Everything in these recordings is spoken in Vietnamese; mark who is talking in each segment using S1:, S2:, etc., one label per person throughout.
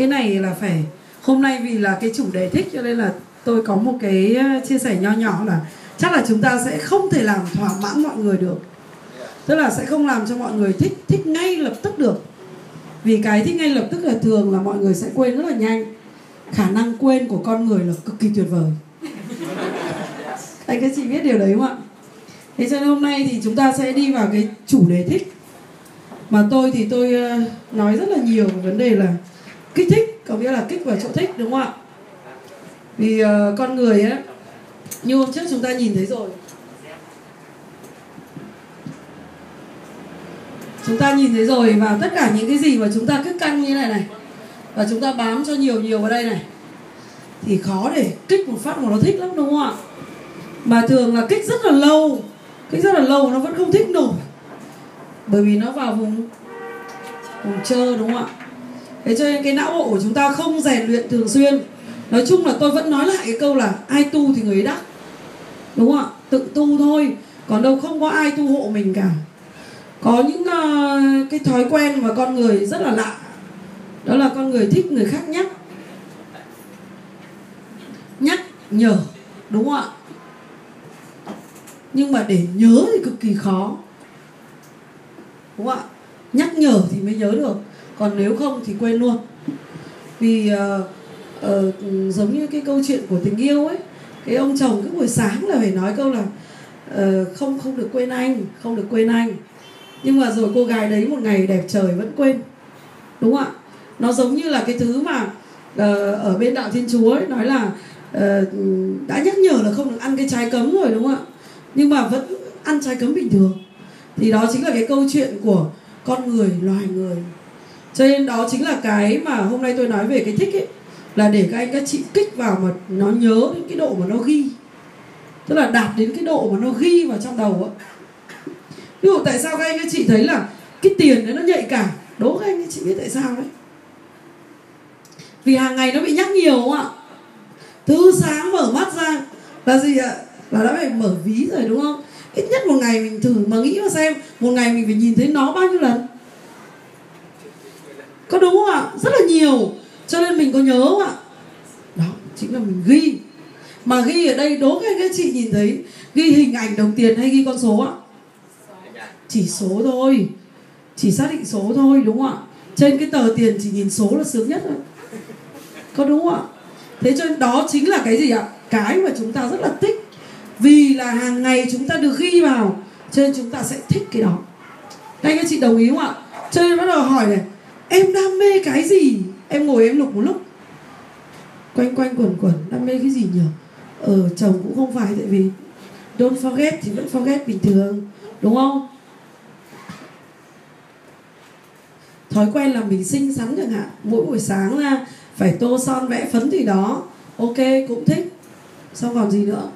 S1: cái này là phải, hôm nay vì là cái chủ đề thích cho nên là tôi có một cái ờ, chia sẻ nho nhỏ là chắc là chúng ta sẽ không thể làm thỏa mãn mọi người được. Tức là sẽ không làm cho mọi người thích thích ngay lập tức được. Vì cái thích ngay lập tức là thường là mọi người sẽ quên rất là nhanh. Khả năng quên của con người là cực kỳ tuyệt vời. Anh các chị biết điều đấy không ạ? Thế cho nên hôm nay thì chúng ta sẽ đi vào cái chủ đề thích. Mà tôi thì tôi ờ, nói rất là nhiều về vấn đề là kích thích có nghĩa là kích vào chỗ thích đúng không ạ? Vì uh, con người á như hôm trước chúng ta nhìn thấy rồi. Chúng ta nhìn thấy rồi và tất cả những cái gì mà chúng ta cứ căng như này này và chúng ta bám cho nhiều nhiều vào đây này thì khó để kích một phát mà nó thích lắm đúng không ạ? Mà thường là kích rất là lâu kích rất là lâu nó vẫn không thích nổi bởi vì nó vào vùng vùng trơ đúng không ạ? Thế cho nên cái não bộ của chúng ta không rèn luyện thường xuyên. Nói chung là tôi vẫn nói lại cái câu là ai tu thì người ấy đắc. Đúng không ạ? Tự tu thôi. Còn đâu không có ai tu hộ mình cả. Có những uh, cái thói quen mà con người rất là lạ. Đó là con người thích người khác nhắc. Nhắc nhở đúng không ạ? Nhưng mà để nhớ thì cực kỳ khó. Đúng không ạ? Nhắc nhở thì mới nhớ được còn nếu không thì quên luôn. Vì uh, uh, giống như cái câu chuyện của tình yêu ấy cái ông chồng cứ buổi sáng là phải nói câu là uh, không không được quên anh không được quên anh. Nhưng mà rồi cô gái đấy một ngày đẹp trời vẫn quên. Đúng không ạ? Nó giống như là cái thứ mà uh, ở bên đạo thiên chúa ấy, nói là uh, đã nhắc nhở là không được ăn cái trái cấm rồi đúng không ạ? Nhưng mà vẫn ăn trái cấm bình thường. Thì đó chính là cái câu chuyện của con người loài người cho nên đó chính là cái mà hôm nay tôi nói về cái thích ấy, là để các anh, các chị kích vào mà nó nhớ đến cái độ mà nó ghi. Tức là đạt đến cái độ mà nó ghi vào trong đầu á. Ví dụ tại sao các anh, các chị thấy là cái tiền đấy nó nhạy cảm? Đố các anh, các chị biết tại sao đấy. Vì hàng ngày nó bị nhắc nhiều không ạ? Thứ sáng mở mắt ra là gì ạ? Là đã phải mở ví rồi đúng không? Ít nhất một ngày mình thử mà nghĩ mà xem, một ngày mình phải nhìn thấy nó bao nhiêu lần? Có đúng không ạ? Rất là nhiều. Cho nên mình có nhớ không ạ? Đó, chính là mình ghi. Mà ghi ở đây, đố các chị nhìn thấy, ghi hình ảnh đồng tiền hay ghi con số ạ? Chỉ số thôi. Chỉ xác định số thôi, đúng không ạ? Trên cái tờ tiền chỉ nhìn số là sướng nhất thôi. Có đúng không ạ? Thế cho nên đó chính là cái gì ạ? Cái mà chúng ta rất là thích. Vì là hàng ngày chúng ta được ghi vào, cho nên chúng ta sẽ thích cái đó. Các chị đồng ý không ạ? Cho nên bắt đầu hỏi này em đam mê cái gì? Em ngồi em lục một lúc. Quanh quanh quẩn quẩn, đam mê cái gì nhỉ? Ờ chồng cũng không phải, tại vì don't forget thì vẫn forget bình thường, đúng không? Thói quen là mình xinh xắn chẳng hạn. Mỗi buổi sáng là phải tô son vẽ phấn gì đó. Ok, cũng thích. Xong còn gì nữa?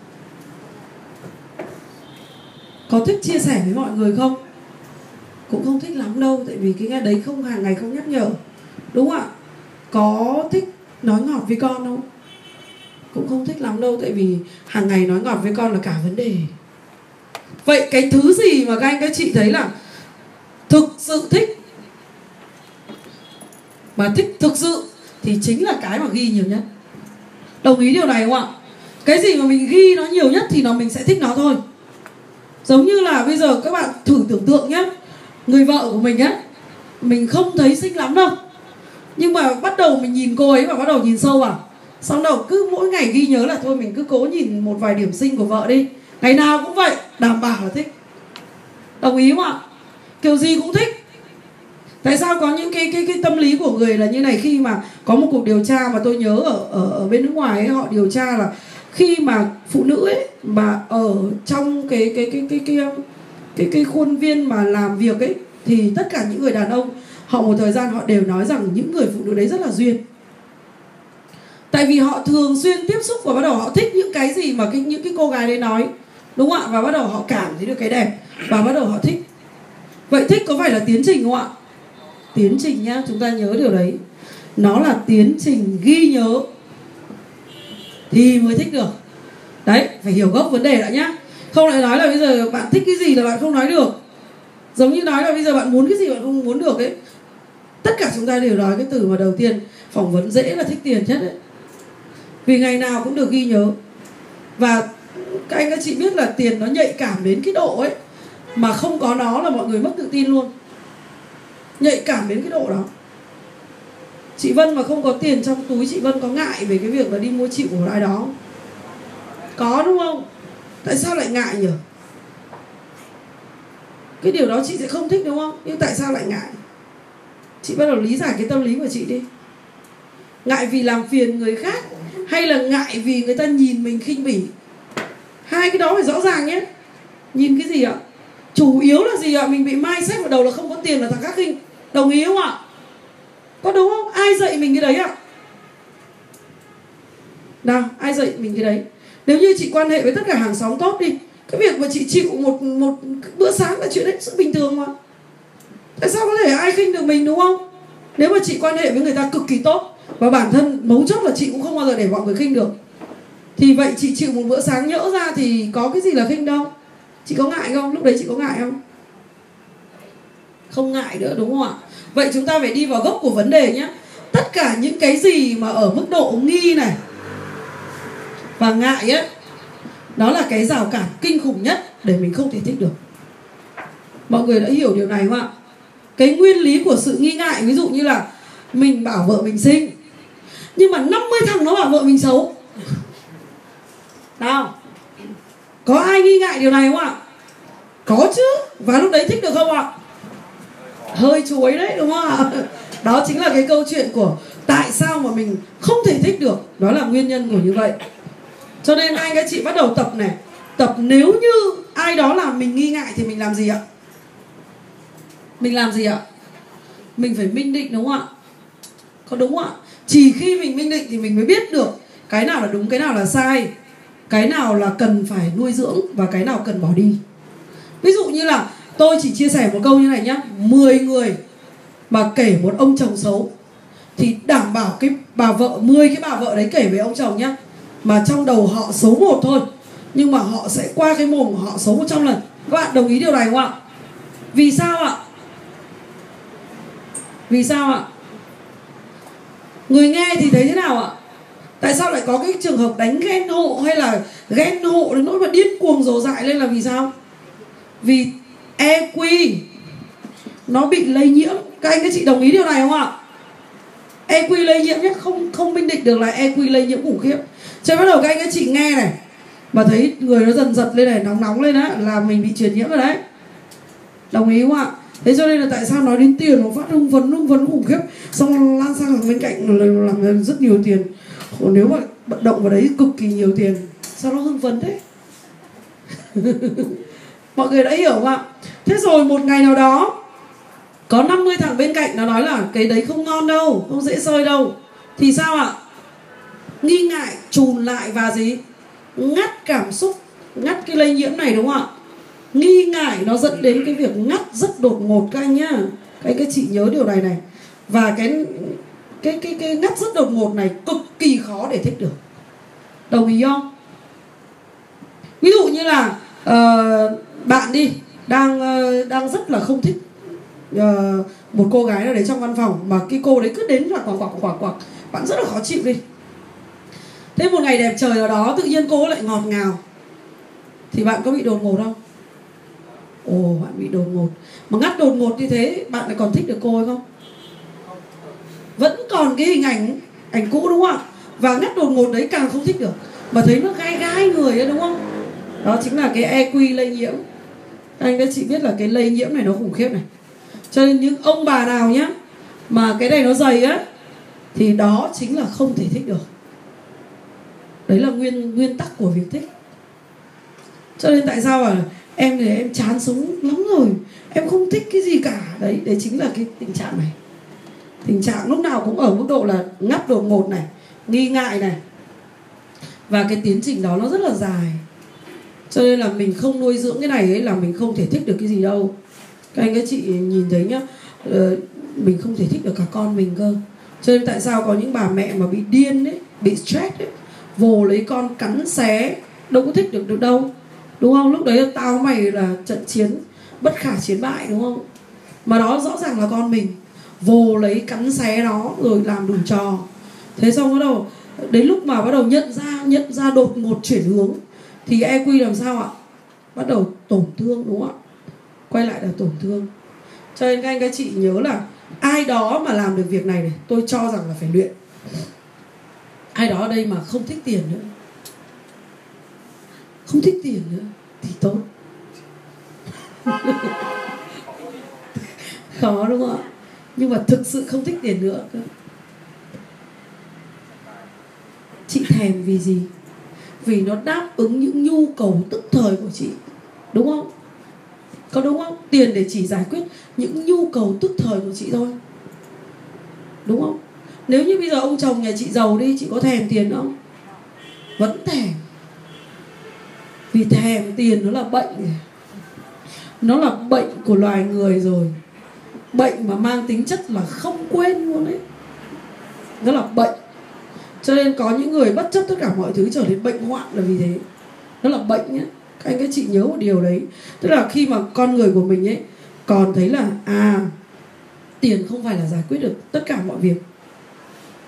S1: Có thích chia sẻ với mọi người không? Cũng không thích lắm đâu, tại vì cái nghe đấy không, hàng ngày không nhắc nhở. Đúng không ạ? Có thích nói ngọt với con không? Cũng không thích lắm đâu, tại vì hàng ngày nói ngọt với con là cả vấn đề. Vậy cái thứ gì mà các anh, các chị thấy là thực sự thích? Mà thích thực sự thì chính là cái mà ghi nhiều nhất. Đồng ý điều này không ạ? Cái gì mà mình ghi nó nhiều nhất thì nó mình sẽ thích nó thôi. Giống như là bây giờ các bạn thử tưởng tượng nhé người vợ của mình á mình không thấy xinh lắm đâu. Nhưng mà bắt đầu mình nhìn cô ấy và bắt đầu nhìn sâu vào. Xong đầu cứ mỗi ngày ghi nhớ là thôi mình cứ cố nhìn một vài điểm xinh của vợ đi. Ngày nào cũng vậy đảm bảo là thích. Đồng ý không ạ? Kiểu gì cũng thích. Tại sao có những cái cái cái tâm lý của người là như này? Khi mà có một cuộc điều tra mà tôi nhớ ở ở, ở bên nước ngoài ấy, họ điều tra là khi mà phụ nữ ấy mà ở trong cái cái cái cái cái cái cái, cái khuôn viên mà làm việc ấy thì tất cả những người đàn ông họ một thời gian họ đều nói rằng những người phụ nữ đấy rất là duyên. Tại vì họ thường xuyên tiếp xúc và bắt đầu họ thích những cái gì mà cái những cái cô gái đấy nói đúng không ạ? Và bắt đầu họ cảm thấy được cái đẹp và bắt đầu họ thích. Vậy thích có phải là tiến trình không ạ? Tiến trình nhá chúng ta nhớ điều đấy. Nó là tiến trình ghi nhớ thì mới thích được. Đấy phải hiểu gốc vấn đề đã nhá không, lại nói là bây giờ bạn thích cái gì là bạn không nói được. Giống như nói là bây giờ bạn muốn cái gì bạn không muốn được ấy. Tất cả chúng ta đều nói cái từ mà đầu tiên, phỏng vấn dễ là thích tiền nhất đấy vì ngày nào cũng được ghi nhớ. Và các anh các chị biết là tiền nó nhạy cảm đến cái độ ấy, mà không có nó là mọi người mất tự tin luôn. Nhạy cảm đến cái độ đó. Chị Vân mà không có tiền trong túi, chị Vân có ngại về cái việc là đi mua chịu của ai đó có đúng không? Tại sao lại ngại nhỉ? Cái điều đó chị sẽ không thích, đúng không? Nhưng tại sao lại ngại? Chị bắt đầu lý giải cái tâm lý của chị đi. Ngại vì làm phiền người khác hay là ngại vì người ta nhìn mình khinh bỉ? Hai cái đó phải rõ ràng nhé. Nhìn cái gì ạ? Chủ yếu là gì ạ? Mình bị mai xét vào đầu là không có tiền là thằng khác khinh. Đồng ý không ạ? Có đúng không? Ai dạy mình cái đấy ạ? Nào, ai dạy mình cái đấy? Nếu như chị quan hệ với tất cả hàng xóm tốt đi, cái việc mà chị chịu một một bữa sáng là chuyện hết sức bình thường mà. Tại sao có thể ai khinh được mình, đúng không? Nếu mà chị quan hệ với người ta cực kỳ tốt, và bản thân mấu chốt là chị cũng không bao giờ để mọi người khinh được, thì vậy chị chịu một bữa sáng nhỡ ra thì có cái gì là khinh đâu. Chị có ngại không? Lúc đấy chị có ngại không? Không ngại nữa, đúng không ạ? Vậy chúng ta phải đi vào gốc của vấn đề nhé. Tất cả những cái gì mà ở mức độ nghi này và ngại ấy, đó là cái rào cản kinh khủng nhất để mình không thể thích được. Mọi người đã hiểu điều này không ạ? Cái nguyên lý của sự nghi ngại, ví dụ như là mình bảo vợ mình xinh, nhưng mà 50 thằng nó bảo vợ mình xấu. Nào, có ai nghi ngại điều này không ạ? Có chứ, và lúc đấy thích được không ạ? Hơi chuối đấy, đúng không ạ? Đó chính là cái câu chuyện của tại sao mà mình không thể thích được. Đó là nguyên nhân của như vậy cho nên anh các chị bắt đầu tập này. Tập nếu như ai đó làm mình nghi ngại thì mình làm gì ạ? Mình làm gì ạ? Mình phải minh định đúng không ạ? Có đúng không ạ? Chỉ khi mình minh định thì mình mới biết được cái nào là đúng, cái nào là sai, cái nào là cần phải nuôi dưỡng và cái nào cần bỏ đi. Ví dụ như là tôi chỉ chia sẻ một câu như này nhá. 10 người mà kể một ông chồng xấu thì đảm bảo cái bà vợ 10 cái bà vợ đấy kể về ông chồng nhá mà trong đầu họ xấu một thôi. Nhưng mà họ sẽ qua cái mồm của họ xấu 100 lần. Các bạn đồng ý điều này không ạ? Vì sao ạ? Vì sao ạ? Người nghe thì thấy thế nào ạ? Tại sao lại có cái trường hợp đánh ghen hộ hay là ghen hộ đến nỗi mà điên cuồng rồ dại lên là vì sao? Vì EQ nó bị lây nhiễm. Các anh các chị đồng ý điều này không ạ? EQ lây nhiễm nhé, không không minh định được là EQ lây nhiễm khủng khiếp. Cho bắt đầu các anh các chị nghe này, mà thấy người nó dần giật lên này, nóng nóng lên á, là mình bị truyền nhiễm rồi đấy. Đồng ý không ạ? Thế cho nên là tại sao nói đến tiền nó phát hưng phấn hưng phấn khủng khiếp. Xong lan sang bên cạnh làm rất nhiều tiền. Nếu mà vận động vào đấy cực kỳ nhiều tiền, sao nó hưng phấn thế? Mọi người đã hiểu không ạ? Thế rồi một ngày nào đó có 50 thằng bên cạnh nó nói là cái đấy không ngon đâu không dễ sơi đâu. Thì sao ạ? Nghi ngại trùn lại và gì? Ngắt cảm xúc ngắt cái lây nhiễm này đúng không ạ? Nghi ngại nó dẫn đến cái việc ngắt rất đột ngột các anh nhá. Các anh các chị nhớ điều này này. Và cái cái cái cái ngắt rất đột ngột này cực kỳ khó để thích được. Đồng ý không? Ví dụ như là uh, bạn đi đang uh, đang rất là không thích uh, một cô gái nào đấy trong văn phòng mà cái cô đấy cứ đến là quảng quảng quảng quảng. Bạn rất là khó chịu đi. Thế một ngày đẹp trời ở đó tự nhiên cô lại ngọt ngào. Thì bạn có bị đột ngột không? Ồ bạn bị đột ngột. Mà ngắt đột ngột như thế bạn lại còn thích được cô ấy không? Vẫn còn cái hình ảnh ảnh cũ đúng không ạ? Và ngắt đột ngột đấy càng không thích được. Mà thấy nó gai gai người ấy đúng không? Đó chính là cái EQ lây nhiễm. Anh các chị biết là cái lây nhiễm này nó khủng khiếp này cho nên những ông bà nào nhá, mà cái này nó dày á, thì đó chính là không thể thích được. Đấy là nguyên nguyên tắc của việc thích. Cho nên tại sao à em thì em chán sống lắm rồi, em không thích cái gì cả. Đấy đấy chính là cái tình trạng này. Tình trạng lúc nào cũng ở mức độ là ngắp đột ngột này, nghi ngại này. Và cái tiến trình đó nó rất là dài. Cho nên là mình không nuôi dưỡng cái này ấy, là mình không thể thích được cái gì đâu các anh các chị nhìn thấy nhá ờ, mình không thể thích được cả con mình cơ. Cho nên tại sao có những bà mẹ mà bị điên ấy, bị stress ấy, vồ lấy con cắn xé, đâu có thích được được đâu. Đúng không? Lúc đấy là tao mày là trận chiến, bất khả chiến bại, đúng không? Mà đó rõ ràng là con mình. Vồ lấy cắn xé nó rồi làm đủ trò. Thế xong bắt đầu, đến lúc mà bắt đầu nhận ra nhận ra đột ngột chuyển hướng, thì EQ làm sao ạ? Bắt đầu tổn thương, đúng không ạ? Quay lại là tổn thương. Cho nên các anh các chị nhớ là ai đó mà làm được việc này này, tôi cho rằng là phải luyện. Ai đó ở đây mà không thích tiền nữa, không thích tiền nữa thì tốt. Khó đúng không ạ? Nhưng mà thực sự không thích tiền nữa chị thèm vì gì? Vì nó đáp ứng những nhu cầu tức thời của chị, đúng không? Có đúng không? Tiền để chỉ giải quyết những nhu cầu tức thời của chị thôi. Đúng không? Nếu như bây giờ ông chồng nhà chị giàu đi, chị có thèm tiền không? Vẫn thèm. Vì thèm tiền nó là bệnh nó là bệnh của loài người rồi. Bệnh mà mang tính chất là không quên luôn đấy nó là bệnh. Cho nên có những người bất chấp tất cả mọi thứ trở nên bệnh hoạn là vì thế. Nó là bệnh nhé các anh các chị nhớ một điều đấy. Tức là khi mà con người của mình ấy còn thấy là à tiền không phải là giải quyết được tất cả mọi việc.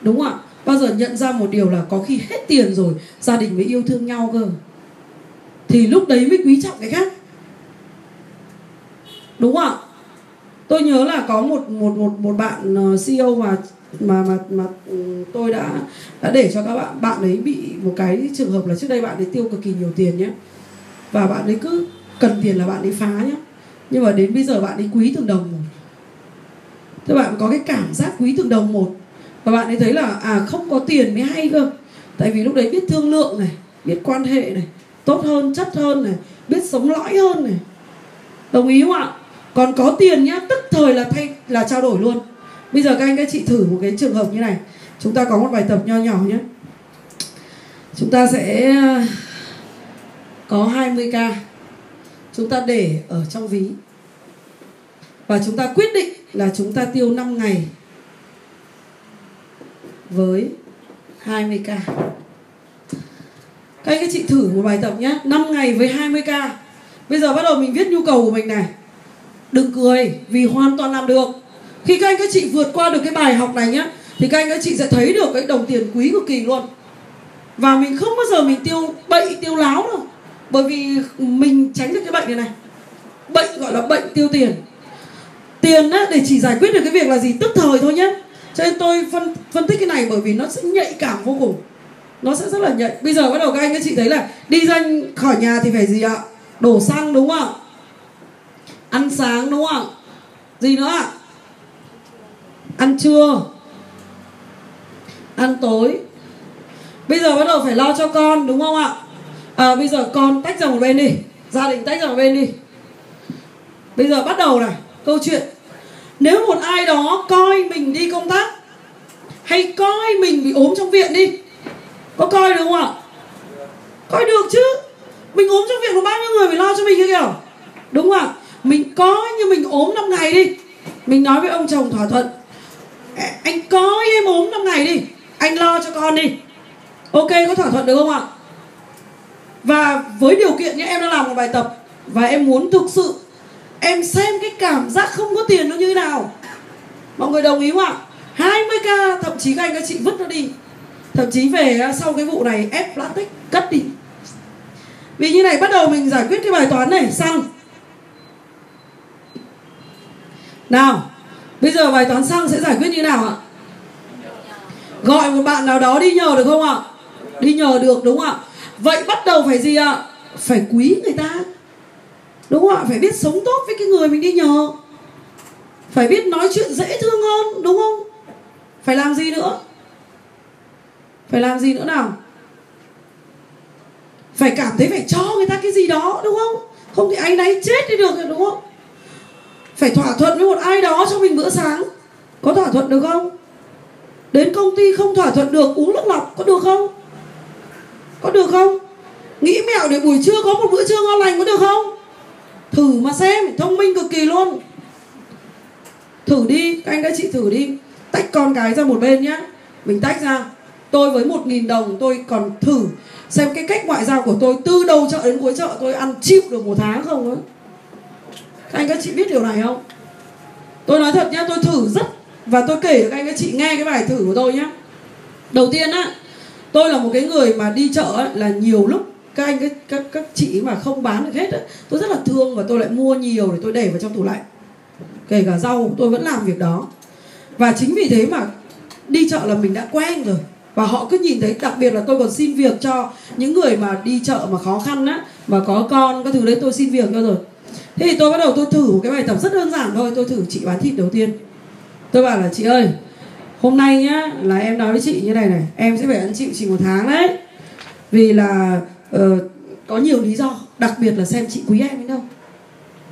S1: Đúng không ạ? Bao giờ nhận ra một điều là có khi hết tiền rồi, gia đình mới yêu thương nhau cơ. Thì lúc đấy mới quý trọng cái khác. Đúng không ạ? Tôi nhớ là có một một một một bạn ờ, CEO mà mà mà mà ừ, tôi đã đã để cho các bạn bạn ấy bị một cái trường hợp là trước đây bạn ấy tiêu cực kỳ nhiều tiền nhé và bạn ấy cứ cần tiền là bạn ấy phá nhá. Nhưng mà đến bây giờ bạn ấy quý từng đồng một các bạn có cái cảm giác quý từng đồng một. Và bạn ấy thấy là à không có tiền mới hay cơ. Tại vì lúc đấy biết thương lượng này, biết quan hệ này, tốt hơn, chất hơn này, biết sống lõi hơn này. Đồng ý không ạ? Còn có tiền nhá, tức thời là thay, là trao đổi luôn. Bây giờ các anh, các chị thử một cái trường hợp như này. Chúng ta có một bài tập nho nhỏ nhé chúng ta sẽ có 20k chúng ta để ở trong ví. Và chúng ta quyết định là chúng ta tiêu 5 ngày với 20k các anh các chị thử một bài tập nhé. 5 ngày với 20k bây giờ bắt đầu mình viết nhu cầu của mình này. Đừng cười, vì hoàn toàn làm được. Khi các anh các chị vượt qua được cái bài học này nhé, thì các anh các chị sẽ thấy được cái đồng tiền quý cực kỳ luôn. Và mình không bao giờ mình tiêu bậy, tiêu láo đâu bởi vì mình tránh được cái bệnh này này. Bệnh gọi là bệnh tiêu tiền. Tiền á, để chỉ giải quyết được cái việc là gì? Tức thời thôi nhé cho nên tôi phân phân tích cái này bởi vì nó sẽ nhạy cảm vô cùng. Nó sẽ rất là nhạy. Bây giờ bắt đầu các anh các chị thấy là đi ra khỏi nhà thì phải gì ạ? Đổ xăng đúng không ạ? Ăn sáng đúng không ạ? Gì nữa ạ? Ăn trưa. Ăn tối. Bây giờ bắt đầu phải lo cho con đúng không ạ? À, bây giờ con tách ra một bên đi. Gia đình tách ra một bên đi. Bây giờ bắt đầu này câu chuyện. Nếu một ai đó coi mình đi công tác hay coi mình bị ốm trong viện đi có coi được không ạ? Coi được chứ. Mình ốm trong viện có bao nhiêu người phải lo cho mình như kiểu? Đúng không ạ? Mình coi như mình ốm 5 ngày đi. Mình nói với ông chồng thỏa thuận anh coi em ốm 5 ngày đi anh lo cho con đi. Ok có thỏa thuận được không ạ? Và với điều kiện như em đang làm một bài tập, và em muốn thực sự em xem cái cảm giác không có tiền nó như thế nào. Mọi người đồng ý không ạ? 20k thậm chí các anh các chị vứt nó đi. Thậm chí về à, sau cái vụ này ép plastic cất đi. Vì như này, bắt đầu mình giải quyết cái bài toán này xăng nào, bây giờ bài toán xăng sẽ giải quyết như nào ạ? Gọi một bạn nào đó đi nhờ được không ạ? Đi nhờ được, đúng không ạ? Vậy bắt đầu phải gì ạ? Phải quý người ta. Đúng không ạ? Phải biết sống tốt với cái người mình đi nhờ. Phải biết nói chuyện dễ thương hơn, đúng không? Phải làm gì nữa? Phải làm gì nữa nào? Phải cảm thấy phải cho người ta cái gì đó, đúng không? Không thì anh ấy chết đi được, đúng không? Phải thỏa thuận với một ai đó cho mình bữa sáng. Có thỏa thuận được không? Đến công ty không thỏa thuận được, uống nước lọc có được không? Có được không? Nghĩ mẹo để buổi trưa có một bữa trưa ngon lành có được không? Thử mà xem, thông minh cực kỳ luôn. Thử đi, các anh các chị thử đi. Tách con cái ra một bên nhá. Mình tách ra. Tôi với một nghìn đồng tôi còn thử. Xem cái cách ngoại giao của tôi từ đầu chợ đến cuối chợ tôi ăn chịu được một tháng không nữa các anh các chị biết điều này không? Tôi nói thật nhá, tôi thử rất và tôi kể cho các anh các chị nghe cái bài thử của tôi nhé đầu tiên á tôi là một cái người mà đi chợ ấy, là nhiều lúc các anh các, các các chị mà không bán được hết ấy, tôi rất là thương và tôi lại mua nhiều để tôi để vào trong tủ lạnh. Kể cả rau tôi vẫn làm việc đó. Và chính vì thế mà đi chợ là mình đã quen rồi. Và họ cứ nhìn thấy đặc biệt là tôi còn xin việc cho những người mà đi chợ mà khó khăn á mà có con các thứ đấy tôi xin việc cho rồi. Thế thì tôi bắt đầu tôi thử một cái bài tập rất đơn giản thôi. Tôi thử chị bán thịt đầu tiên. Tôi bảo là chị ơi hôm nay nhá là em nói với chị như này này em sẽ phải ăn chịu chị một tháng đấy. Vì là uh, có nhiều lý do đặc biệt là xem chị quý em đến đâu.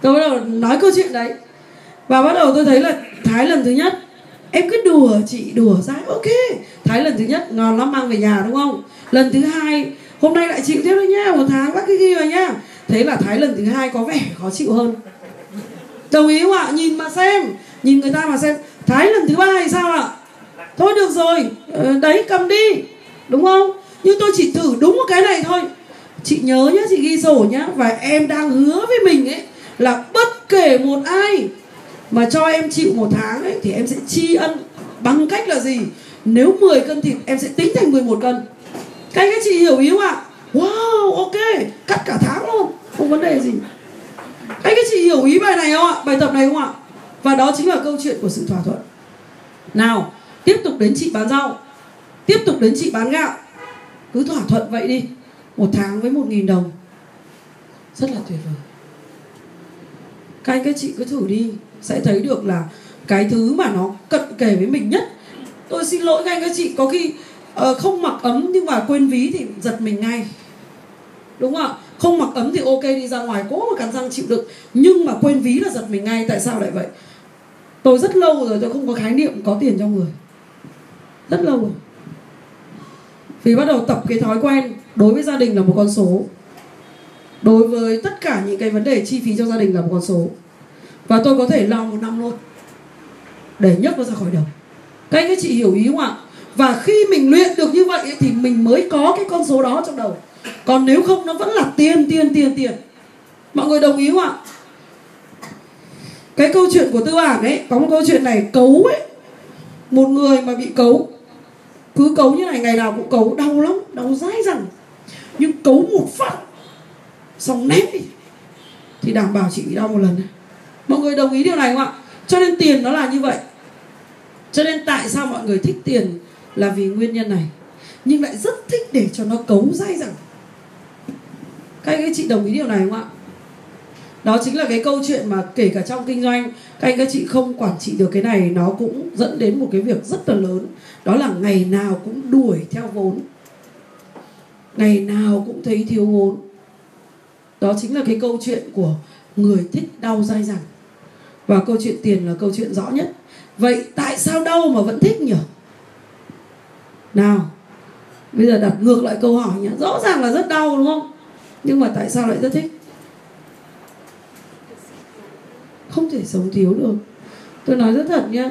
S1: Tôi bắt đầu nói câu chuyện đấy. Và bắt đầu tôi thấy là thái lần thứ nhất em cứ đùa chị đùa ra ok. Thái lần thứ nhất ngon lắm mang về nhà đúng không? Lần thứ hai hôm nay lại chịu tiếp đấy nhá một tháng bác cứ ghi vào nhá. Thế là thái lần thứ hai có vẻ khó chịu hơn. Đồng ý không ạ? Nhìn mà xem nhìn người ta mà xem. Thái lần thứ ba thì sao ạ? Thôi được rồi ờ, đấy, cầm đi, đúng không? Nhưng tôi chỉ thử đúng một cái này thôi. Chị nhớ nhá, chị ghi sổ nhá, và em đang hứa với mình ấy, là bất kể một ai mà cho em chịu một tháng ấy, thì em sẽ tri ân bằng cách là gì? Nếu 10 cân thịt, em sẽ tính thành 11 cân. Các anh các chị hiểu ý không ạ? Wow, ok, cắt cả tháng luôn, không vấn đề gì. Anh các chị hiểu ý bài này không ạ? Bài tập này không ạ? Và đó chính là câu chuyện của sự thỏa thuận. Nào tiếp tục đến chị bán rau. Tiếp tục đến chị bán gạo. Cứ thỏa thuận vậy đi. Một tháng với một nghìn đồng. Rất là tuyệt vời. Các anh các chị cứ thử đi. Sẽ thấy được là cái thứ mà nó cận kề với mình nhất. Tôi xin lỗi các anh các chị. Có khi uh, không mặc ấm nhưng mà quên ví thì giật mình ngay. Đúng không ạ? Không mặc ấm thì ok đi ra ngoài cố mà cắn răng chịu đựng. Nhưng mà quên ví là giật mình ngay. Tại sao lại vậy? Tôi rất lâu rồi tôi không có khái niệm có tiền trong người rất lâu rồi. Vì bắt đầu tập cái thói quen đối với gia đình là một con số. Đối với tất cả những cái vấn đề chi phí cho gia đình là một con số. Và tôi có thể lo một năm luôn. Để nhấc nó ra khỏi đầu. Các anh các chị hiểu ý không ạ? Và khi mình luyện được như vậy thì mình mới có cái con số đó trong đầu. Còn nếu không, nó vẫn là tiền tiền tiền tiền. Mọi người đồng ý không ạ? Cái câu chuyện của tư bản ấy, có một câu chuyện này, cấu ấy. Một người mà bị cấu cứ cấu như này, ngày nào cũng cấu, đau lắm, đau dai dẳng. Nhưng cấu một phát, xong ném đi. Thì đảm bảo chị bị đau một lần. Mọi người đồng ý điều này không ạ? Cho nên tiền nó là như vậy. Cho nên tại sao mọi người thích tiền là vì nguyên nhân này? Nhưng lại rất thích để cho nó cấu dai dẳng. Các anh chị đồng ý điều này không ạ? Đó chính là cái câu chuyện mà kể cả trong kinh doanh, các anh, các chị không quản trị được cái này, nó cũng dẫn đến một cái việc rất là lớn đó là ngày nào cũng đuổi theo vốn. Ngày nào cũng thấy thiếu vốn. Đó chính là cái câu chuyện của người thích đau dai dẳng. Và câu chuyện tiền là câu chuyện rõ nhất. Vậy tại sao đau mà vẫn thích nhỉ? Nào, bây giờ đặt ngược lại câu hỏi nhé rõ ràng là rất đau đúng không? Nhưng mà tại sao lại rất thích? Không thể sống thiếu được. Tôi nói rất thật nhé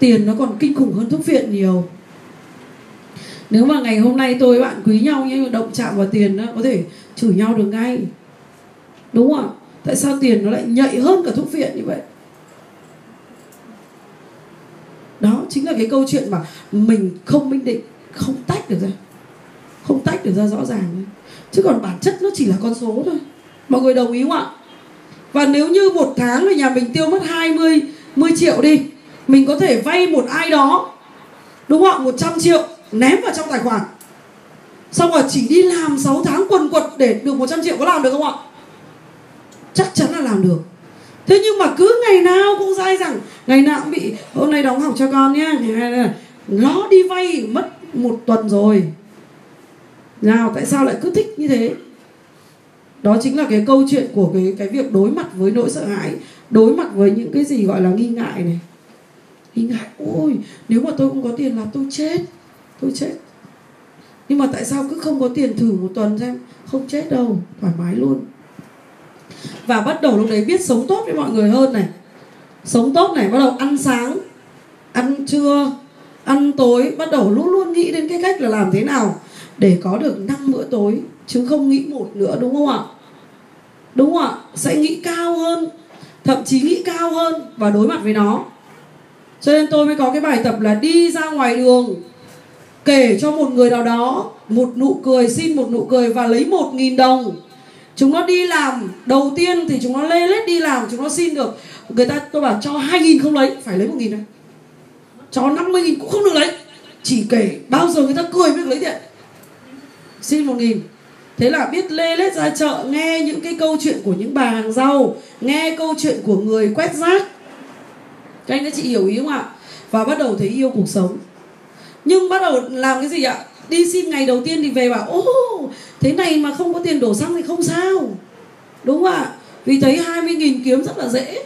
S1: tiền nó còn kinh khủng hơn thuốc viện nhiều. Nếu mà ngày hôm nay tôi bạn quý nhau nhưng động chạm vào tiền đó, có thể chửi nhau được ngay. Đúng không ạ? Tại sao tiền nó lại nhạy hơn cả thuốc viện như vậy? Đó chính là cái câu chuyện mà mình không minh định không tách được ra. Không tách được ra rõ ràng chứ còn bản chất nó chỉ là con số thôi. Mọi người đồng ý không ạ? Và nếu như một tháng ở nhà mình tiêu mất 20 10 triệu đi mình có thể vay một ai đó, đúng không 100 triệu, ném vào trong tài khoản. Xong rồi chỉ đi làm 6 tháng quần quật để được 100 triệu có làm được không ạ? Chắc chắn là làm được. Thế nhưng mà cứ ngày nào cũng dai rằng ngày nào cũng bị, hôm nay đóng học cho con nhé. Nó đi vay mất một tuần rồi. Nào, tại sao lại cứ thích như thế? Đó chính là cái câu chuyện của cái cái việc đối mặt với nỗi sợ hãi, đối mặt với những cái gì gọi là nghi ngại này nghĩ ngại, ôi, nếu mà tôi không có tiền là tôi chết tôi chết. Nhưng mà tại sao cứ không có tiền thử một tuần xem, không chết đâu, thoải mái luôn. Và bắt đầu lúc đấy biết sống tốt với mọi người hơn này. Sống tốt này, bắt đầu ăn sáng, ăn trưa, ăn tối, bắt đầu luôn luôn nghĩ đến cái cách là làm thế nào để có được năm bữa tối, chứ không nghĩ một nữa, đúng không ạ? Đúng không ạ? Sẽ nghĩ cao hơn, thậm chí nghĩ cao hơn và đối mặt với nó cho nên tôi mới có cái bài tập là đi ra ngoài đường, kể cho một người nào đó một nụ cười, xin một nụ cười và lấy một nghìn đồng. Chúng nó đi làm, đầu tiên thì chúng nó lê lết đi làm, chúng nó xin được. Người ta, tôi bảo cho hai nghìn không lấy, phải lấy một nghìn này. Cho năm mươi nghìn cũng không được lấy. Chỉ kể bao giờ người ta cười mới được lấy tiền. Xin một nghìn. Thế là biết lê lết ra chợ, nghe những cái câu chuyện của những bà hàng rau, nghe câu chuyện của người quét rác các anh các chị hiểu ý không ạ? Và bắt đầu thấy yêu cuộc sống. Nhưng bắt đầu làm cái gì ạ? Đi xin ngày đầu tiên thì về bảo, ô, thế này mà không có tiền đổ xăng thì không sao. Đúng không ạ? Vì thấy 20 nghìn kiếm rất là dễ.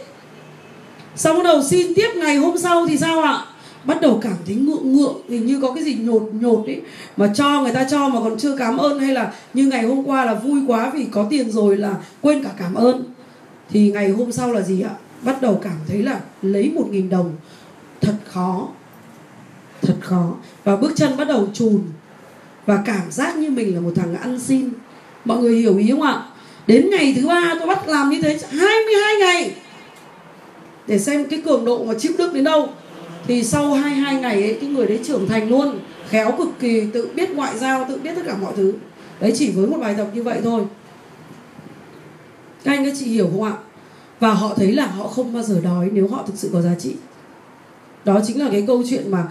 S1: Xong bắt đầu xin tiếp ngày hôm sau thì sao ạ? Bắt đầu cảm thấy ngượng ngượng, hình như có cái gì nhột nhột ấy, mà cho người ta cho mà còn chưa cảm ơn, hay là như ngày hôm qua là vui quá vì có tiền rồi là quên cả cảm ơn. Thì ngày hôm sau là gì ạ? Bắt đầu cảm thấy là lấy một nghìn đồng, thật khó thật khó. Và bước chân bắt đầu chùn. Và cảm giác như mình là một thằng ăn xin. Mọi người hiểu ý không ạ? Đến ngày thứ ba tôi bắt làm như thế 22 ngày. Để xem cái cường độ mà chịu đựng đến đâu. Thì sau 22 ngày ấy, cái người đấy trưởng thành luôn. Khéo cực kỳ, tự biết ngoại giao, tự biết tất cả mọi thứ. Đấy, chỉ với một bài tập như vậy thôi. Các anh các chị hiểu không ạ? Và họ thấy là họ không bao giờ đói nếu họ thực sự có giá trị. Đó chính là cái câu chuyện mà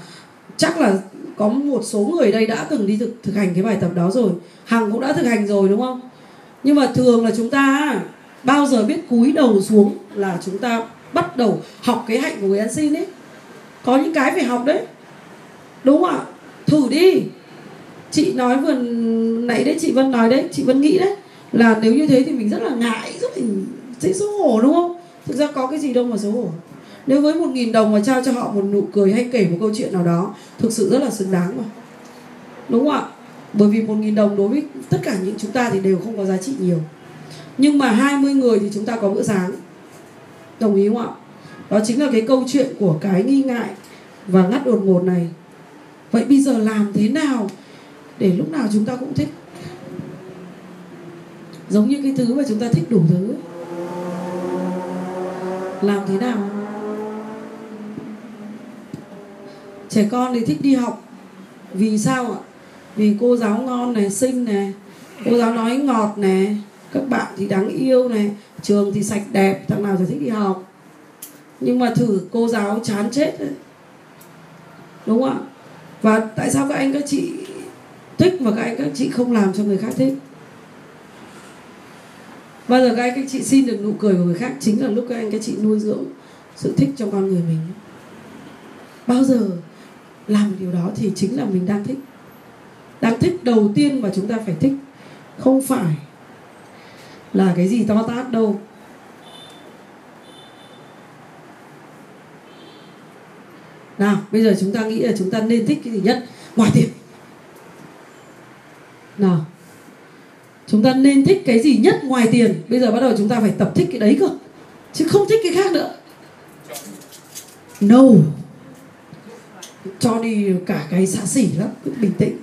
S1: chắc là có một số người đây đã từng đi thực, thực hành cái bài tập đó rồi. Hằng cũng đã thực hành rồi đúng không? Nhưng mà thường là chúng ta bao giờ biết cúi đầu xuống là chúng ta bắt đầu học cái hạnh của người ăn xin ấy. Có những cái phải học đấy. Đúng không ạ? Thử đi. Chị nói vừa nãy đấy chị vân nói đấy chị vân nghĩ đấy là nếu như thế thì mình rất là ngại rất là thấy xấu hổ, đúng không? Thực ra có cái gì đâu mà xấu hổ. Nếu với một nghìn đồng mà trao cho họ một nụ cười hay kể một câu chuyện nào đó, thực sự rất là xứng đáng mà. Đúng không ạ? Bởi vì một nghìn đồng đối với tất cả những chúng ta thì đều không có giá trị nhiều. Nhưng mà 20 người thì chúng ta có bữa sáng. Đồng ý không ạ? Đó chính là cái câu chuyện của cái nghi ngại và ngắt đột ngột này. Vậy bây giờ làm thế nào để lúc nào chúng ta cũng thích? Giống như cái thứ mà chúng ta thích đủ thứ làm thế nào? Trẻ con thì thích đi học. Vì sao ạ? Vì cô giáo ngon này, xinh này, cô giáo nói ngọt này, các bạn thì đáng yêu này, trường thì sạch đẹp, thằng nào thì thích đi học. Nhưng mà thử cô giáo chán chết đấy. Đúng không ạ? Và tại sao các anh các chị thích và các anh các chị không làm cho người khác thích? Bao giờ các anh các chị xin được nụ cười của người khác chính là lúc các anh các chị nuôi dưỡng sự thích trong con người mình. Bao giờ làm điều đó thì chính là mình đang thích. Đang thích đầu tiên mà chúng ta phải thích. Không phải là cái gì to tát đâu. Nào, bây giờ chúng ta nghĩ là chúng ta nên thích cái gì nhất? Ngoài tiền nào chúng ta nên thích cái gì nhất ngoài tiền? Bây giờ bắt đầu chúng ta phải tập thích cái đấy cơ. Chứ không thích cái khác nữa. No. Cho đi cả cái xa xỉ lắm cứ bình tĩnh.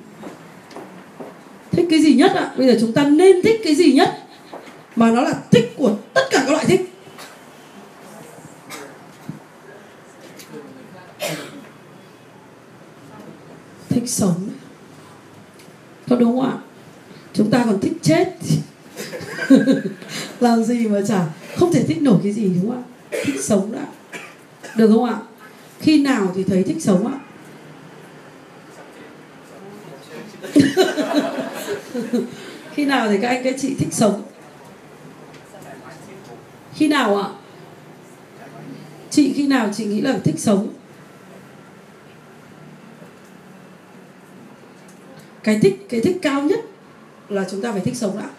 S1: Thích cái gì nhất ạ? À? bây giờ chúng ta nên thích cái gì nhất mà nó là thích của tất cả các loại thích thích sống có đúng không ạ chúng ta còn thích chết Vâng, làm gì mà chả không thể thích nổi cái gì, đúng không ạ? Thích sống đã. Được không ạ? Khi nào thì thấy thích sống ạ? Khi nào thì các anh các chị thích sống? Khi nào ạ? Chị khi nào chị nghĩ là thích sống? Cái thích cái thích cao nhất là chúng ta phải thích sống đã.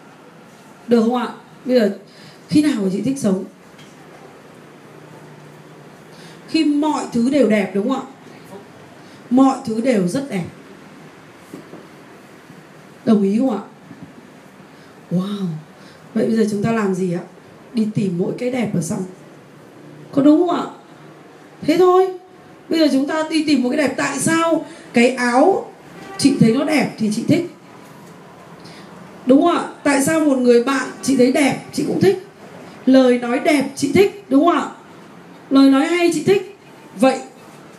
S1: Được không ạ? Bây giờ, khi nào mà chị thích sống? Khi mọi thứ đều đẹp, đúng không ạ? Mọi thứ đều rất đẹp. Đồng ý không ạ? Wow. Vậy bây giờ chúng ta làm gì ạ? Đi tìm mỗi cái đẹp ở xong. Có đúng không ạ? Thế thôi. Bây giờ chúng ta đi tìm một cái đẹp. Tại sao cái áo chị thấy nó đẹp thì chị thích? Đúng không ạ? Tại sao một người bạn chị thấy đẹp, chị cũng thích. Lời nói đẹp chị thích, đúng không ạ? Lời nói hay chị thích. Vậy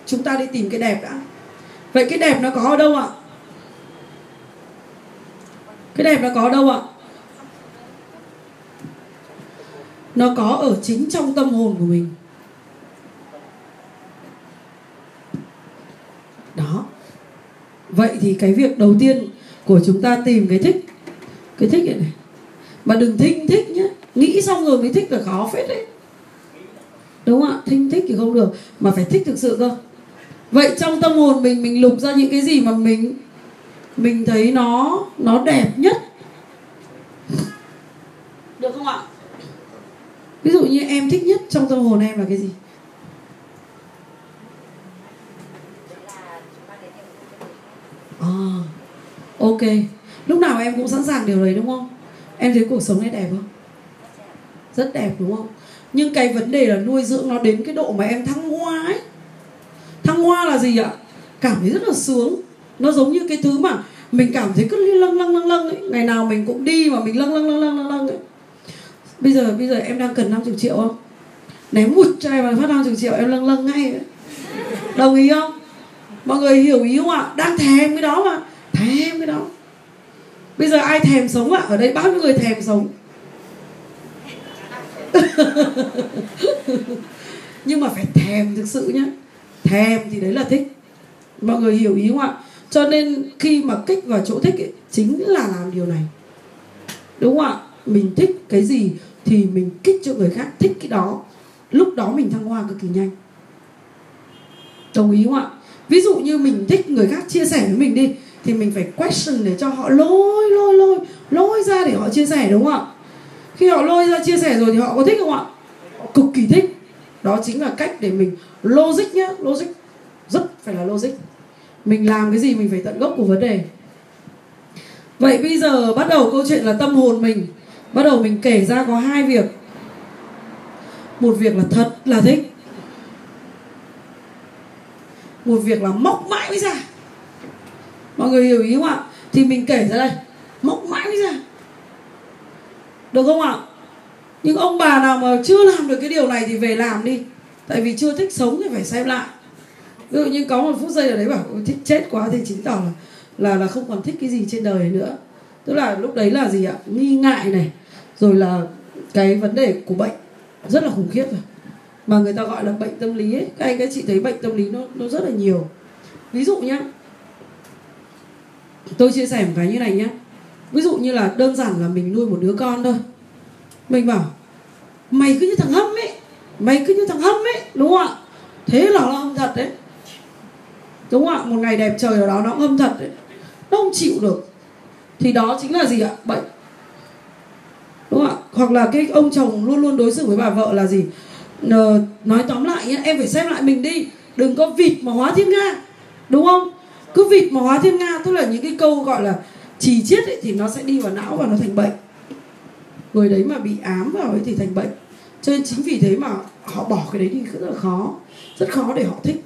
S1: chúng ta đi tìm cái đẹp đã. Vậy cái đẹp nó có ở đâu ạ? Cái đẹp nó có ở đâu ạ? Nó có ở chính trong tâm hồn của mình. Đó. Vậy thì cái việc đầu tiên của chúng ta tìm cái thích cái thích này, này. mà đừng thinh thích nhé nghĩ xong rồi mới thích là khó phết đấy. Đúng không ạ? Thinh thích thì không được. Mà phải thích thực sự cơ. Vậy trong tâm hồn mình mình lục ra những cái gì mà mình mình thấy nó nó đẹp nhất? Được không ạ? Ví dụ như em thích nhất trong tâm hồn em là cái gì? À, ok lúc nào em cũng sẵn sàng điều đấy, đúng không? Em thấy cuộc sống này đẹp không? Rất đẹp, đúng không? Nhưng cái vấn đề là nuôi dưỡng nó đến cái độ mà em thăng hoa ấy. Thăng hoa là gì ạ? Cảm thấy rất là sướng. Nó giống như cái thứ mà mình cảm thấy cứ lâng lâng lâng lâng ấy. Ngày nào mình cũng đi mà mình lâng lâng lâng lâng lâng lâng ấy. Bây giờ bây giờ em đang cần 50 triệu không? Ném một cho em phát 50 triệu em lâng lâng ngay ấy. đồng ý không? Mọi người hiểu ý không ạ? Đang thèm cái đó mà. Thèm cái đó bây giờ ai thèm sống ạ? Ở đây bao nhiêu người thèm sống? Nhưng mà phải thèm thực sự nhá. Thèm thì đấy là thích. Mọi người hiểu ý không ạ? Cho nên khi mà kích vào chỗ thích ấy, chính là làm điều này. Đúng không ạ? Mình thích cái gì thì mình kích cho người khác thích cái đó. Lúc đó mình thăng hoa cực kỳ nhanh. Đồng ý không ạ? Ví dụ như mình thích người khác chia sẻ với mình đi thì mình phải question để cho họ lôi lôi lôi lôi ra để họ chia sẻ, đúng không ạ? Khi họ lôi ra chia sẻ rồi thì họ có thích không ạ? Họ cực kỳ thích. Đó chính là cách để mình logic nhá. Logic rất phải là logic. Mình làm cái gì mình phải tận gốc của vấn đề. Vậy bây giờ bắt đầu câu chuyện là tâm hồn mình. Bắt đầu mình kể ra có hai việc. Một việc là thật là thích. Một việc là móc mãi mới ra mọi người hiểu ý không ạ? Thì mình kể ra đây. Móc mãi mới ra. Được không ạ? Nhưng ông bà nào mà chưa làm được cái điều này thì về làm đi. Tại vì chưa thích sống thì phải xem lại. Ví dụ như có một phút giây ở đấy bảo thích chết quá thì chứng tỏ là là là không còn thích cái gì trên đời nữa. Tức là lúc đấy là gì ạ? Nghi ngại này. Rồi là cái vấn đề của bệnh. Rất là khủng khiếp rồi. Mà người ta gọi là bệnh tâm lý ấy. Các anh, các chị thấy bệnh tâm lý nó nó rất là nhiều. Ví dụ nhá tôi chia sẻ một cái như này nhé ví dụ như là đơn giản là mình nuôi một đứa con thôi. Mình bảo, mày cứ như thằng hâm ấy, mày cứ như thằng hâm ấy đúng không ạ? Thế là nó âm thật đấy. Đúng không ạ? Một ngày đẹp trời ở đó nó âm thật đấy. Nó không chịu được. Thì đó chính là gì ạ? Bệnh. Đúng không ạ? Hoặc là cái ông chồng luôn luôn đối xử với bà vợ là gì? N- nói tóm lại nhé em phải xem lại mình đi. Đừng có vịt mà hóa thiên nga. Đúng không? Cứ vịt mà hóa thiên nga tức là những cái câu gọi là trì chiết ấy, thì nó sẽ đi vào não và nó thành bệnh. Người đấy mà bị ám vào ấy thì thành bệnh. Cho nên chính vì thế mà họ bỏ cái đấy đi rất là khó rất khó để họ thích.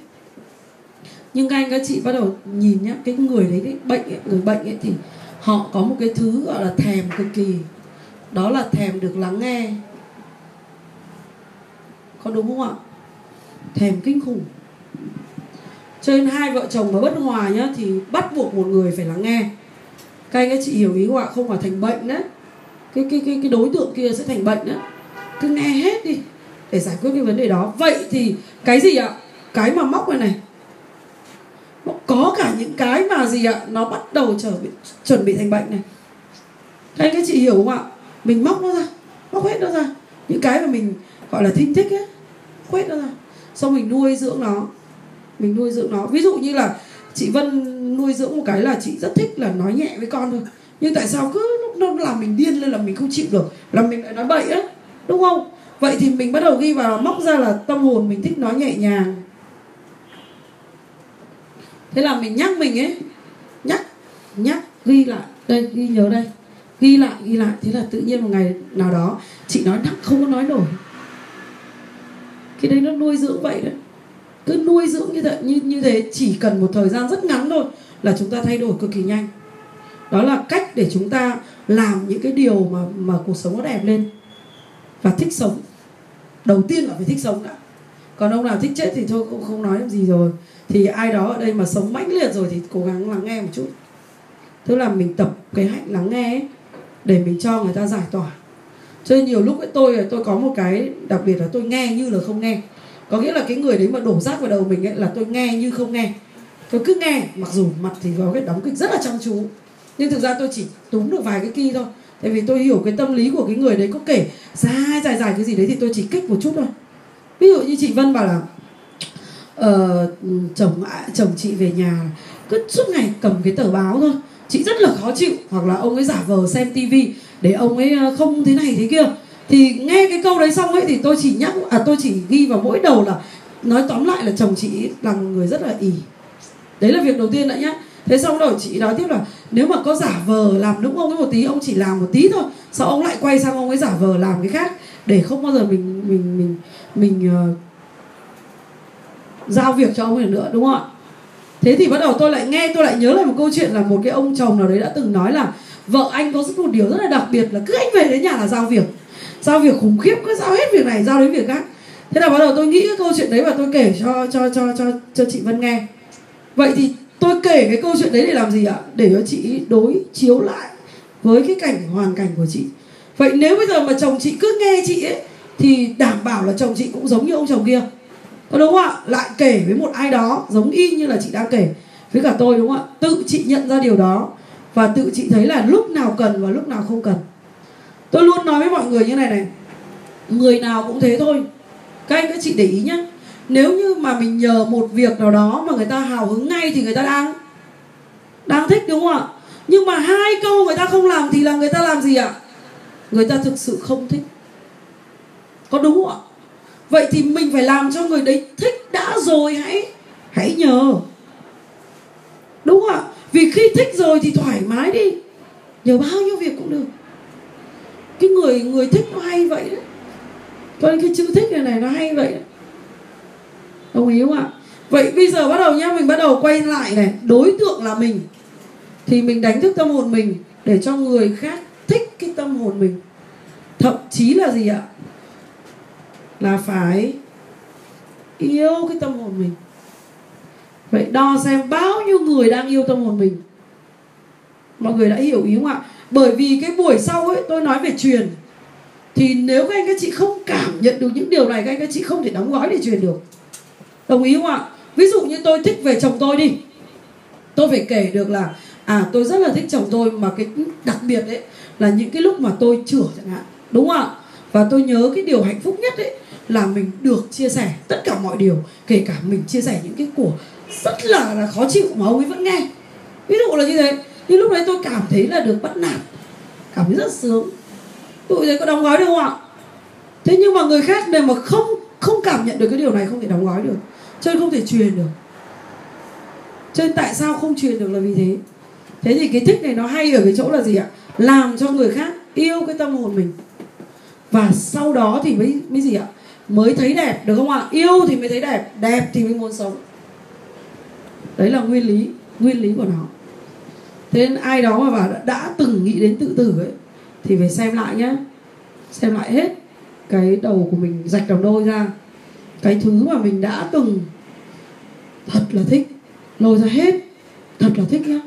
S1: Nhưng các anh các chị bắt đầu nhìn nhá cái người đấy cái bệnh ấy, người bệnh ấy thì họ có một cái thứ gọi là thèm cực kỳ. Đó là thèm được lắng nghe. Có đúng không ạ? Thèm kinh khủng cho nên hai vợ chồng mà bất hòa nhá thì bắt buộc một người phải lắng nghe. Các anh các chị hiểu ý không ạ không phải thành bệnh đấy. Cái cái cái cái đối tượng kia sẽ thành bệnh đấy. Cứ nghe hết đi để giải quyết cái vấn đề đó. Vậy thì cái gì ạ? Cái mà móc này này. Có cả những cái mà gì ạ? Nó bắt đầu trở bị, chuẩn bị thành bệnh này. Các anh các chị hiểu không ạ? Mình móc nó ra móc hết nó ra. Những cái mà mình gọi là thinh thích ấy quét nó ra. Xong mình nuôi dưỡng nó mình nuôi dưỡng nó. Ví dụ như là chị vân nuôi dưỡng một cái là chị rất thích là nói nhẹ với con thôi. Nhưng tại sao cứ lúc nó làm mình điên lên là mình không chịu được, là mình lại nói bậy á, đúng không? Vậy thì mình bắt đầu ghi vào, móc ra là tâm hồn mình thích nói nhẹ nhàng. Thế là mình nhắc mình ấy, nhắc nhắc, ghi lại, đây, ghi nhớ đây. Ghi lại ghi lại, thế là tự nhiên một ngày nào đó chị nói nặng không có nói nổi. Cái đấy nó nuôi dưỡng vậy đấy cứ nuôi dưỡng như thế như như thế chỉ cần một thời gian rất ngắn thôi là chúng ta thay đổi cực kỳ nhanh. Đó là cách để chúng ta làm những cái điều mà mà cuộc sống nó đẹp lên và thích sống. Đầu tiên là phải thích sống đã. Còn ông nào thích chết thì thôi cũng không nói làm gì rồi. Thì ai đó ở đây mà sống mãnh liệt rồi thì cố gắng lắng nghe một chút. Tức là mình tập cái hạnh lắng nghe ấy, để mình cho người ta giải tỏa. Cho nên nhiều lúc ấy tôi tôi có một cái đặc biệt là tôi nghe như là không nghe có nghĩa là cái người đấy mà đổ rác vào đầu mình ấy là tôi nghe như không nghe. Tôi cứ nghe mặc dù mặt thì có cái đóng kịch rất là chăm chú nhưng thực ra tôi chỉ túm được vài cái kia thôi. Tại vì tôi hiểu cái tâm lý của cái người đấy có kể dài dài dài cái gì đấy thì tôi chỉ kích một chút thôi. Ví dụ như chị vân bảo là uh, chồng chồng chị về nhà cứ suốt ngày cầm cái tờ báo thôi. Chị rất là khó chịu. Hoặc là ông ấy giả vờ xem tivi để ông ấy ờ, không thế này thế kia thì nghe cái câu đấy xong ấy thì tôi chỉ nhắc à tôi chỉ ghi vào mỗi đầu là nói tóm lại là chồng chị là người rất là ỉ đấy là việc đầu tiên đã nhá. Thế xong rồi chị nói tiếp là nếu mà có giả vờ làm đúng ông ấy một tí ông chỉ làm một tí thôi sau ông lại quay sang ông ấy giả vờ làm cái khác? Để không bao giờ mình mình mình mình uh, giao việc cho ông ấy nữa đúng không ạ? Thế thì bắt đầu tôi lại nghe tôi lại nhớ lại một câu chuyện là một cái ông chồng nào đấy đã từng nói là vợ anh có một điều rất là đặc biệt là cứ anh về đến nhà là giao việc giao việc khủng khiếp cứ giao hết việc này, giao đến việc khác. Thế là bắt đầu tôi nghĩ cái câu chuyện đấy và tôi kể cho cho cho cho cho chị Vân nghe. Vậy thì tôi kể cái câu chuyện đấy để làm gì ạ? Để cho chị đối chiếu lại với cái cảnh, hoàn cảnh của chị. Vậy nếu bây giờ mà chồng chị cứ nghe chị ấy, thì đảm bảo là chồng chị cũng giống như ông chồng kia. Có đúng không ạ? Lại kể với một ai đó, giống y như là chị đang kể với cả tôi, đúng không ạ? Tự chị nhận ra điều đó và tự chị thấy là lúc nào cần và lúc nào không cần tôi luôn nói với mọi người như này này. Người nào cũng thế thôi. Các anh các chị để ý nhé nếu như mà mình nhờ một việc nào đó mà người ta hào hứng ngay thì người ta đang đang thích, đúng không ạ? Nhưng mà hai câu người ta không làm thì là người ta làm gì ạ? Người ta thực sự không thích. Có đúng không ạ? Vậy thì mình phải làm cho người đấy thích đã rồi, hãy hãy nhờ. Đúng không ạ? Vì khi thích rồi thì thoải mái đi. Nhờ bao nhiêu việc cũng được cái người người thích nó hay vậy đó. Cho nên cái chữ thích này này, nó hay vậy đó. đồng ý không ạ? Vậy bây giờ bắt đầu nhá, mình bắt đầu quay lại này. Đối tượng là mình. Thì mình đánh thức tâm hồn mình để cho người khác thích cái tâm hồn mình. Thậm chí là gì ạ? Là phải yêu cái tâm hồn mình. Vậy đo xem bao nhiêu người đang yêu tâm hồn mình. Mọi người đã hiểu ý không ạ? Bởi vì cái buổi sau ấy tôi nói về truyền. Thì nếu các anh các chị không cảm nhận được những điều này các anh các chị không thể đóng gói để truyền được. Đồng ý không ạ? Ví dụ như tôi thích về chồng tôi đi. Tôi phải kể được là à tôi rất là thích chồng tôi mà cái đặc biệt đấy là những cái lúc mà tôi chữa chẳng hạn. Đúng không ạ? Và tôi nhớ cái điều hạnh phúc nhất đấy là mình được chia sẻ tất cả mọi điều kể cả mình chia sẻ những cái của rất là, là khó chịu mà ông ấy vẫn nghe. Ví dụ là như thế nhưng lúc đấy tôi cảm thấy là được bắt nạt, cảm thấy rất sướng. Tụi đấy có đóng gói được không ạ? Thế nhưng mà người khác đều mà không không cảm nhận được cái điều này không thể đóng gói được. Cho nên không thể truyền được. Cho nên tại sao không truyền được là vì thế. Thế thì cái thích này nó hay ở cái chỗ là gì ạ? Làm cho người khác yêu cái tâm hồn mình. Và sau đó thì mới mới gì ạ? Mới thấy đẹp, được không ạ? Yêu thì mới thấy đẹp đẹp thì mới muốn sống. Đấy là nguyên lý nguyên lý của nó thế nên ai đó mà bảo đã, đã từng nghĩ đến tự tử ấy thì phải xem lại nhé xem lại hết cái đầu của mình rạch đầu đôi ra. Cái thứ mà mình đã từng thật là thích lôi ra hết thật là thích nhá.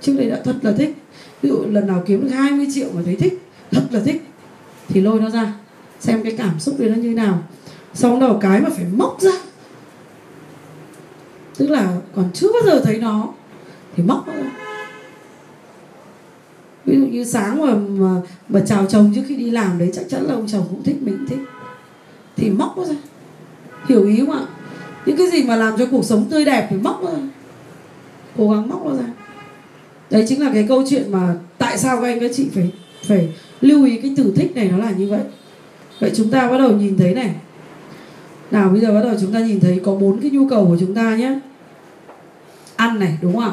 S1: Trước đây đã thật là thích. Ví dụ lần nào kiếm được 20 triệu mà thấy thích thật là thích thì lôi nó ra. Xem cái cảm xúc đấy nó như nào. Xong đầu cái mà phải móc ra. Tức là còn chưa bao giờ thấy nó thì móc nó ra ví dụ như sáng mà mà, mà chào chồng trước khi đi làm đấy chắc chắn là ông chồng cũng thích mình cũng thích. Thì móc nó ra. Hiểu ý không ạ? Những cái gì mà làm cho cuộc sống tươi đẹp thì móc nó ra. Cố gắng móc nó ra. Đấy chính là cái câu chuyện mà tại sao các anh các chị phải phải lưu ý cái từ thích này nó là như vậy. Vậy chúng ta bắt đầu nhìn thấy này. Nào bây giờ bắt đầu chúng ta nhìn thấy có bốn cái nhu cầu của chúng ta nhé. Ăn này đúng không ạ?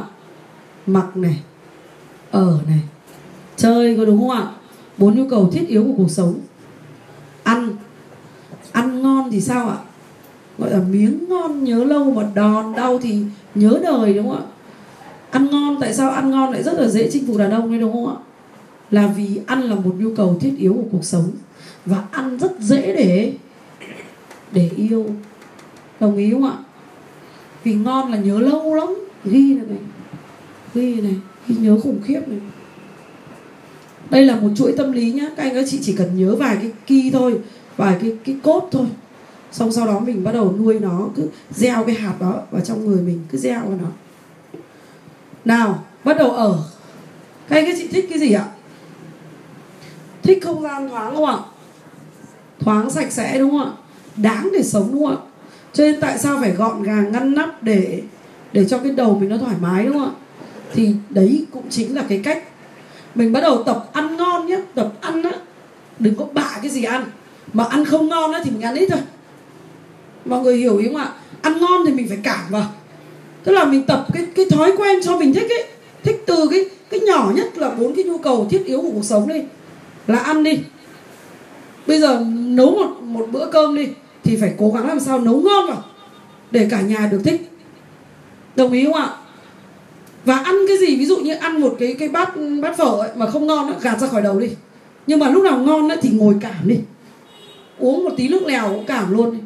S1: Mặc này. Ở này chơi có đúng không ạ? Bốn nhu cầu thiết yếu của cuộc sống. Ăn. Ăn ngon thì sao ạ? Gọi là miếng ngon nhớ lâu mà đòn đau thì nhớ đời đúng không ạ? Ăn ngon, tại sao ăn ngon lại rất là dễ chinh phục đàn ông đấy đúng không ạ? Là vì ăn là một nhu cầu thiết yếu của cuộc sống. Và ăn rất dễ để để yêu. Đồng ý không ạ? Vì ngon là nhớ lâu lắm. Ghi này này. Ghi này. Ghi nhớ khủng khiếp này đây là một chuỗi tâm lý nhá. Các anh các chị chỉ cần nhớ vài cái key thôi, vài cái cái cốt thôi. Xong sau đó mình bắt đầu nuôi nó, cứ gieo cái hạt đó vào trong người mình, cứ gieo vào nó. Nào, bắt đầu ở. Các anh các chị thích cái gì ạ? Thích không gian thoáng không ạ? Thoáng sạch sẽ đúng không ạ? Đáng để sống đúng không ạ? Cho nên tại sao phải gọn gàng, ngăn nắp để để cho cái đầu mình nó thoải mái đúng không ạ? Thì đấy cũng chính là cái cách mình bắt đầu tập ăn ngon nhé tập ăn á. Đừng có bạ cái gì ăn. Mà ăn không ngon á thì mình ăn ít thôi. Mọi người hiểu ý không ạ? Ăn ngon thì mình phải cảm vào. Tức là mình tập cái cái thói quen cho mình thích ấy. Thích từ cái cái nhỏ nhất là bốn cái nhu cầu thiết yếu của cuộc sống đi. Là ăn đi. Bây giờ nấu một một bữa cơm đi, thì phải cố gắng làm sao nấu ngon vào, để cả nhà được thích. Đồng ý không ạ? Và ăn cái gì ví dụ như ăn một cái cái bát bát phở ấy, mà không ngon ấy, gạt ra khỏi đầu đi. Nhưng mà lúc nào ngon ấy, thì ngồi cảm đi. Uống một tí nước lèo cũng cảm luôn đi.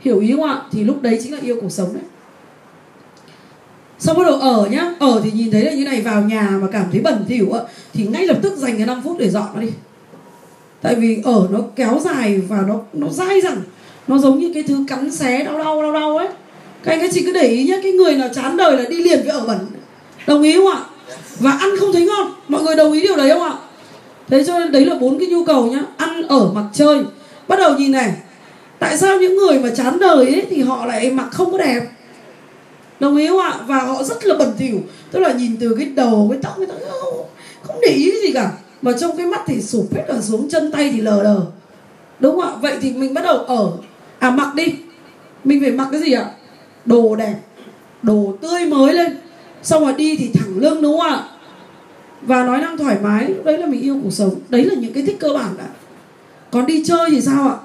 S1: Hiểu ý không ạ? Thì lúc đấy chính là yêu cuộc sống đấy. Xong bắt đầu ở nhá. Ở thì nhìn thấy là như này vào nhà mà cảm thấy bẩn thỉu ạ thì ngay lập tức dành cái 5 phút để dọn nó đi. Tại vì ở nó kéo dài và nó nó dai dẳng. Nó giống như cái thứ cắn xé đau đau đau đau ấy. Các anh các chị cứ để ý nhé cái người nào chán đời là đi liền với ở bẩn đồng ý không ạ? Và ăn không thấy ngon. Mọi người đồng ý điều đấy không ạ? Thế cho nên đấy là bốn cái nhu cầu nhá. Ăn ở mặc chơi. Bắt đầu nhìn này. Tại sao những người mà chán đời ấy thì họ lại mặc không có đẹp? Đồng ý không ạ? Và họ rất là bẩn thỉu. Tức là nhìn từ cái đầu cái tóc cái tóc không, không để ý cái gì cả. Mà trong cái mắt thì sụp hết ở xuống chân tay thì lờ đờ. Đúng không ạ? Vậy thì mình bắt đầu ở. À mặc đi. Mình phải mặc cái gì ạ? Đồ đẹp. Đồ tươi mới lên xong rồi đi thì thẳng lưng đúng không ạ? Và nói năng thoải mái đấy là mình yêu cuộc sống. Đấy là những cái thích cơ bản đã còn đi chơi thì sao ạ?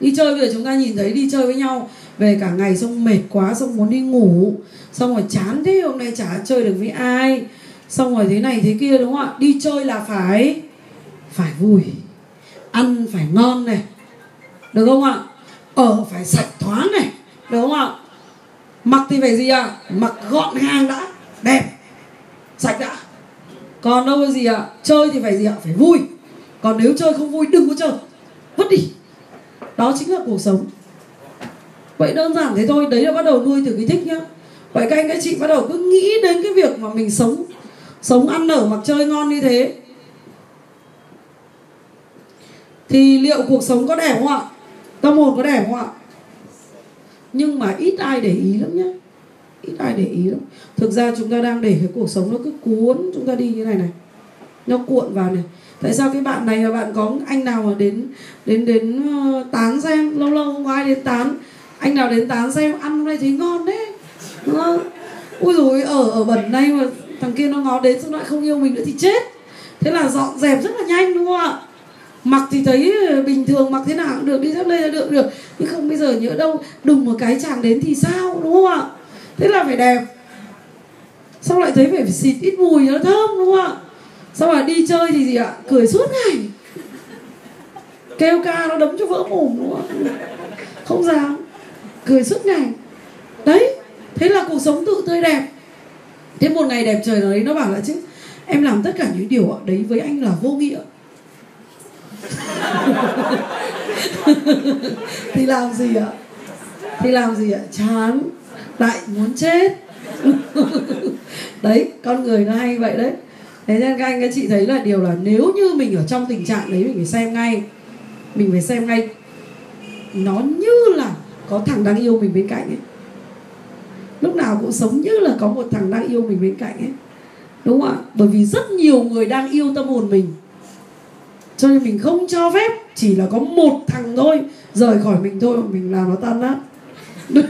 S1: Đi chơi bây giờ chúng ta nhìn thấy đi chơi với nhau, về cả ngày xong mệt quá, xong muốn đi ngủ. Xong rồi chán thế, hôm nay chả chơi được với ai. Xong rồi thế này thế kia đúng không ạ? Đi chơi là phải phải vui. Ăn phải ngon này. Được không ạ? Ở phải sạch thoáng này. Được không ạ? Mặc thì phải gì ạ? Mặc gọn gàng đã, đẹp, sạch đã. Còn đâu gì ạ? Chơi thì phải gì ạ? Phải vui. Còn nếu chơi không vui, đừng có chơi. Vứt đi. Đó chính là cuộc sống. Vậy đơn giản thế thôi, đấy là bắt đầu nuôi từ cái thích nhá. Vậy các anh, các chị bắt đầu cứ nghĩ đến cái việc mà mình sống sống ăn nở mặc chơi ngon như thế. Thì liệu cuộc sống có đẹp không ạ? Tâm hồn có đẹp không ạ? Nhưng mà ít ai để ý lắm nhá. Ít ai để ý lắm. Thực ra chúng ta đang để cái cuộc sống nó cứ cuốn chúng ta đi như này này. Nó cuộn vào này. Tại sao cái bạn này là bạn có anh nào mà đến đến đến uh, tán xem lâu lâu không có ai đến tán. Anh nào đến tán xem ăn hôm nay thấy ngon đấy. Đúng không? Ui rồi ở ở bẩn đây mà thằng kia nó ngó đến xong lại không yêu mình nữa thì chết. Thế là dọn dẹp rất là nhanh đúng không ạ? Mặc thì thấy ờ, bình thường mặc thế nào cũng được, đi dép lê là được được. Nhưng không, bây giờ nhớ đâu đùng một cái chàng đến thì sao, đúng không ạ? Thế là phải đẹp. Xong lại thấy phải xịt ít mùi nó thơm, đúng không ạ? Xong rồi đi chơi thì gì ạ? Cười suốt ngày. Kêu ca nó đấm cho vỡ mồm, đúng không không dám. Cười suốt ngày. Đấy, thế là cuộc sống tự tươi đẹp. Thế một ngày đẹp trời nó đấy, nó bảo là chứ, em làm tất cả những điều đấy với anh là vô nghĩa. thì làm gì ạ? Thì làm gì ạ? Chán, lại muốn chết. Đấy, con người nó hay vậy đấy. Thế nên các anh các chị thấy là điều là nếu như mình ở trong tình trạng đấy, mình phải xem ngay. Mình phải xem ngay. Nó như là có thằng đang yêu mình bên cạnh ấy. Lúc nào cũng sống như là có một thằng đang yêu mình bên cạnh ấy. Đúng không ạ? Bởi vì rất nhiều người đang yêu tâm hồn mình cho nên mình không cho phép, chỉ là có một thằng thôi. Rời khỏi mình thôi mà mình làm nó tan nát.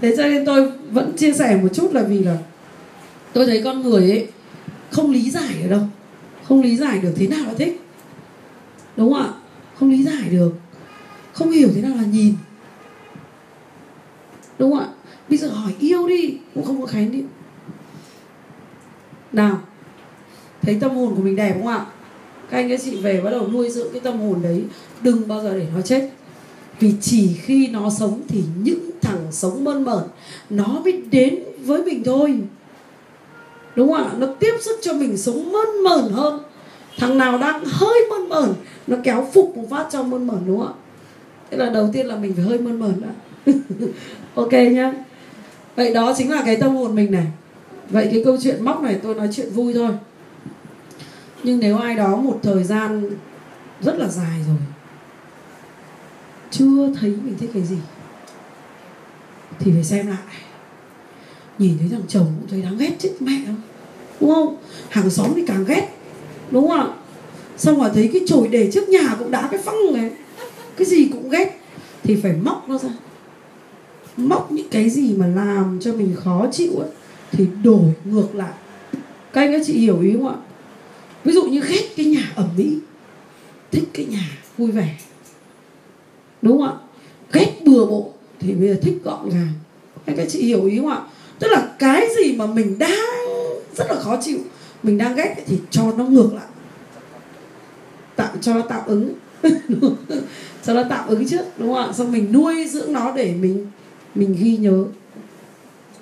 S1: Thế cho nên tôi vẫn chia sẻ một chút là vì là tôi thấy con người ấy không lý giải được đâu. Không lý giải được thế nào là thích. Đúng không ạ? Không lý giải được. Không hiểu thế nào là nhìn. Đúng không ạ? Bây giờ hỏi yêu đi, cũng không có khái niệm. Nào, thấy tâm hồn của mình đẹp không ạ? Các anh các chị về bắt đầu nuôi dưỡng cái tâm hồn đấy, đừng bao giờ để nó chết. Vì chỉ khi nó sống thì những thằng sống mơn mởn nó mới đến với mình thôi. Đúng không ạ? Nó tiếp sức cho mình sống mơn mởn hơn. Thằng nào đang hơi mơn mởn nó kéo phục một phát cho mơn mởn đúng không ạ? Thế là đầu tiên là mình phải hơi mơn mởn đã. Ok nhá. Vậy đó chính là cái tâm hồn mình này. Vậy cái câu chuyện móc này tôi nói chuyện vui thôi nhưng nếu ai đó một thời gian rất là dài rồi, chưa thấy mình thích cái gì, thì phải xem lại. Nhìn thấy thằng chồng cũng thấy đáng ghét chết mẹ không? Đúng không? Hàng xóm thì càng ghét, đúng không ạ? Xong rồi thấy cái chổi để trước nhà cũng đá cái phăng này, cái gì cũng ghét, thì phải móc nó ra. Móc những cái gì mà làm cho mình khó chịu ấy thì đổi ngược lại. Các anh các chị hiểu ý không ạ? Ví dụ như ghét cái nhà ẩm mỹ thích cái nhà vui vẻ, đúng không ạ? Ghét bừa bộ thì bây giờ thích gọn gàng. Các chị hiểu ý không ạ? Tức là cái gì mà mình đang rất là khó chịu, mình đang ghét thì cho nó ngược lại. Tạo, cho nó tạm ứng. Cho nó tạm ứng trước, đúng không ạ? Xong mình nuôi dưỡng nó để mình mình ghi nhớ,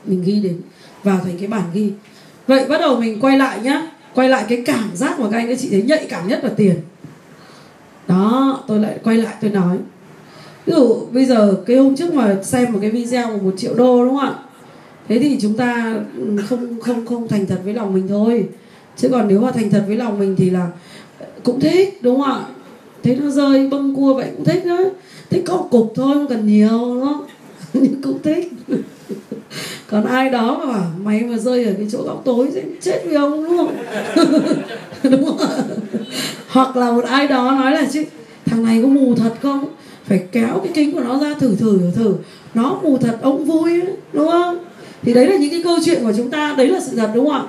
S1: mình ghi đến, vào thành cái bản ghi. Vậy bắt đầu mình quay lại nhá quay lại cái cảm giác mà các anh các chị thấy nhạy cảm nhất là tiền. Đó, tôi lại quay lại, tôi nói. Ví dụ, bây giờ cái hôm trước mà xem một cái video của một triệu đô, đúng không ạ? Thế thì chúng ta ừ, không không không thành thật với lòng mình thôi. Chứ còn nếu mà thành thật với lòng mình thì là cũng thích, đúng không ạ? Thế nó rơi bông cua vậy cũng thích đó thích có cục thôi, không cần nhiều, đúng không? Nhưng cũng thích còn ai đó mà bảo mày mà rơi ở cái chỗ góc tối sẽ chết vì ông đúng không đúng không hoặc là một ai đó nói là chứ thằng này có mù thật không? Phải kéo cái kính của nó ra thử thử thử nó mù thật ông vui ấy, đúng không? Thì đấy là những cái câu chuyện của chúng ta. Đấy là sự thật đúng không ạ?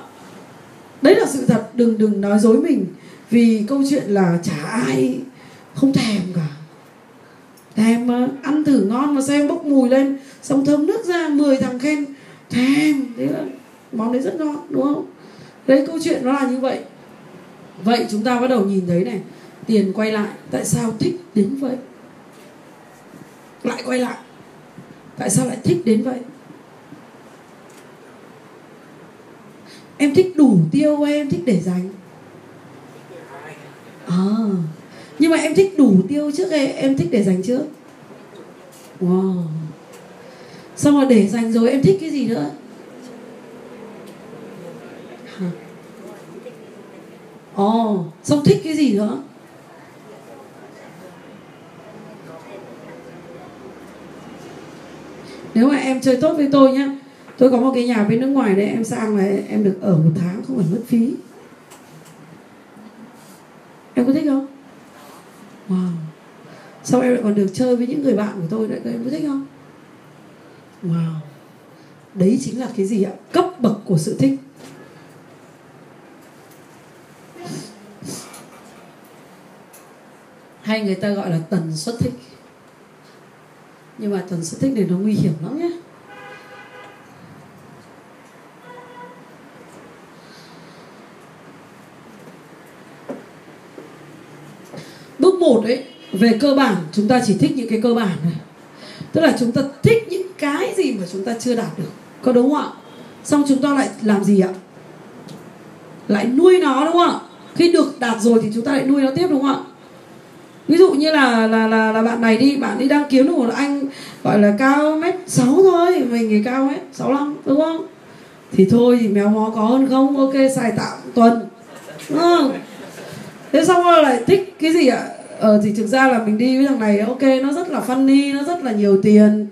S1: Đấy là sự thật. Đừng đừng nói dối mình vì câu chuyện là chả ai không thèm cả. Thèm mà ăn thử ngon mà xem bốc mùi lên xong thơm nước ra 10 thằng khen thèm thế là món đấy rất ngon đúng không? Đấy câu chuyện nó là như vậy. Vậy chúng ta bắt đầu nhìn thấy này tiền quay lại tại sao thích đến vậy? Lại quay lại tại sao lại thích đến vậy? Em thích đủ tiêu hay em thích để dành? À, nhưng mà em thích đủ tiêu trước hay em thích để dành trước? Wow xong rồi để dành rồi em thích cái gì nữa? Ồ oh, xong thích cái gì nữa? Nếu mà em chơi tốt với tôi nhá tôi có một cái nhà bên nước ngoài đấy em sang là em được ở một tháng không phải mất phí. Em có thích không? Wow. Sau em lại còn được chơi với những người bạn của tôi đấy, em có thích không? Wow. Đấy chính là cái gì ạ? Cấp bậc của sự thích. Hay người ta gọi là tần suất thích. Nhưng mà tần suất thích này nó nguy hiểm lắm nhé. Bước một ấy, về cơ bản, chúng ta chỉ thích những cái cơ bản này. Tức là chúng ta thích những cái gì mà chúng ta chưa đạt được có đúng không ạ? Xong chúng ta lại làm gì ạ? Lại nuôi nó đúng không ạ? Khi được đạt rồi thì chúng ta lại nuôi nó tiếp đúng không ạ? Ví dụ như là là là, là bạn này đi bạn đi đang kiếm được một anh gọi là cao mét sáu thôi mình thì cao mét sáu năm đúng không? Thì thôi thì mèo mó có hơn không? Ok xài tạm tuần. Đúng không? Thế xong rồi lại thích cái gì ạ? Ờ thì thực ra là mình đi với thằng này ok nó rất là funny nó rất là nhiều tiền.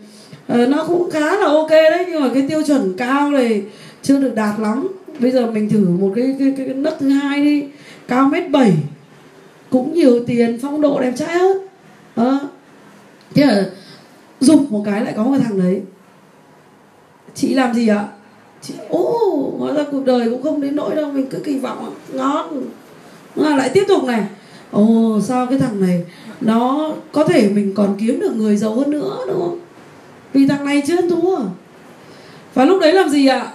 S1: Ờ, nó cũng khá là ok đấy nhưng mà cái tiêu chuẩn cao này chưa được đạt lắm. Bây giờ mình thử một cái cái, cái, cái nấc thứ hai đi. Cao mét bảy cũng nhiều tiền phong độ đẹp trai hơn. À, thế là dục một cái lại có một thằng đấy. Chị làm gì ạ? Chị ô hóa ra cuộc đời cũng không đến nỗi đâu mình cứ kỳ vọng ngon. À, lại tiếp tục này. Ồ sao cái thằng này nó có thể mình còn kiếm được người giàu hơn nữa đúng không? Vì thằng này chưa thua và lúc đấy làm gì ạ?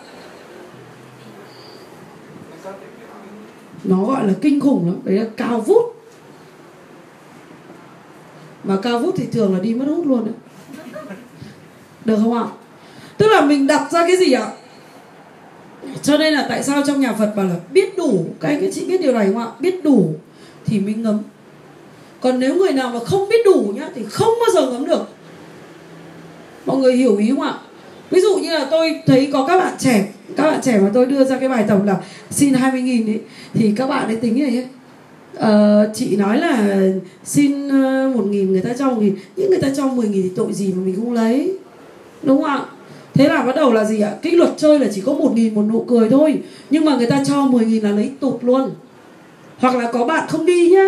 S1: Nó gọi là kinh khủng lắm. Đấy là cao vút. Mà cao vút thì thường là đi mất hút luôn đấy. Được không ạ? Tức là mình đặt ra cái gì ạ? Cho nên là tại sao trong nhà Phật bảo là biết đủ, các anh các chị biết điều này không ạ? Biết đủ thì mình ngấm. Còn nếu người nào mà không biết đủ nhá, thì không bao giờ ngấm được mọi người hiểu ý không ạ? Ví dụ như là tôi thấy có các bạn trẻ các bạn trẻ mà tôi đưa ra cái bài tổng là xin 20 nghìn ấy thì các bạn ấy tính như này ấy Ờ, chị nói là xin ờ, một nghìn người ta cho một nghìn. Những người ta cho 10 nghìn thì tội gì mà mình không lấy? Đúng không ạ? Thế là bắt đầu là gì ạ? Cái luật chơi là chỉ có một nghìn một nụ cười thôi. Nhưng mà người ta cho 10 nghìn là lấy tụt luôn. Hoặc là có bạn không đi nhá.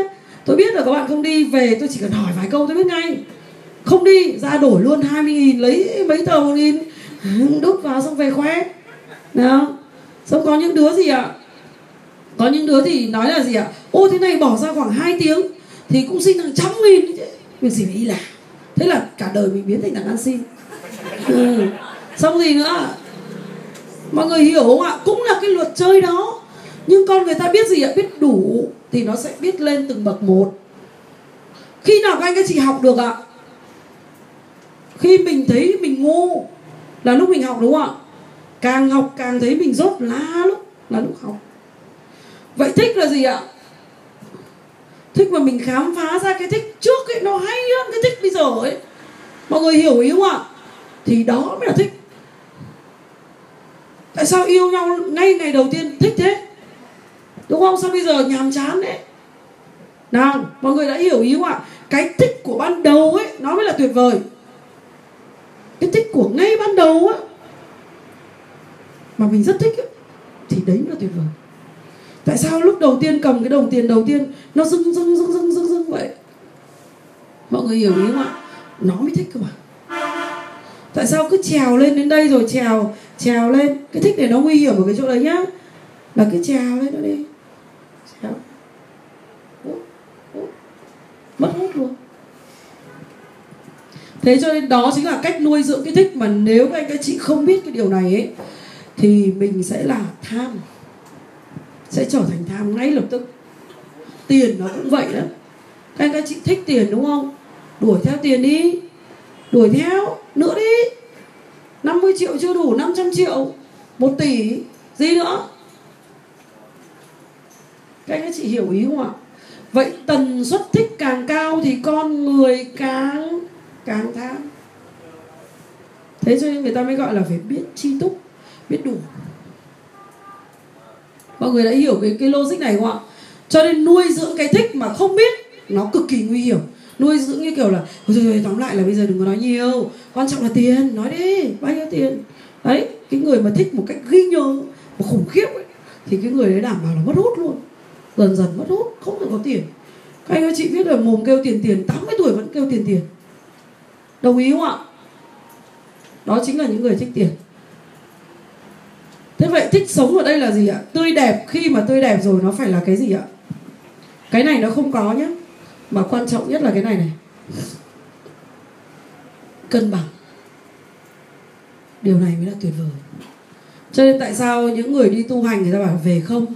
S1: Tôi biết là có bạn không đi về tôi chỉ cần hỏi vài câu tôi biết ngay không đi, ra đổi luôn 20 nghìn, lấy mấy tờ một nghìn. Đút vào xong về khoe. Nào xong có những đứa gì ạ? Có những đứa thì nói là gì ạ? Ô, thế này bỏ ra khoảng 2 tiếng thì cũng xin hàng trăm nghìn chứ. Việc gì phải đi làm thế là cả đời mình biến thành thằng ăn xin. Ừ. xong gì nữa? Mọi người hiểu không ạ? Cũng là cái luật chơi đó. Nhưng con người ta biết gì ạ? Biết đủ thì nó sẽ biết lên từng bậc một. Khi nào các anh các chị học được ạ? Khi mình thấy mình ngu là lúc mình học đúng không ạ? Càng học càng thấy mình dốt lá lúc, là lúc học. Vậy thích là gì ạ? Thích mà mình khám phá ra cái thích trước ấy, nó hay hơn cái thích bây giờ ấy. Mọi người hiểu ý không ạ? Thì đó mới là thích. Tại sao yêu nhau ngay ngày đầu tiên thích thế? Đúng không? Sao bây giờ nhàm chán đấy nào, mọi người đã hiểu ý không ạ? Cái thích của ban đầu ấy, nó mới là tuyệt vời cái thích của ngay ban đầu á mà mình rất thích á, thì đấy là tuyệt vời. Tại sao lúc đầu tiên cầm cái đồng tiền đầu tiên nó rưng rưng rưng rưng rưng rưng vậy? Mọi người hiểu ý không ạ? Nó mới thích cơ mà. Tại sao cứ trèo lên đến đây rồi trèo trèo lên? Cái thích này nó nguy hiểm ở cái chỗ đấy nhá. Là cứ trèo lên nó đi. Trèo. Mất hết luôn thế cho nên đó chính là cách nuôi dưỡng cái thích mà nếu các anh các chị không biết cái điều này ấy, thì mình sẽ là tham. Sẽ trở thành tham ngay lập tức. Tiền nó cũng vậy đó. Các anh các chị thích tiền đúng không? Đuổi theo tiền đi. Đuổi theo nữa đi. 50 triệu chưa đủ 500 triệu. 1 tỷ. Gì nữa? Các anh các chị hiểu ý không ạ? Vậy tần suất thích càng cao thì con người càng càng tham thế cho nên người ta mới gọi là phải biết chi túc biết đủ. Mọi người đã hiểu cái cái logic này không ạ? Cho nên nuôi dưỡng cái thích mà không biết nó cực kỳ nguy hiểm. Nuôi dưỡng như kiểu là thôi, thôi, tóm lại là bây giờ đừng có nói nhiều. Quan trọng là tiền nói đi bao nhiêu tiền? Đấy cái người mà thích một cách ghi nhớ một khủng khiếp ấy, thì cái người đấy đảm bảo là mất hút luôn. Dần dần mất hút không được có tiền. Các anh các chị biết là mồm kêu tiền tiền 80 tuổi vẫn kêu tiền tiền đồng ý không ạ? Đó chính là những người thích tiền. Thế vậy thích sống ở đây là gì ạ? Tươi đẹp, khi mà tươi đẹp rồi nó phải là cái gì ạ? Cái này nó không có nhé mà quan trọng nhất là cái này này. Cân bằng. Điều này mới là tuyệt vời. Cho nên tại sao những người đi tu hành người ta bảo về không?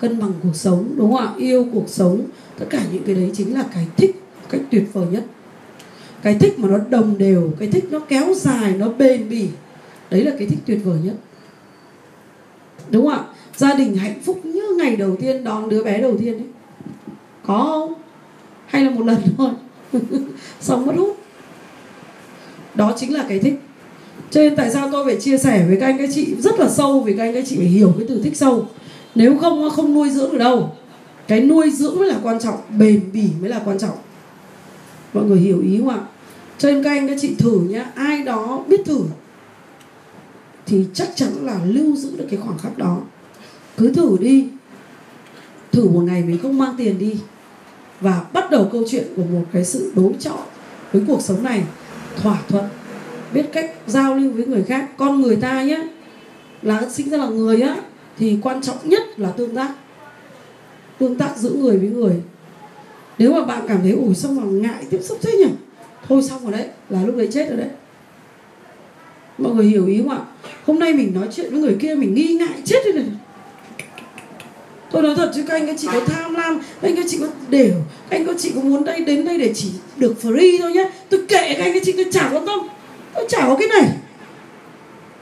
S1: Cân bằng cuộc sống, đúng không ạ? Yêu cuộc sống. Tất cả những cái đấy chính là cái thích cách tuyệt vời nhất cái thích mà nó đồng đều, cái thích nó kéo dài, nó bền bỉ, đấy là cái thích tuyệt vời nhất. Đúng không ạ? Gia đình hạnh phúc như ngày đầu tiên, đón đứa bé đầu tiên ấy. Có không? Hay là một lần thôi. Xong mất hút. Đó chính là cái thích. Cho nên tại sao tôi phải chia sẻ với các anh các chị rất là sâu, vì các anh các chị phải hiểu cái từ thích sâu. Nếu không, nó không nuôi dưỡng được đâu. Cái nuôi dưỡng mới là quan trọng, bền bỉ mới là quan trọng. Mọi người hiểu ý không ạ? Cho nên các anh các chị thử nhá, ai đó biết thử thì chắc chắn là lưu giữ được cái khoảng khắc đó. Cứ thử đi. Thử một ngày mình không mang tiền đi. Và bắt đầu câu chuyện của một cái sự đối chọi với cuộc sống này. Thỏa thuận, biết cách giao lưu với người khác. Con người ta nhé là sinh ra là người á, thì quan trọng nhất là tương tác. Tương tác giữa người với người. Nếu mà bạn cảm thấy ủi xong mà ngại tiếp xúc thế nhỉ? Thôi xong rồi đấy, là lúc đấy chết rồi đấy. Mọi người hiểu ý không ạ? Hôm nay mình nói chuyện với người kia, mình nghi ngại chết rồi này. Tôi nói thật chứ, các anh các chị có tham lam, các anh các chị có đều, các anh các chị có muốn đây đến đây để chỉ được free thôi nhé. Tôi kệ các anh các chị, tôi chả quan tâm. Tôi chả có cái này.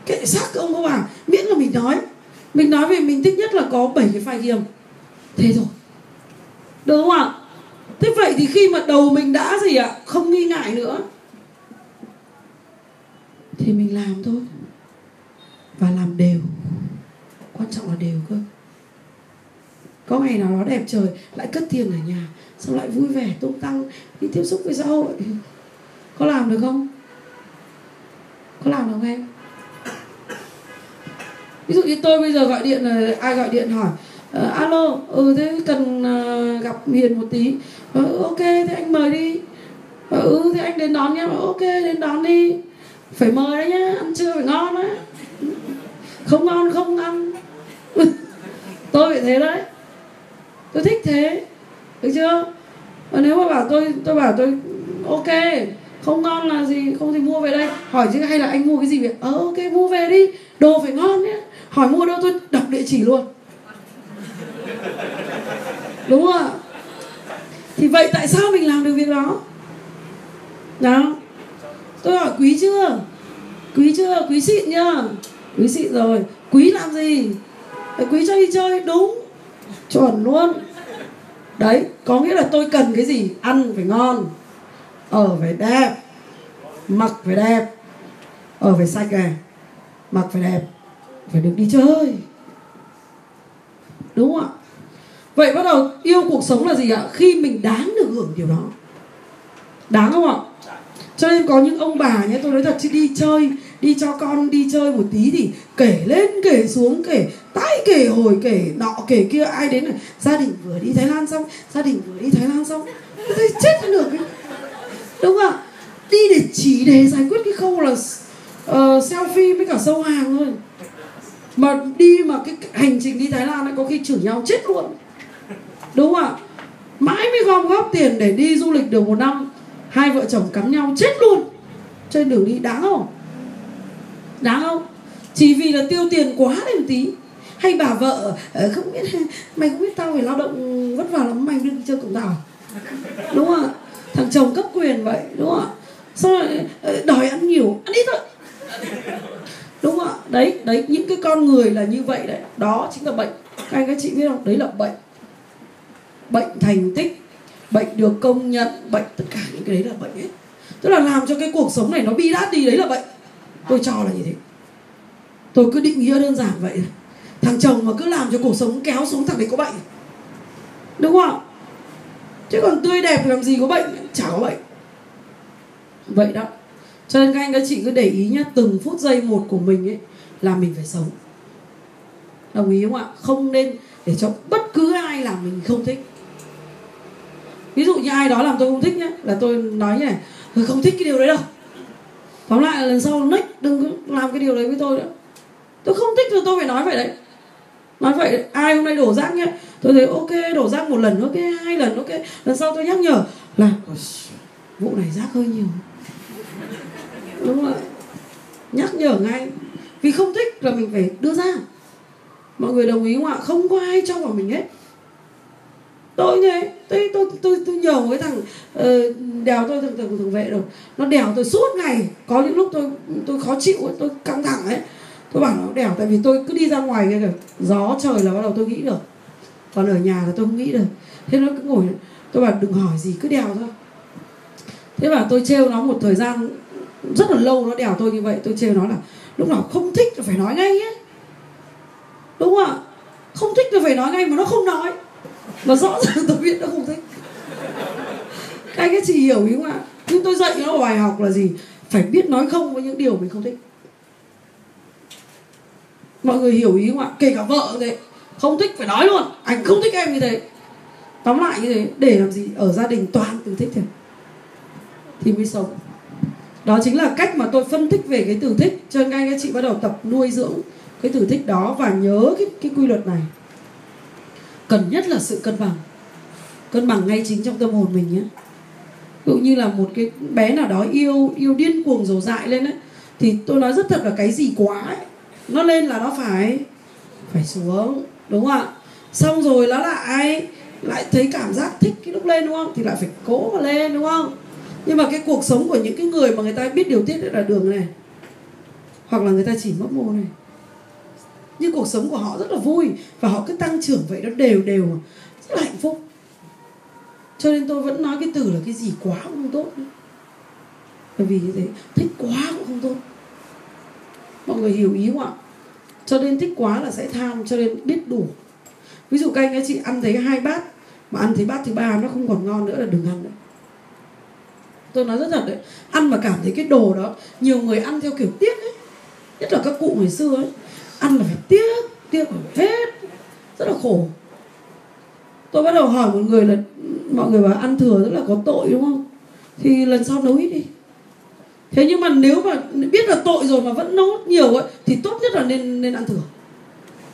S1: Kệ xác ông cô bà. Miễn là mình nói. Mình nói về mình thích nhất là có bảy cái file ghi âm. Thế thôi. Được không ạ? Thế vậy thì khi mà đầu mình đã gì ạ? Không nghi ngại nữa. Thì mình làm thôi. Và làm đều. Quan trọng là đều cơ. Có ngày nào đó đẹp trời, lại cất tiền ở nhà, xong lại vui vẻ, tung tăng, đi tiếp xúc với xã hội. Có làm được không? Có làm được không em? Ví dụ như tôi bây giờ gọi điện là, ai gọi điện hỏi uh, alo ừ thế cần uh, gặp hiền một tí. Uh, ok thế anh mời đi. Uh, ừ thế anh đến đón nhé ok đến đón đi. Phải mời đấy nhá ăn trưa phải ngon đấy không ngon không ăn. Tôi phải thế đấy. Tôi thích thế. Được chưa? Và nếu mà bảo tôi tôi bảo tôi ok không ngon là gì không thì mua về đây. Hỏi chứ hay là anh mua cái gì vậy? Ờ ok mua về đi. Đồ phải ngon nhé hỏi mua đâu tôi đọc địa chỉ luôn đúng không ạ? Thì vậy tại sao mình làm được việc đó? Nào, tôi hỏi quý chưa? Quý chưa? Quý xịn nhá? Quý xịn rồi. Quý làm gì? Quý cho đi chơi, đúng. Chuẩn luôn. Đấy, có nghĩa là tôi cần cái gì? Ăn phải ngon, ở phải đẹp, mặc phải đẹp, ở phải sạch này, mặc phải đẹp, phải được đi chơi. Đúng không ạ? Vậy bắt đầu yêu cuộc sống là gì ạ? Khi mình đáng được hưởng điều đó. Đáng không ạ? Cho nên có những ông bà nhé tôi nói thật chứ đi chơi đi cho con đi chơi một tí thì kể lên kể xuống kể tái kể hồi kể nọ kể kia. Ai đến này gia đình vừa đi thái lan xong gia đình vừa đi thái lan xong. Tôi chết được đúng không ạ? Đi để chỉ để giải quyết cái khâu là uh, selfie với cả sâu hàng thôi. Mà đi mà cái hành trình đi thái lan ấy có khi chửi nhau chết luôn đúng không ạ? Mãi mới gom góp tiền để đi du lịch được một năm, hai vợ chồng cắm nhau chết luôn. Trên đường đi, đáng không? Đáng không? Chỉ vì là tiêu tiền quá lên một tí. Hay bà vợ ờ, không biết, mày không biết tao phải lao động vất vả lắm, mày đi chơi cùng tao đúng không ạ? Thằng chồng cấp quyền vậy, đúng không ạ? Sao lại ờ, đòi ăn nhiều, ăn ít thôi. Đúng không ạ? Đấy đấy, những cái con người là như vậy đấy. Đó chính là bệnh. Các anh các chị biết không? Đấy là bệnh bệnh thành tích, bệnh được công nhận, bệnh, tất cả những cái đấy là bệnh hết. Tức là làm cho cái cuộc sống này nó bi đát đi, đấy là bệnh. Tôi cho là như thế. Tôi cứ định nghĩa đơn giản vậy. Thằng chồng mà cứ làm cho cuộc sống kéo xuống, thằng đấy có bệnh. Đúng không? Chứ còn tươi đẹp làm gì có bệnh? Chả có bệnh. Vậy đó. Cho nên các anh các chị cứ để ý nhé từng phút giây một của mình ấy, là mình phải sống. Đồng ý không ạ? Không nên để cho bất cứ ai làm mình không thích ví dụ như ai đó làm tôi không thích nhé là tôi nói như này tôi không thích cái điều đấy đâu. Tóm lại là lần sau nick đừng làm cái điều đấy với tôi nữa. Tôi không thích rồi, tôi phải nói vậy đấy. Nói vậy ai hôm nay đổ rác nhé tôi thấy ok, đổ rác một lần ok, hai lần ok. Lần sau tôi nhắc nhở là vụ này rác hơi nhiều. Đúng rồi. Nhắc nhở ngay. Vì không thích là mình phải đưa ra. Mọi người đồng ý không ạ? Không có ai cho vào mình hết tôi như thế tôi tôi tôi, tôi nhờ cái thằng uh, đèo tôi thằng, thằng, thằng vệ rồi. Nó đèo tôi suốt ngày. Có những lúc tôi tôi khó chịu ấy, tôi căng thẳng ấy. Tôi bảo nó đèo tại vì tôi cứ đi ra ngoài cái gió trời là bắt đầu tôi nghĩ được. Còn ở nhà là tôi không nghĩ được. Thế nó cứ ngồi tôi bảo đừng hỏi gì cứ đèo thôi. Thế mà tôi trêu nó một thời gian rất là lâu nó đèo tôi như vậy tôi trêu nó là lúc nào không thích là phải nói ngay ấy. Đúng không ạ? Không thích là phải nói ngay mà nó không nói và rõ ràng tôi biết nó không thích. Các anh ấy chỉ hiểu ý không ạ? Nhưng tôi dạy nó bài học là gì? Phải biết nói không với những điều mình không thích. Mọi người hiểu ý không ạ? Kể cả vợ thế. Không thích phải nói luôn. Anh không thích em như thế. Tóm lại như thế, để làm gì? Ở gia đình toàn từ thích thôi. Thì mới sống. Đó chính là cách mà tôi phân tích về cái từ thích. Cho nên các anh các chị bắt đầu tập nuôi dưỡng cái từ thích đó và nhớ cái cái quy luật này cần nhất là sự cân bằng. Cân bằng ngay chính trong tâm hồn mình nhé. Ví dụ như là một cái bé nào đó yêu yêu điên cuồng dầu dại lên ấy, thì tôi nói rất thật là cái gì quá ấy, nó lên là nó phải phải xuống, đúng không ạ? Xong rồi nó lại lại thấy cảm giác thích cái lúc lên, đúng không? Thì lại phải cố mà lên, đúng không? Nhưng mà cái cuộc sống của những cái người mà người ta biết điều tiết là đường này, hoặc là người ta chỉ mấp mô này nhưng cuộc sống của họ rất là vui và họ cứ tăng trưởng vậy nó đều đều rất là hạnh phúc. Cho nên tôi vẫn nói cái từ là cái gì quá cũng không tốt bởi vì thế, thích quá cũng không tốt. Mọi người hiểu ý không ạ? Cho nên thích quá là sẽ tham, cho nên biết đủ. Ví dụ các anh chị ăn thấy hai bát, mà ăn thấy bát thứ ba nó không còn ngon nữa là đừng ăn nữa. Tôi nói rất thật đấy, ăn mà cảm thấy cái đồ đó, nhiều người ăn theo kiểu tiếc ấy. Nhất là các cụ ngày xưa ấy ăn là phải tiếc tiếc hết. Rất là khổ. Tôi bắt đầu hỏi một người là, mọi người bảo ăn thừa rất là có tội, đúng không? Thì lần sau nấu ít đi. Thế nhưng mà nếu mà biết là tội rồi mà vẫn nấu nhiều ấy, thì tốt nhất là nên nên ăn thừa.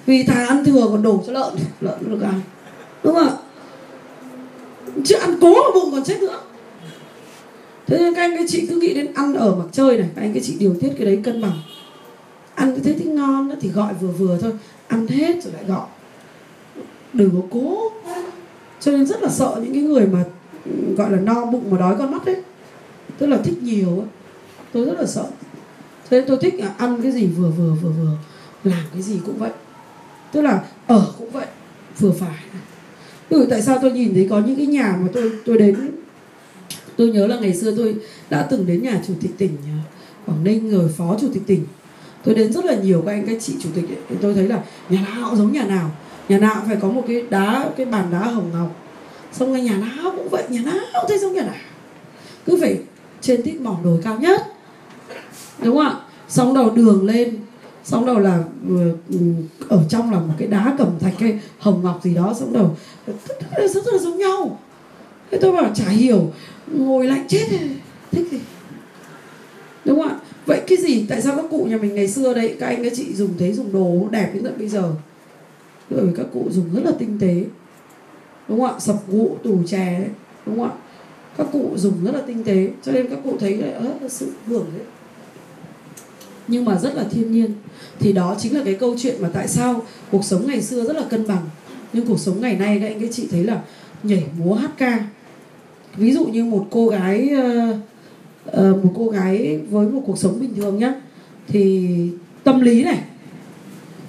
S1: Vì thà ăn thừa còn đổ cho lợn lợn nó được ăn. Đúng không ạ? Chứ ăn cố vào bụng còn chết nữa. Thế nên các anh các chị cứ nghĩ đến ăn ở mặc chơi này, các anh các chị điều tiết cái đấy cân bằng ăn cái thế thì ngon đó thì gọi vừa vừa thôi. Ăn hết rồi lại gọi. Đừng có cố. Cho nên rất là sợ những cái người mà ừ, gọi là no bụng mà đói con mắt đấy tức là thích nhiều ấy. Tôi rất là sợ. Cho nên tôi thích là ăn cái gì vừa vừa vừa vừa. Làm cái gì cũng vậy. Tức là ở cũng vậy. Vừa phải. Ừ, tại sao tôi nhìn thấy có những cái nhà mà tôi tôi đến tôi nhớ là ngày xưa tôi đã từng đến nhà chủ tịch tỉnh à, quảng ninh rồi phó chủ tịch tỉnh tôi đến rất là nhiều các anh các chị chủ tịch ấy, tôi thấy là nhà nào giống nhà nào. Nhà nào cũng phải có một cái đá cái bàn đá hồng ngọc. Xong rồi nhà nào cũng vậy nhà nào cũng thấy giống nhà nào. Cứ phải trên tít mỏm đồi cao nhất. Đúng không ạ? Xong đầu đường lên xong đầu là ừ, ừ, ở trong là một cái đá cẩm thạch hay hồng ngọc gì đó. Xong đầu rất, rất là giống nhau. Thế tôi bảo chả hiểu ngồi lạnh chết thích gì? Đúng không ạ? Vậy cái gì? Tại sao các cụ nhà mình ngày xưa đấy các anh các chị dùng thấy dùng đồ đẹp đến tận bây giờ? Bởi vì các cụ dùng rất là tinh tế. Đúng không ạ? Sập gụ tủ chè đấy. Đúng không ạ? Các cụ dùng rất là tinh tế. Cho nên các cụ thấy là sự hưởng đấy. Nhưng mà rất là thiên nhiên. Thì đó chính là cái câu chuyện mà tại sao cuộc sống ngày xưa rất là cân bằng. Nhưng cuộc sống ngày nay các anh các chị thấy là nhảy múa hát ca. Ví dụ như một cô gái uh, Ờ, một cô gái với một cuộc sống bình thường nhá. Thì tâm lý này,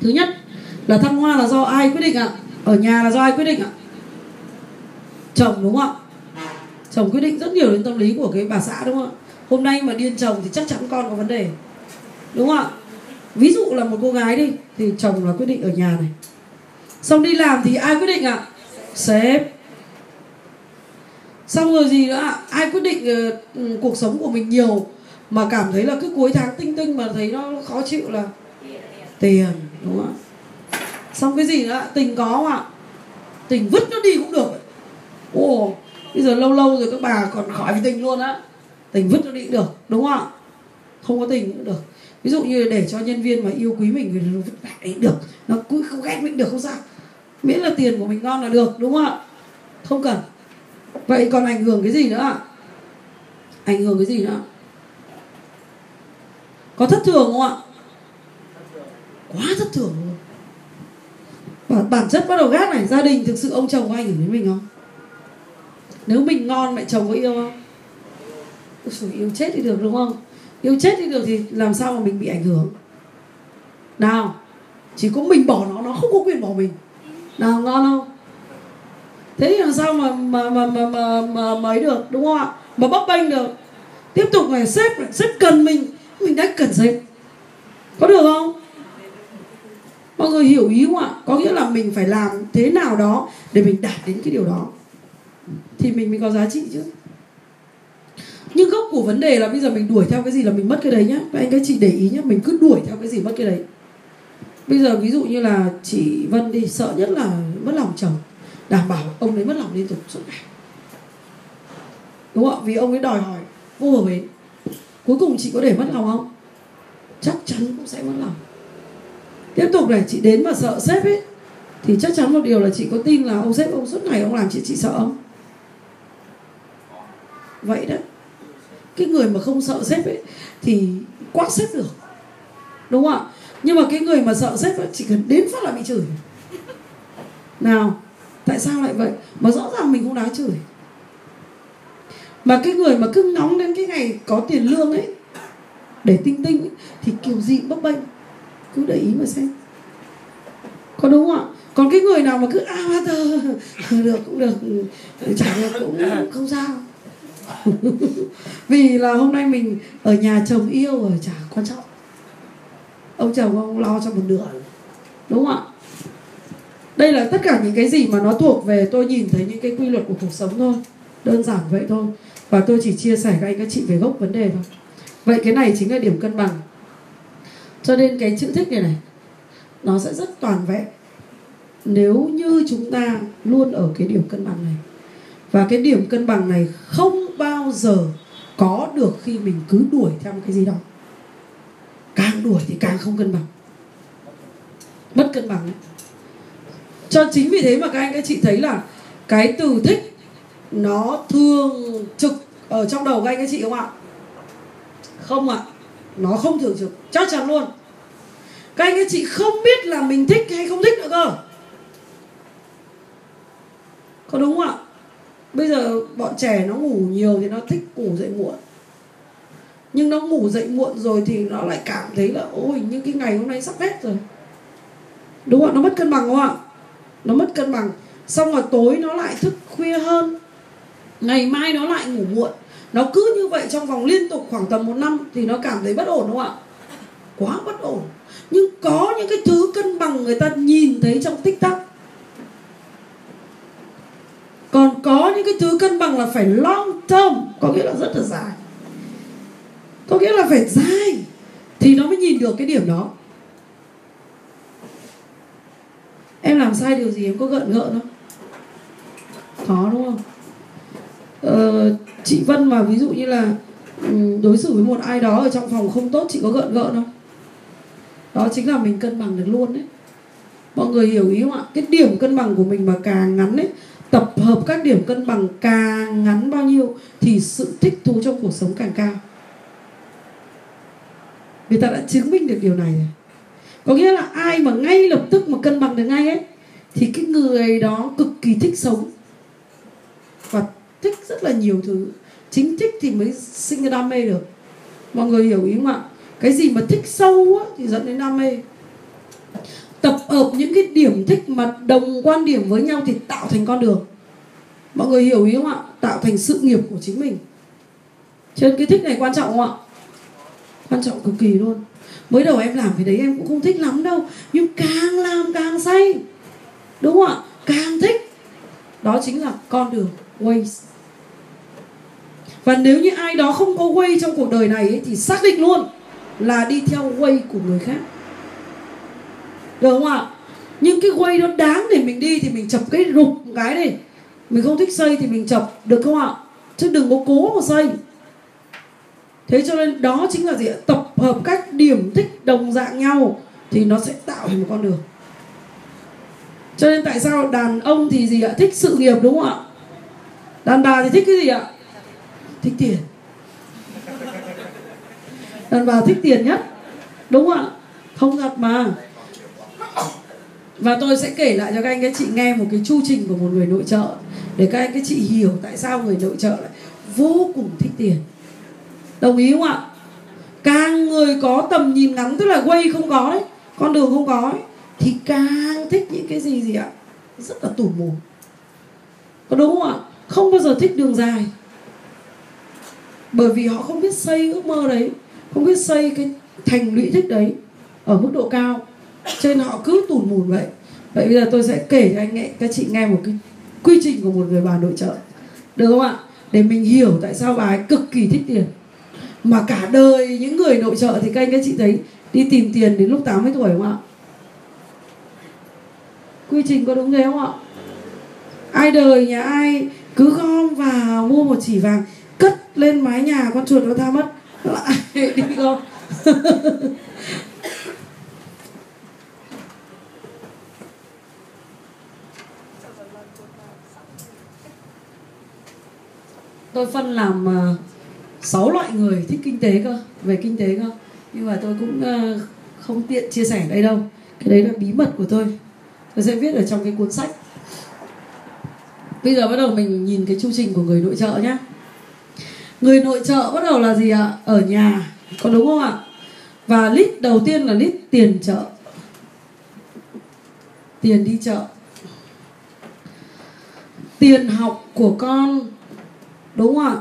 S1: thứ nhất là thăng hoa là do ai quyết định ạ? Ở nhà là do ai quyết định ạ? Chồng đúng không ạ? Chồng quyết định rất nhiều đến tâm lý của cái bà xã đúng không ạ? Hôm nay mà điên chồng thì chắc chắn con có vấn đề. Đúng không ạ? Ví dụ là một cô gái đi, thì chồng là quyết định ở nhà này. Xong đi làm thì ai quyết định ạ? Sếp xong rồi gì nữa ai quyết định uh, cuộc sống của mình nhiều mà cảm thấy là cứ cuối tháng tinh tinh mà thấy nó khó chịu là tiền đúng không ạ? Xong cái gì nữa tình có không ạ? Tình vứt nó đi cũng được. Ồ bây giờ lâu lâu rồi các bà còn khỏi với tình luôn á. Tình vứt nó đi cũng được đúng không ạ? Không có tình cũng được. Ví dụ như để cho nhân viên mà yêu quý mình thì nó vứt lại được. Nó cũng không ghét mình được không sao. Miễn là tiền của mình ngon là được đúng không ạ? Không cần vậy còn ảnh hưởng cái gì nữa ạ? Ảnh hưởng cái gì nữa? Có thất thường không ạ? Quá thất thường luôn. Bản, bản chất bắt đầu gác này gia đình thực sự ông chồng có ảnh hưởng đến mình không? Nếu mình ngon mẹ chồng có yêu không? Ôi, yêu chết thì được đúng không? Yêu chết đi được thì làm sao mà mình bị ảnh hưởng? Nào chỉ có mình bỏ nó nó không có quyền bỏ mình. Nào ngon không? Thế thì làm sao mà mà mà mà mà, mà mới được đúng không ạ? Mà bấp bênh được. Tiếp tục này sếp sếp cần mình. Mình đã cần sếp. Có được không? Mọi người hiểu ý không ạ? Có nghĩa là mình phải làm thế nào đó để mình đạt đến cái điều đó. Thì mình mới có giá trị chứ. Nhưng gốc của vấn đề là bây giờ mình đuổi theo cái gì là mình mất cái đấy nhá. Các anh các chị để ý nhá mình cứ đuổi theo cái gì mất cái đấy. Bây giờ ví dụ như là chị vân đi sợ nhất là mất lòng chồng đảm bảo ông ấy mất lòng liên tục suốt ngày. Đúng không vì ông ấy đòi hỏi vô bờ bến cuối cùng chị có để mất lòng không? Chắc chắn cũng sẽ mất lòng. Tiếp tục này chị đến mà sợ sếp ấy thì chắc chắn một điều là chị có tin là ông sếp ông suốt ngày ông làm chị chị sợ không? Vậy đó, cái người mà không sợ sếp ấy thì quát sếp được. Đúng không ạ? Nhưng mà cái người mà sợ sếp ấy, chỉ cần đến phát là bị chửi. Nào tại sao lại vậy? Mà rõ ràng mình không đáng chửi. Mà cái người mà cứ ngóng đến cái ngày có tiền lương ấy để tinh tinh ấy, thì kiểu gì bấp bênh. Cứ để ý mà xem. Có đúng không ạ? Còn cái người nào mà cứ a ba tờ được cũng được. Chả được cũng không sao. Vì là hôm nay mình ở nhà chồng yêu ở chả quan trọng. Ông chồng ông lo cho một nửa. Đúng không ạ? Đây là tất cả những cái gì mà nó thuộc về tôi nhìn thấy những cái quy luật của cuộc sống thôi. Đơn giản vậy thôi. Và tôi chỉ chia sẻ với anh các chị về gốc vấn đề thôi. Vậy cái này chính là điểm cân bằng. Cho nên cái chữ thích này này, nó sẽ rất toàn vẹn. Nếu như chúng ta luôn ở cái điểm cân bằng này. Và cái điểm cân bằng này không bao giờ có được khi mình cứ đuổi theo một cái gì đó. Càng đuổi thì càng không cân bằng. Mất cân bằng ấy cho chính vì thế mà các anh các chị thấy là cái từ thích nó thường trực ở trong đầu các anh các chị không ạ? Không ạ. Nó không thường trực. Chắc chắn luôn. Các anh các chị không biết là mình thích hay không thích nữa cơ. Có đúng không ạ? Bây giờ bọn trẻ nó ngủ nhiều thì nó thích ngủ dậy muộn. Nhưng nó ngủ dậy muộn rồi thì nó lại cảm thấy là, ôi, những cái ngày hôm nay sắp hết rồi. Đúng không ạ? Nó mất cân bằng không ạ? Nó mất cân bằng. Xong rồi tối nó lại thức khuya hơn. Ngày mai nó lại ngủ muộn. Nó cứ như vậy trong vòng liên tục khoảng tầm một năm thì nó cảm thấy bất ổn, đúng không ạ? Quá bất ổn. Nhưng có những cái thứ cân bằng người ta nhìn thấy trong tích tắc còn có những cái thứ cân bằng là phải long term. Có nghĩa là rất là dài. Có nghĩa là phải dài. Thì nó mới nhìn được cái điểm đó. Em làm sai điều gì em có gợn gợn không? Có đúng không? Ờ, chị Vân mà ví dụ như là ừ, đối xử với một ai đó ở trong phòng không tốt chị có gợn gợn không? Đó chính là mình cân bằng được luôn đấy. Mọi người hiểu ý không ạ? Cái điểm cân bằng của mình mà càng ngắn ấy tập hợp các điểm cân bằng càng ngắn bao nhiêu thì sự thích thú trong cuộc sống càng cao. Người ta đã chứng minh được điều này rồi có nghĩa là ai mà ngay lập tức mà cân bằng được ngay ấy thì cái người đó cực kỳ thích sống. Và thích rất là nhiều thứ. Chính thích thì mới sinh ra đam mê được. Mọi người hiểu ý không ạ? Cái gì mà thích sâu á, thì dẫn đến đam mê. Tập hợp những cái điểm thích mà đồng quan điểm với nhau thì tạo thành con đường. Mọi người hiểu ý không ạ? Tạo thành sự nghiệp của chính mình. Cho nên cái thích này quan trọng không ạ? Quan trọng cực kỳ luôn mới đầu em làm cái đấy em cũng không thích lắm đâu nhưng càng làm càng say. Đúng không ạ? Càng thích. Đó chính là con đường ways và nếu như ai đó không có way trong cuộc đời này ấy, thì xác định luôn là đi theo way của người khác. Được không ạ? Nhưng cái way đó đáng để mình đi thì mình chập cái rụp một cái đi. Mình không thích xây thì mình chập được không ạ? Chứ đừng có cố mà xây thế cho nên đó chính là gì ạ? Tập hợp các điểm thích đồng dạng nhau thì nó sẽ tạo thành một con đường. Cho nên tại sao đàn ông thì gì ạ? Thích sự nghiệp đúng không ạ? Đàn bà thì thích cái gì ạ? Thích tiền. Đàn bà thích tiền nhất, đúng không ạ? Không thật mà. Và tôi sẽ kể lại cho các anh, các chị nghe một cái chu trình của một người nội trợ để các anh, các chị hiểu tại sao người nội trợ lại vô cùng thích tiền. Đồng ý không ạ? Càng người có tầm nhìn ngắn tức là quay không có đấy con đường không có ấy, thì càng thích những cái gì gì ạ? Rất là tủ mù. Có đúng không ạ? Không bao giờ thích đường dài. Bởi vì họ không biết xây ước mơ đấy không biết xây cái thành lũy thích đấy ở mức độ cao. Cho nên họ cứ tủn mùn vậy. Vậy bây giờ tôi sẽ kể cho anh ấy, các chị nghe một cái quy trình của một người bà nội trợ. Được không ạ? Để mình hiểu tại sao bà ấy cực kỳ thích tiền mà cả đời những người nội trợ thì các anh, các chị thấy, đi tìm tiền đến lúc 80 tuổi không ạ? Quy trình có đúng thế không ạ? Ai đời nhà ai, cứ gom vào, mua một chỉ vàng, cất lên mái nhà, con chuột nó tha mất. Lại đi gom. Tôi phân làm ờ, sáu loại người thích kinh tế cơ về kinh tế cơ. Nhưng mà tôi cũng uh, không tiện chia sẻ đây đâu. Cái đấy là bí mật của tôi. Tôi sẽ viết ở trong cái cuốn sách. Bây giờ bắt đầu mình nhìn cái chu trình của người nội trợ nhé người nội trợ bắt đầu là gì ạ? Ở nhà. Có đúng không ạ? Và lít đầu tiên là lít tiền chợ tiền đi chợ. Tiền học của con. Đúng không ạ?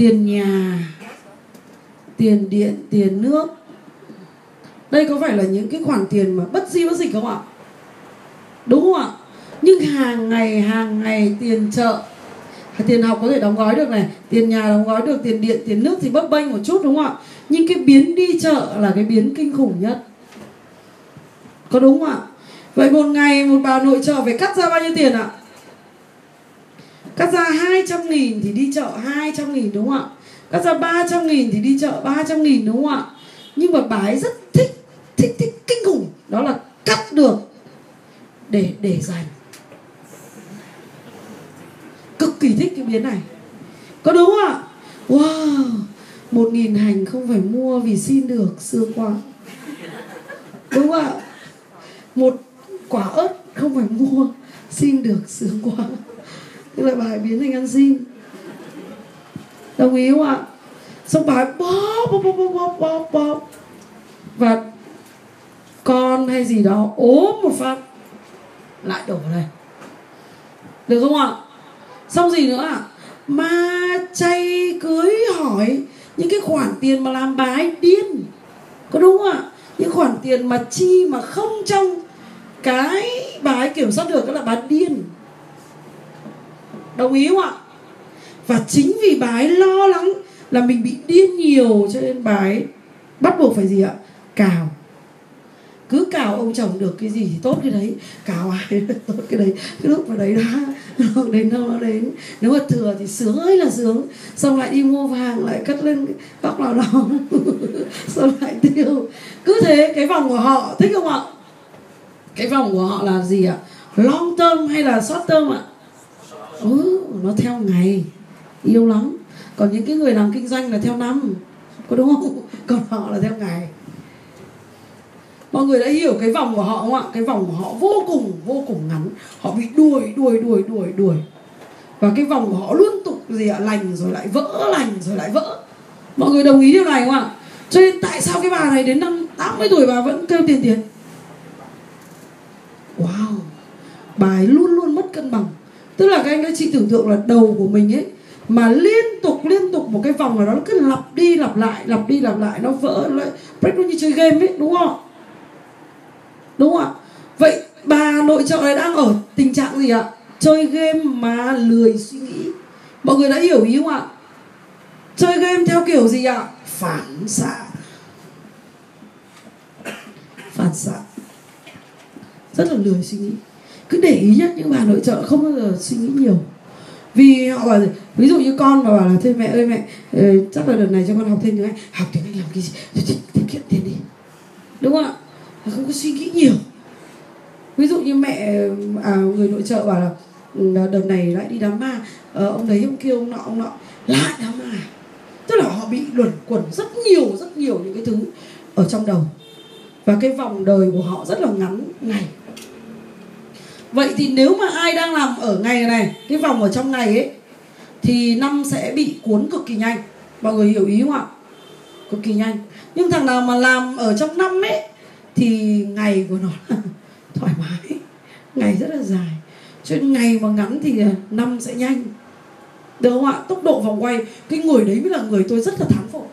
S1: Tiền nhà, tiền điện, tiền nước. Đây có phải là những cái khoản tiền mà bất di bất dịch không ạ? Đúng không ạ? Nhưng hàng ngày hàng ngày tiền chợ, tiền học có thể đóng gói được này, tiền nhà đóng gói được, tiền điện, tiền nước thì bấp bênh một chút, đúng không ạ? Nhưng cái biến đi chợ là cái biến kinh khủng nhất. Có đúng không ạ? Vậy một ngày một bà nội trợ phải cắt ra bao nhiêu tiền ạ? Cắt ra 200 nghìn thì đi chợ 200 nghìn đúng không ạ? Cắt ra 300 nghìn thì đi chợ 300 nghìn đúng không ạ? Nhưng mà bà ấy rất thích thích thích, kinh khủng. Đó là cắt được để để dành cực kỳ thích cái biến này. Có đúng không ạ? Wow, một nghìn hành không phải mua vì xin được, xưa qua. Đúng không ạ? Một quả ớt không phải mua, xin được sướng quá nhưng lại bài biến thành ăn xin. Đồng ý không ạ? Xong bài bóp bóp bóp bóp bóp bóp. Và con hay gì đó ốm một phát. Lại đổ vào đây. Được không ạ? Xong gì nữa ạ? Ma chay cưới hỏi những cái khoản tiền mà làm bà ấy điên. Có đúng không ạ? Những khoản tiền mà chi mà không trong cái bà ấy kiểm soát được đó là bà điên đồng ý không ạ? Và chính vì bà ấy lo lắng là mình bị điên nhiều cho nên bà ấy bắt buộc phải gì ạ? Cào. Cứ cào ông chồng được cái gì thì tốt cái đấy. Cào ai tốt cái đấy. Cái lúc mà đấy đã đến đâu nó đến. Nếu mà thừa thì sướng ơi là sướng. Xong lại đi mua vàng, lại cất lên tóc nào đó xong lại tiêu. Cứ thế, cái vòng của họ, thích không ạ? Cái vòng của họ là gì ạ? Long term hay là short term ạ? Ừ, nó theo ngày. Yêu lắm. Còn những cái người làm kinh doanh là theo năm. Có đúng không? Còn họ là theo ngày. Mọi người đã hiểu cái vòng của họ không ạ? Cái vòng của họ vô cùng vô cùng ngắn. Họ bị đuổi đuổi đuổi đuổi đuổi. Và cái vòng của họ liên tục gì ạ? Lành rồi lại vỡ lành rồi lại vỡ. Mọi người đồng ý điều này không ạ? Cho nên tại sao cái bà này đến năm 80 tuổi bà vẫn kêu tiền tiền? Wow. Bà ấy luôn luôn mất cân bằng tức là các anh các chị tưởng tượng là đầu của mình ấy, mà liên tục liên tục một cái vòng nào đó nó cứ lặp đi lặp lại, lặp đi lặp lại, nó vỡ lại break, nó như chơi game ấy, đúng không? Đúng không ạ? Vậy bà nội trợ này đang ở tình trạng gì ạ? Chơi game mà lười suy nghĩ. Mọi người đã hiểu ý không ạ? Chơi game theo kiểu gì ạ? Phản xạ. Phản xạ. Rất là lười suy nghĩ cứ để ý nhất những bà nội trợ không bao giờ suy nghĩ nhiều. Vì họ bảo ví dụ như con mà bảo là thôi mẹ ơi mẹ ờ, chắc là đợt này cho con học thêm tiếng anh học tiếng anh làm cái gì? Tiết kiệm tiền đi. Đúng không ạ? Không có suy nghĩ nhiều. Ví dụ như mẹ à, người nội trợ bảo là ừ, đợt này lại đi đám ma à, ông đấy ông kia ông nọ ông nọ. Lại đám ma. Tức là họ bị luẩn quẩn rất nhiều rất nhiều những cái thứ ở trong đầu. Và cái vòng đời của họ rất là ngắn ngày vậy thì nếu mà ai đang làm ở ngày này, cái vòng ở trong ngày ấy, thì năm sẽ bị cuốn cực kỳ nhanh. Mọi người hiểu ý không ạ? Cực kỳ nhanh. Nhưng thằng nào mà làm ở trong năm ấy, thì ngày của nó thoải mái. Ngày rất là dài. Cho nên ngày mà ngắn thì năm sẽ nhanh. Được không ạ? Tốc độ vòng quay, cái người đấy mới là người tôi rất là thán phục.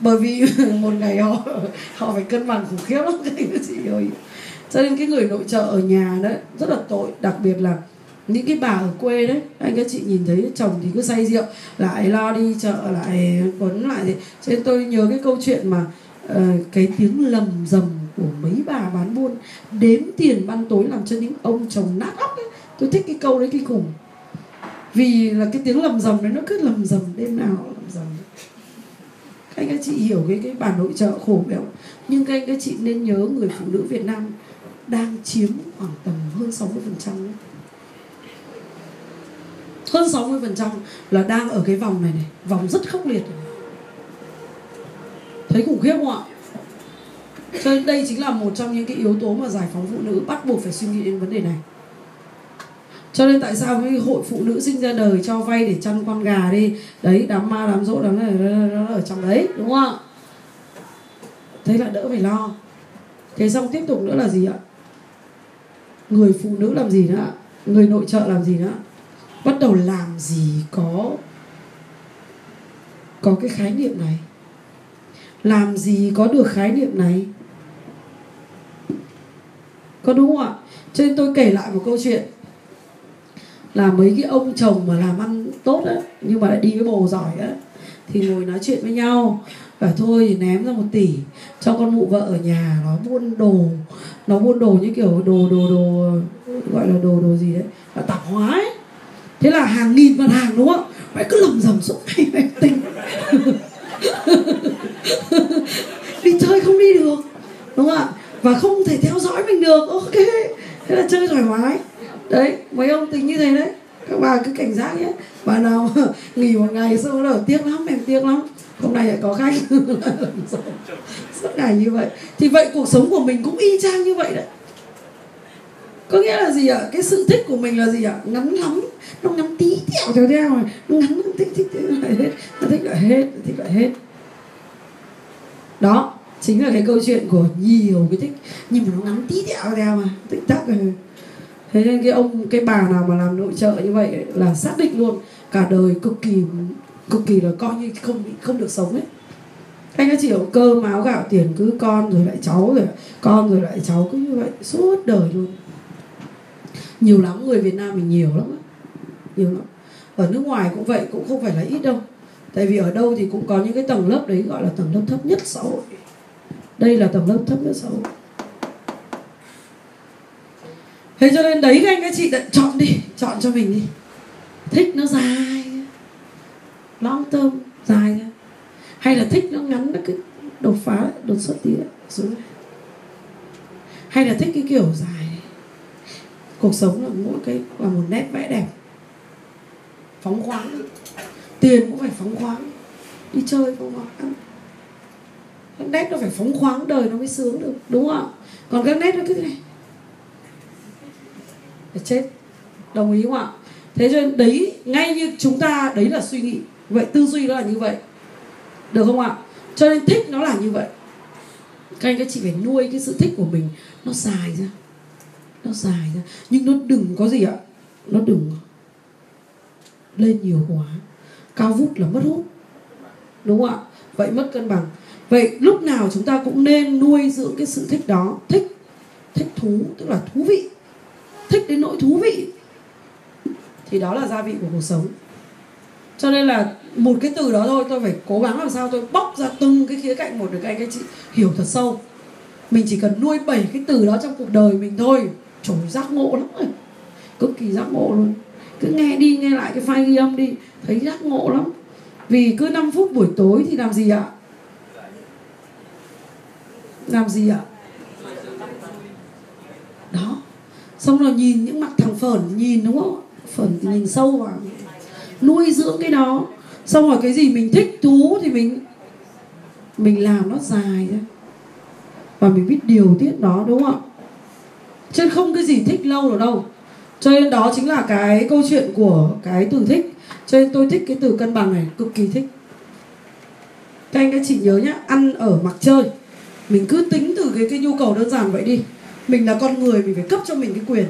S1: Bởi vì một ngày họ họ phải cân bằng khủng khiếp lắm. Cái gì rồi cho nên cái người nội trợ ở nhà đấy rất là tội. Đặc biệt là những cái bà ở quê đấy anh các chị nhìn thấy chồng thì cứ say rượu lại lo đi chợ lại quấn lại thì cho nên tôi nhớ cái câu chuyện mà uh, cái tiếng lầm rầm của mấy bà bán buôn đếm tiền ban tối làm cho những ông chồng nát óc ấy. Tôi thích cái câu đấy kinh khủng. Vì là cái tiếng lầm rầm đấy nó cứ lầm rầm đêm nào lầm rầm. Các anh các chị hiểu cái cái bà nội trợ khổ béo nhưng các anh các chị nên nhớ người phụ nữ Việt Nam đang chiếm khoảng tầm hơn 60 phần trăm hơn 60 phần trăm là đang ở cái vòng này này, vòng rất khốc liệt thấy khủng khiếp không ạ? Cho nên đây chính là một trong những cái yếu tố mà giải phóng phụ nữ bắt buộc phải suy nghĩ đến vấn đề này. Cho nên tại sao cái hội phụ nữ sinh ra đời cho vay để chăn con gà đi? Đấy, đám ma, đám dỗ, đám này nó ở trong đấy, đúng không ạ? Thế là đỡ phải lo. Thế xong tiếp tục nữa là gì ạ? Người phụ nữ làm gì nữa người nội trợ làm gì nữa? Bắt đầu làm gì có có cái khái niệm này? Làm gì có được khái niệm này? Có đúng không ạ? Cho nên tôi kể lại một câu chuyện. Là mấy cái ông chồng mà làm ăn tốt á, nhưng mà lại đi với bồ giỏi á, thì ngồi nói chuyện với nhau và thôi thì ném ra một tỷ, cho con mụ vợ ở nhà, nó buôn đồ, nó buôn đồ như kiểu đồ đồ đồ, gọi là đồ đồ gì đấy, là tạp hóa ấy. Thế là hàng nghìn mặt hàng, đúng không? Mày cứ lầm rầm suốt ngày mày tính. Đi chơi không đi được, đúng không ạ? Và không thể theo dõi mình được, ok. Thế là chơi thoải mái. Đấy, mấy ông tính như thế đấy các bà cứ cảnh giác nhé. Bà nào nghỉ một ngày xong rồi tiếc lắm em tiếc lắm. Hôm nay lại có khách. Suốt ngày như vậy. Thì vậy cuộc sống của mình cũng y chang như vậy đấy. Có nghĩa là gì ạ? Cái sự thích của mình là gì ạ? Ngắn lắm nó ngắn tí tẹo theo theo mà, nó ngắn nó thích thích thích lại hết nó thích lại hết nó thích lại hết. Đó chính là cái câu chuyện của nhiều cái thích. Nhưng mà nó ngắn tí tẹo theo mà. Thích tắc rồi thế nên cái ông, cái bà nào mà làm nội trợ như vậy là xác định luôn, cả đời cực kỳ cực kỳ là coi như không không được sống ấy. Anh ấy chỉ hiểu cơm áo gạo tiền cứ con rồi lại cháu rồi, con rồi lại cháu cứ như vậy, suốt đời luôn. Nhiều lắm, người Việt Nam mình nhiều lắm nhiều lắm. Ở nước ngoài cũng vậy, cũng không phải là ít đâu. Tại vì ở đâu thì cũng có những cái tầng lớp đấy gọi là tầng lớp thấp nhất xã hội. Đây là tầng lớp thấp nhất xã hội thế cho nên đấy các anh các chị đã chọn đi, chọn cho mình đi. Thích nó dài long term dài ra hay là thích nó ngắn, nó cứ đột phá, đột xuất tí xuống này hay là thích cái kiểu dài này. cuộc sống là mỗi cái, là một nét vẽ đẹp. Phóng khoáng. Tiền cũng phải phóng khoáng. Đi chơi phóng khoáng. Các nét nó phải phóng khoáng, đời nó mới sướng được, đúng không ạ? Còn các nét nó cứ thế này phải chết. Đồng ý không ạ? Thế cho nên đấy, ngay như chúng ta, đấy là suy nghĩ. Vậy tư duy nó là như vậy. Được không ạ? Cho nên thích nó là như vậy. Các anh, các chị phải nuôi cái sự thích của mình nó dài ra. Nó dài ra. Nhưng nó đừng có gì ạ? Nó đừng lên nhiều quá. Cao vút là mất hút. Đúng không ạ? Vậy mất cân bằng. Vậy lúc nào chúng ta cũng nên nuôi dưỡng cái sự thích đó. Thích thích thú, tức là thú vị thích đến nỗi thú vị, thì đó là gia vị của cuộc sống. Cho nên là một cái từ đó thôi, tôi phải cố gắng làm sao tôi bóc ra từng cái khía cạnh một được anh các chị hiểu thật sâu. Mình chỉ cần nuôi bảy cái từ đó trong cuộc đời mình thôi. Trời giác ngộ lắm rồi. Cực kỳ giác ngộ luôn. Cứ nghe đi, nghe lại cái file ghi âm đi, thấy giác ngộ lắm. Vì cứ 5 phút buổi tối thì làm gì ạ? Làm gì ạ đó xong rồi nhìn những mặt thằng phởn nhìn, đúng không? Phởn nhìn sâu vào. Nuôi dưỡng cái đó. Xong rồi cái gì mình thích thú thì mình mình làm nó dài ra và mình biết điều tiết nó đúng không ạ? Chứ không cái gì thích lâu được đâu. Cho nên đó chính là cái câu chuyện của cái từ thích. Cho nên tôi thích cái từ cân bằng này, cực kỳ thích. Các anh các chị nhớ nhá, ăn ở mặc chơi mình cứ tính từ cái cái nhu cầu đơn giản vậy đi mình là con người mình phải cấp cho mình cái quyền.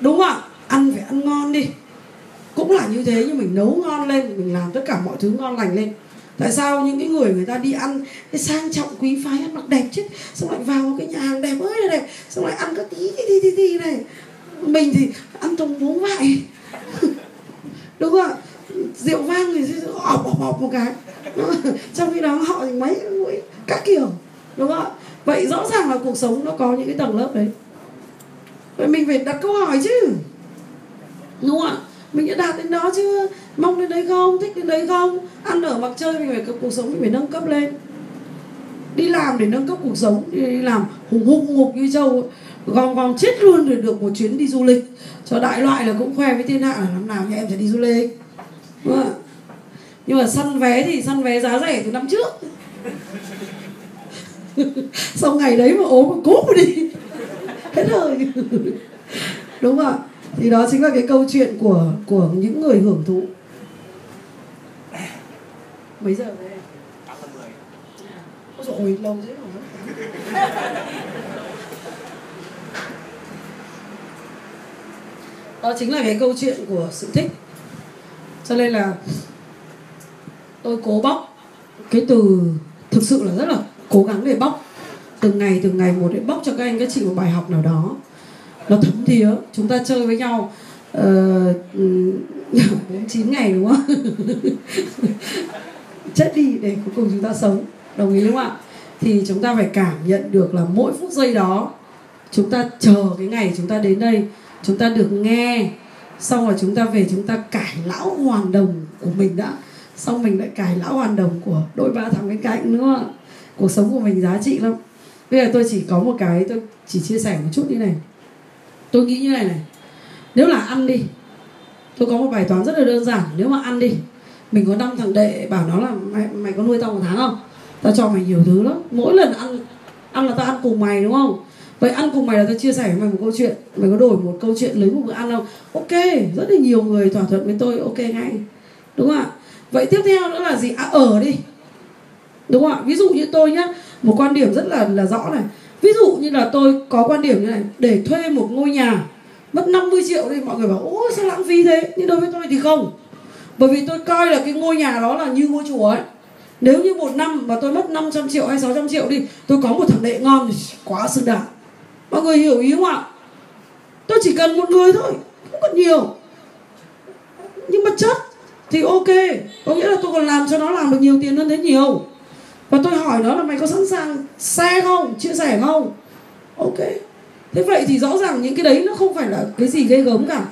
S1: Đúng không ạ? Ăn phải ăn ngon đi. Cũng là như thế nhưng mình nấu ngon lên mình làm tất cả mọi thứ ngon lành lên. Tại sao những cái người người ta đi ăn cái sang trọng quý phái ăn mặc đẹp chứ? Xong lại vào cái nhà hàng đẹp ơi là đẹp. Xong lại ăn các tí tí tí tí, tí này. Mình thì ăn tông bún vậy đúng không ạ? Rượu vang thì ọp ọp ọp một cái. Trong khi đó họ thì mấy mũi các kiểu. Đúng không ạ? Vậy rõ ràng là cuộc sống nó có những cái tầng lớp đấy. Vậy mình phải đặt câu hỏi chứ. Đúng không ạ? Mình đã đạt đến đó chưa mong đến đấy không? Thích đến đấy không? Ăn ở mặc chơi mình phải cuộc sống mình phải nâng cấp lên. Đi làm để nâng cấp cuộc sống đi, làm hùng hùng ngục như châu gom gom chết luôn rồi được một chuyến đi du lịch. Cho đại loại là cũng khoe với thiên hạ là năm nào nhà em sẽ đi du lịch. Đúng không? nhưng mà săn vé thì săn vé giá rẻ từ năm trước. sau ngày đấy mà ốm mà cố đi. Hết hơi. Đúng không ạ? Thì đó chính là cái câu chuyện của của những người hưởng thụ. Mấy giờ về Ôi dồi ôi, lâu thế rồi. Đó chính là cái câu chuyện của sự thích. Cho nên là tôi cố bóc cái từ thực sự là rất là cố gắng để bóc. Từng ngày từng ngày một để bóc cho các anh các chị một bài học nào đó. Nó thấm thía chúng ta chơi với nhau bốn uh, chín ngày đúng không? Chết đi để cuối cùng chúng ta sống. Đồng ý đúng không ạ? Thì chúng ta phải cảm nhận được là mỗi phút giây đó chúng ta chờ cái ngày chúng ta đến đây chúng ta được nghe xong rồi chúng ta về chúng ta cải lão hoàn đồng của mình đã. Xong mình lại cải lão hoàn đồng của đội ba thằng bên cạnh nữa cuộc sống của mình giá trị lắm. Bây giờ tôi chỉ có một cái tôi chỉ chia sẻ một chút như này. Tôi nghĩ như này này. Nếu là ăn đi tôi có một bài toán rất là đơn giản. Nếu mà ăn đi mình có năm thằng đệ bảo nó là mày, mày có nuôi tao một tháng không? Tao cho mày nhiều thứ lắm. Mỗi lần ăn ăn là tao ăn cùng mày đúng không? Vậy ăn cùng mày là tao chia sẻ với mày một câu chuyện. Mày có đổi một câu chuyện lấy một bữa ăn không? Ok rất là nhiều người thỏa thuận với tôi. Ok ngay. Đúng không ạ? Vậy tiếp theo nữa là gì? À, ở đi đúng không ạ? Ví dụ như tôi nhá, một quan điểm rất là là rõ này. Ví dụ như là tôi có quan điểm như này, để thuê một ngôi nhà mất 50 triệu thì mọi người bảo ôi sao lãng phí thế? Nhưng đối với tôi thì không. Bởi vì tôi coi là cái ngôi nhà đó là như ngôi chùa ấy. Nếu như một năm mà tôi mất 500 triệu hay 600 triệu đi, tôi có một thằng đệ ngon thì quá xứng đáng. Mọi người hiểu ý không ạ? Tôi chỉ cần một người thôi, không cần nhiều. Nhưng mà chất thì ok. Có nghĩa là tôi còn làm cho nó làm được nhiều tiền hơn thế nhiều và tôi hỏi nó là mày có sẵn sàng xe không? Chia sẻ không? Ok. Thế vậy thì rõ ràng những cái đấy nó không phải là cái gì ghê gớm cả.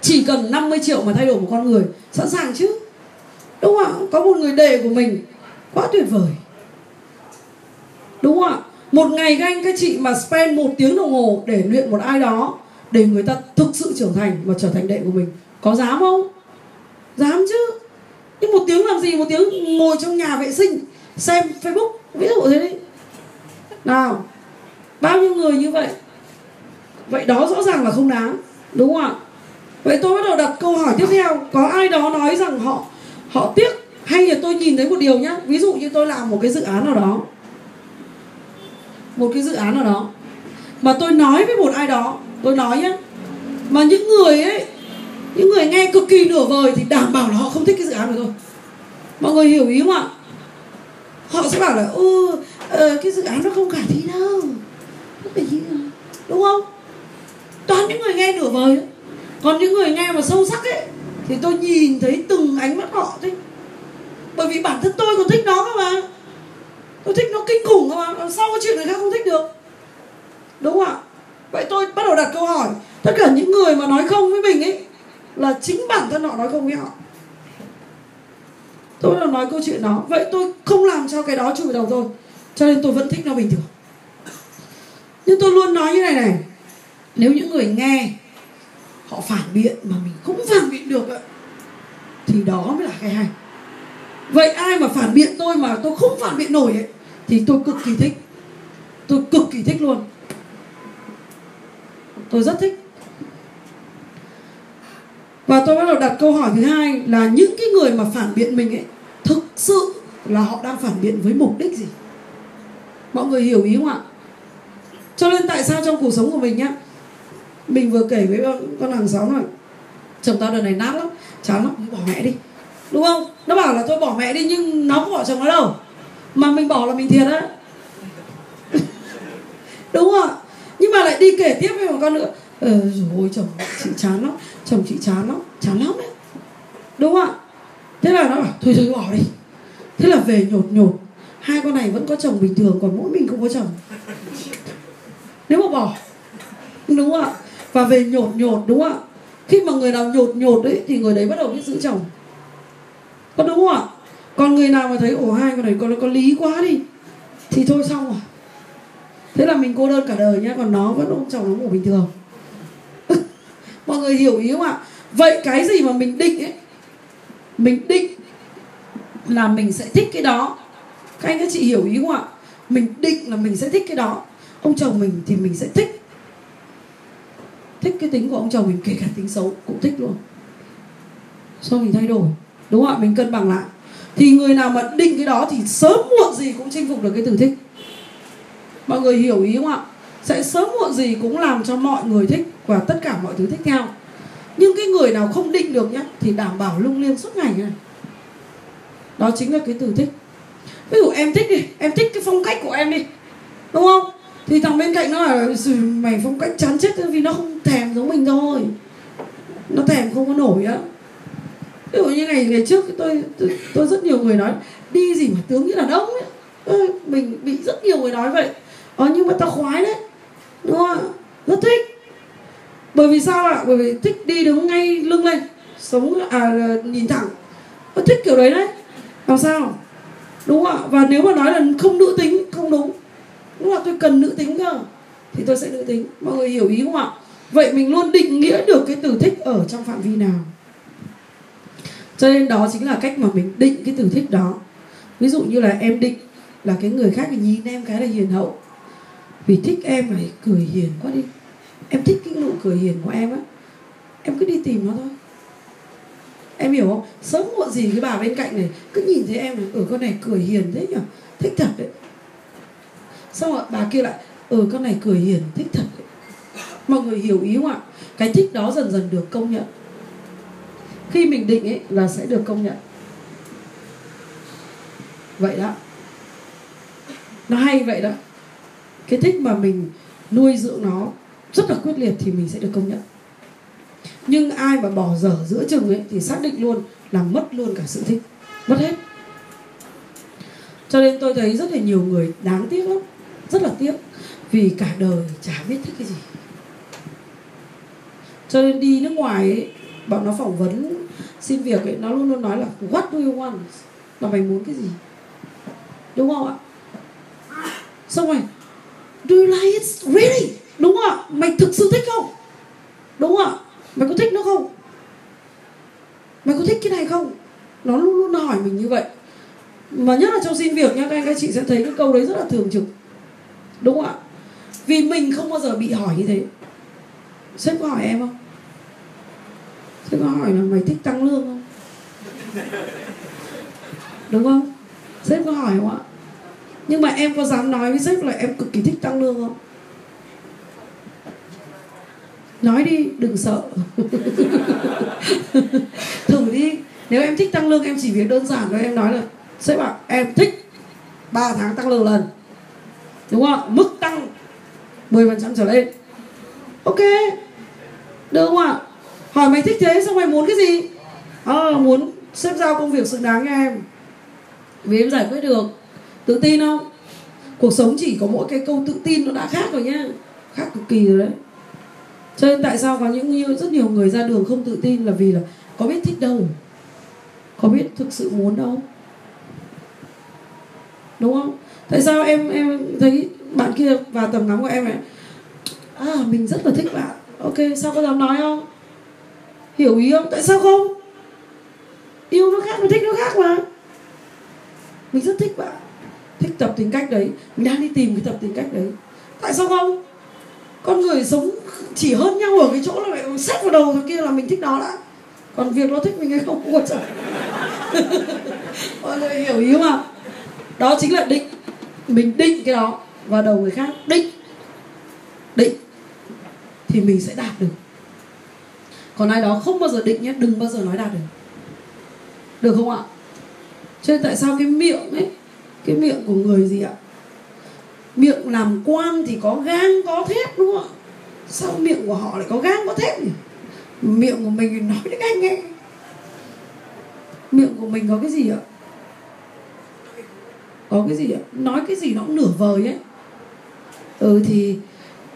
S1: Chỉ cần 50 triệu mà thay đổi một con người, sẵn sàng chứ? Đúng không ạ? Có một người đề của mình. Quá tuyệt vời. Đúng không ạ? Một ngày các anh, các chị mà spend một tiếng đồng hồ để luyện một ai đó, để người ta thực sự trưởng thành và trở thành đệ của mình, có dám không? Dám chứ? Nhưng một tiếng làm gì? Một tiếng ngồi trong nhà vệ sinh xem facebook, ví dụ thế đi nào, bao nhiêu người như vậy? Vậy đó rõ ràng là không đáng, đúng không ạ? Vậy tôi bắt đầu đặt câu hỏi tiếp theo. Có ai đó nói rằng họ họ tiếc? Hay là tôi nhìn thấy một điều nhá, ví dụ như tôi làm một cái dự án nào đó. Một cái dự án nào đó. Mà tôi nói với một ai đó, tôi nói nhá, mà những người ấy, những người nghe cực kỳ nửa vời thì đảm bảo là họ không thích cái dự án này rồi mọi người hiểu ý không ạ? Họ sẽ bảo là ừ ờ, cái dự án nó không khả thi đâu. Đúng không? Toàn những người nghe nửa vời. Còn những người nghe mà sâu sắc ấy, thì tôi nhìn thấy từng ánh mắt họ thôi. Bởi vì bản thân tôi còn thích nó cơ mà. Tôi thích nó kinh khủng cơ mà. Làm sao có chuyện người khác không thích được? Đúng không ạ? Vậy tôi bắt đầu đặt câu hỏi. Tất cả những người mà nói không với mình ấy, là chính bản thân họ nói không với họ tôi đầu nói câu chuyện đó. Vậy tôi không làm cho cái đó chui đầu tôi. Cho nên tôi vẫn thích nó bình thường. Nhưng tôi luôn nói như này này. Nếu những người nghe họ phản biện mà mình cũng phản biện được ấy, thì đó mới là cái hay. Vậy ai mà phản biện tôi mà tôi không phản biện nổi ấy, thì tôi cực kỳ thích. Tôi cực kỳ thích luôn. Tôi rất thích và tôi bắt đầu đặt câu hỏi thứ hai là những cái người mà phản biện mình ấy, thực sự là họ đang phản biện với mục đích gì? Mọi người hiểu ý không ạ? Cho nên tại sao trong cuộc sống của mình nhá, mình vừa kể với con hàng xóm rồi chồng tao đợt này nát lắm, chán lắm bỏ mẹ đi. Đúng không? Nó bảo là tôi bỏ mẹ đi, nhưng nó không bỏ chồng nó đâu. Mà mình bỏ là mình thiệt á. Đúng không ạ? Nhưng mà lại đi kể tiếp với một con nữa ờ rồi chồng chị chán lắm, chồng chị chán lắm chán lắm đấy. Đúng không ạ? Thế là nó bảo, thôi thôi, bỏ đi. Thế là về nhột nhột, hai con này vẫn có chồng bình thường, còn mỗi mình không có chồng. Nếu mà bỏ, đúng không ạ? Và về nhột nhột, đúng không ạ? Khi mà người nào nhột nhột đấy thì người đấy bắt đầu biết giữ chồng. Có đúng không ạ? Còn người nào mà thấy ổ hai con này con nó có lý quá đi. Thì thôi, xong rồi. Thế là mình cô đơn cả đời nhá, còn nó vẫn ôm chồng, nó ngủ bình thường mọi người hiểu ý không ạ? Vậy cái gì mà mình định ấy, mình định là mình sẽ thích cái đó. Các anh các chị hiểu ý không ạ? Mình định là mình sẽ thích cái đó. Ông chồng mình thì mình sẽ thích. Thích cái tính của ông chồng mình, kể cả tính xấu cũng thích luôn. Sao mình thay đổi? Đúng không ạ? Mình cân bằng lại. Thì người nào mà định cái đó thì sớm muộn gì cũng chinh phục được cái từ thích. Mọi người hiểu ý không ạ? Sẽ sớm muộn gì cũng làm cho mọi người thích và tất cả mọi thứ thích theo. Nhưng cái người nào không định được nhá thì đảm bảo lung liêng suốt ngày này đó chính là cái từ thích. Ví dụ em thích đi em thích cái phong cách của em đi đúng không? Thì thằng bên cạnh nó là mày phong cách chán chết vì nó không thèm giống mình thôi nó thèm không có nổi á. Ví dụ như ngày ngày trước tôi tôi, tôi rất nhiều người nói đi gì mà tướng như là đông ấy. Mình bị rất nhiều người nói vậy. Ờ nhưng mà tao khoái đấy đúng không rất thích. Bởi vì sao ạ? Bởi vì thích đi đứng ngay lưng lên, sống à nhìn thẳng. Tôi thích kiểu đấy đấy. Làm sao? Đúng không ạ? Và nếu mà nói là không nữ tính, không đúng. Đúng là tôi cần nữ tính cơ. Thì tôi sẽ nữ tính. Mọi người hiểu ý không ạ? Vậy mình luôn định nghĩa được cái từ thích ở trong phạm vi nào? Cho nên đó chính là cách mà mình định cái từ thích đó. Ví dụ như là em định là cái người khác nhìn em cái là hiền hậu vì thích em phải cười hiền quá đi. Em thích cái nụ cười hiền của em á. Em cứ đi tìm nó thôi. Em hiểu không? Sớm muộn gì cái bà bên cạnh này, cứ nhìn thấy em này ở con này cười hiền thế nhỉ thích thật đấy. Xong rồi, bà kia lại ở con này cười hiền, thích thật đấy. Mọi người hiểu ý không ạ? Cái thích đó dần dần được công nhận. Khi mình định ấy là sẽ được công nhận. Vậy đó. Nó hay vậy đó cái thích mà mình nuôi dưỡng nó rất là quyết liệt thì mình sẽ được công nhận. Nhưng ai mà bỏ dở giữa chừng ấy thì xác định luôn là mất luôn cả sự thích mất hết. Cho nên tôi thấy rất là nhiều người đáng tiếc lắm rất là tiếc vì cả đời chả biết thích cái gì. Cho nên đi nước ngoài ấy, bọn nó phỏng vấn xin việc ấy nó luôn luôn nói là what do you want? Là mày muốn cái gì? Đúng không ạ? Xong rồi do you like it? Really? Đúng không mày thực sự thích không? Đúng không mày có thích nó không? Mày có thích cái này không? Nó luôn luôn hỏi mình như vậy. Mà nhất là trong xin việc nha, các anh, các chị sẽ thấy cái câu đấy rất là thường trực. Đúng không ạ? Vì mình không bao giờ bị hỏi như thế. Sếp có hỏi em không? Sếp có hỏi là mày thích tăng lương không? Đúng không? Sếp có hỏi không ạ? Nhưng mà em có dám nói với sếp là em cực kỳ thích tăng lương không? Nói đi đừng sợ. Thử đi. Nếu em thích tăng lương em chỉ việc đơn giản thôi. Em nói là sếp bảo em thích 3 tháng tăng lương lần. Đúng không mức tăng 10% trở lên. Ok. Được không ạ? Hỏi mày thích thế xong mày muốn cái gì? À, muốn xếp giao công việc xứng đáng cho em. Vì em giải quyết được tự tin không? Cuộc sống chỉ có mỗi cái câu tự tin nó đã khác rồi nhá. Khác cực kỳ rồi đấy. Cho nên tại sao có những như rất nhiều người ra đường không tự tin là vì là có biết thích đâu. Có biết thực sự muốn đâu. Đúng không? Tại sao em em thấy bạn kia vào tầm ngắm của em này à mình rất là thích bạn. Ok, sao có dám nói không? Hiểu ý không? Tại sao không? Yêu nó khác mà thích nó khác mà. Mình rất thích bạn thích tập tính cách đấy, mình đang đi tìm cái tập tính cách đấy. Tại sao không? Con người sống chỉ hơn nhau ở cái chỗ là lại xét vào đầu thằng kia là mình thích nó đã. Còn việc nó thích mình hay không quan trọng mọi người hiểu ý không ạ? Đó chính là định. Mình định cái đó vào đầu người khác định. Định thì mình sẽ đạt được. Còn ai đó không bao giờ định nhé, đừng bao giờ nói đạt được. Được không ạ? Cho nên tại sao cái miệng ấy cái miệng của người gì ạ? Miệng làm quan thì có gan, có thép, đúng không ạ? Sao miệng của họ lại có gan, có thép nhỉ? Miệng của mình nói đến anh nghe miệng của mình có cái gì ạ? Có cái gì ạ? Nói cái gì nó cũng nửa vời ấy. Ừ thì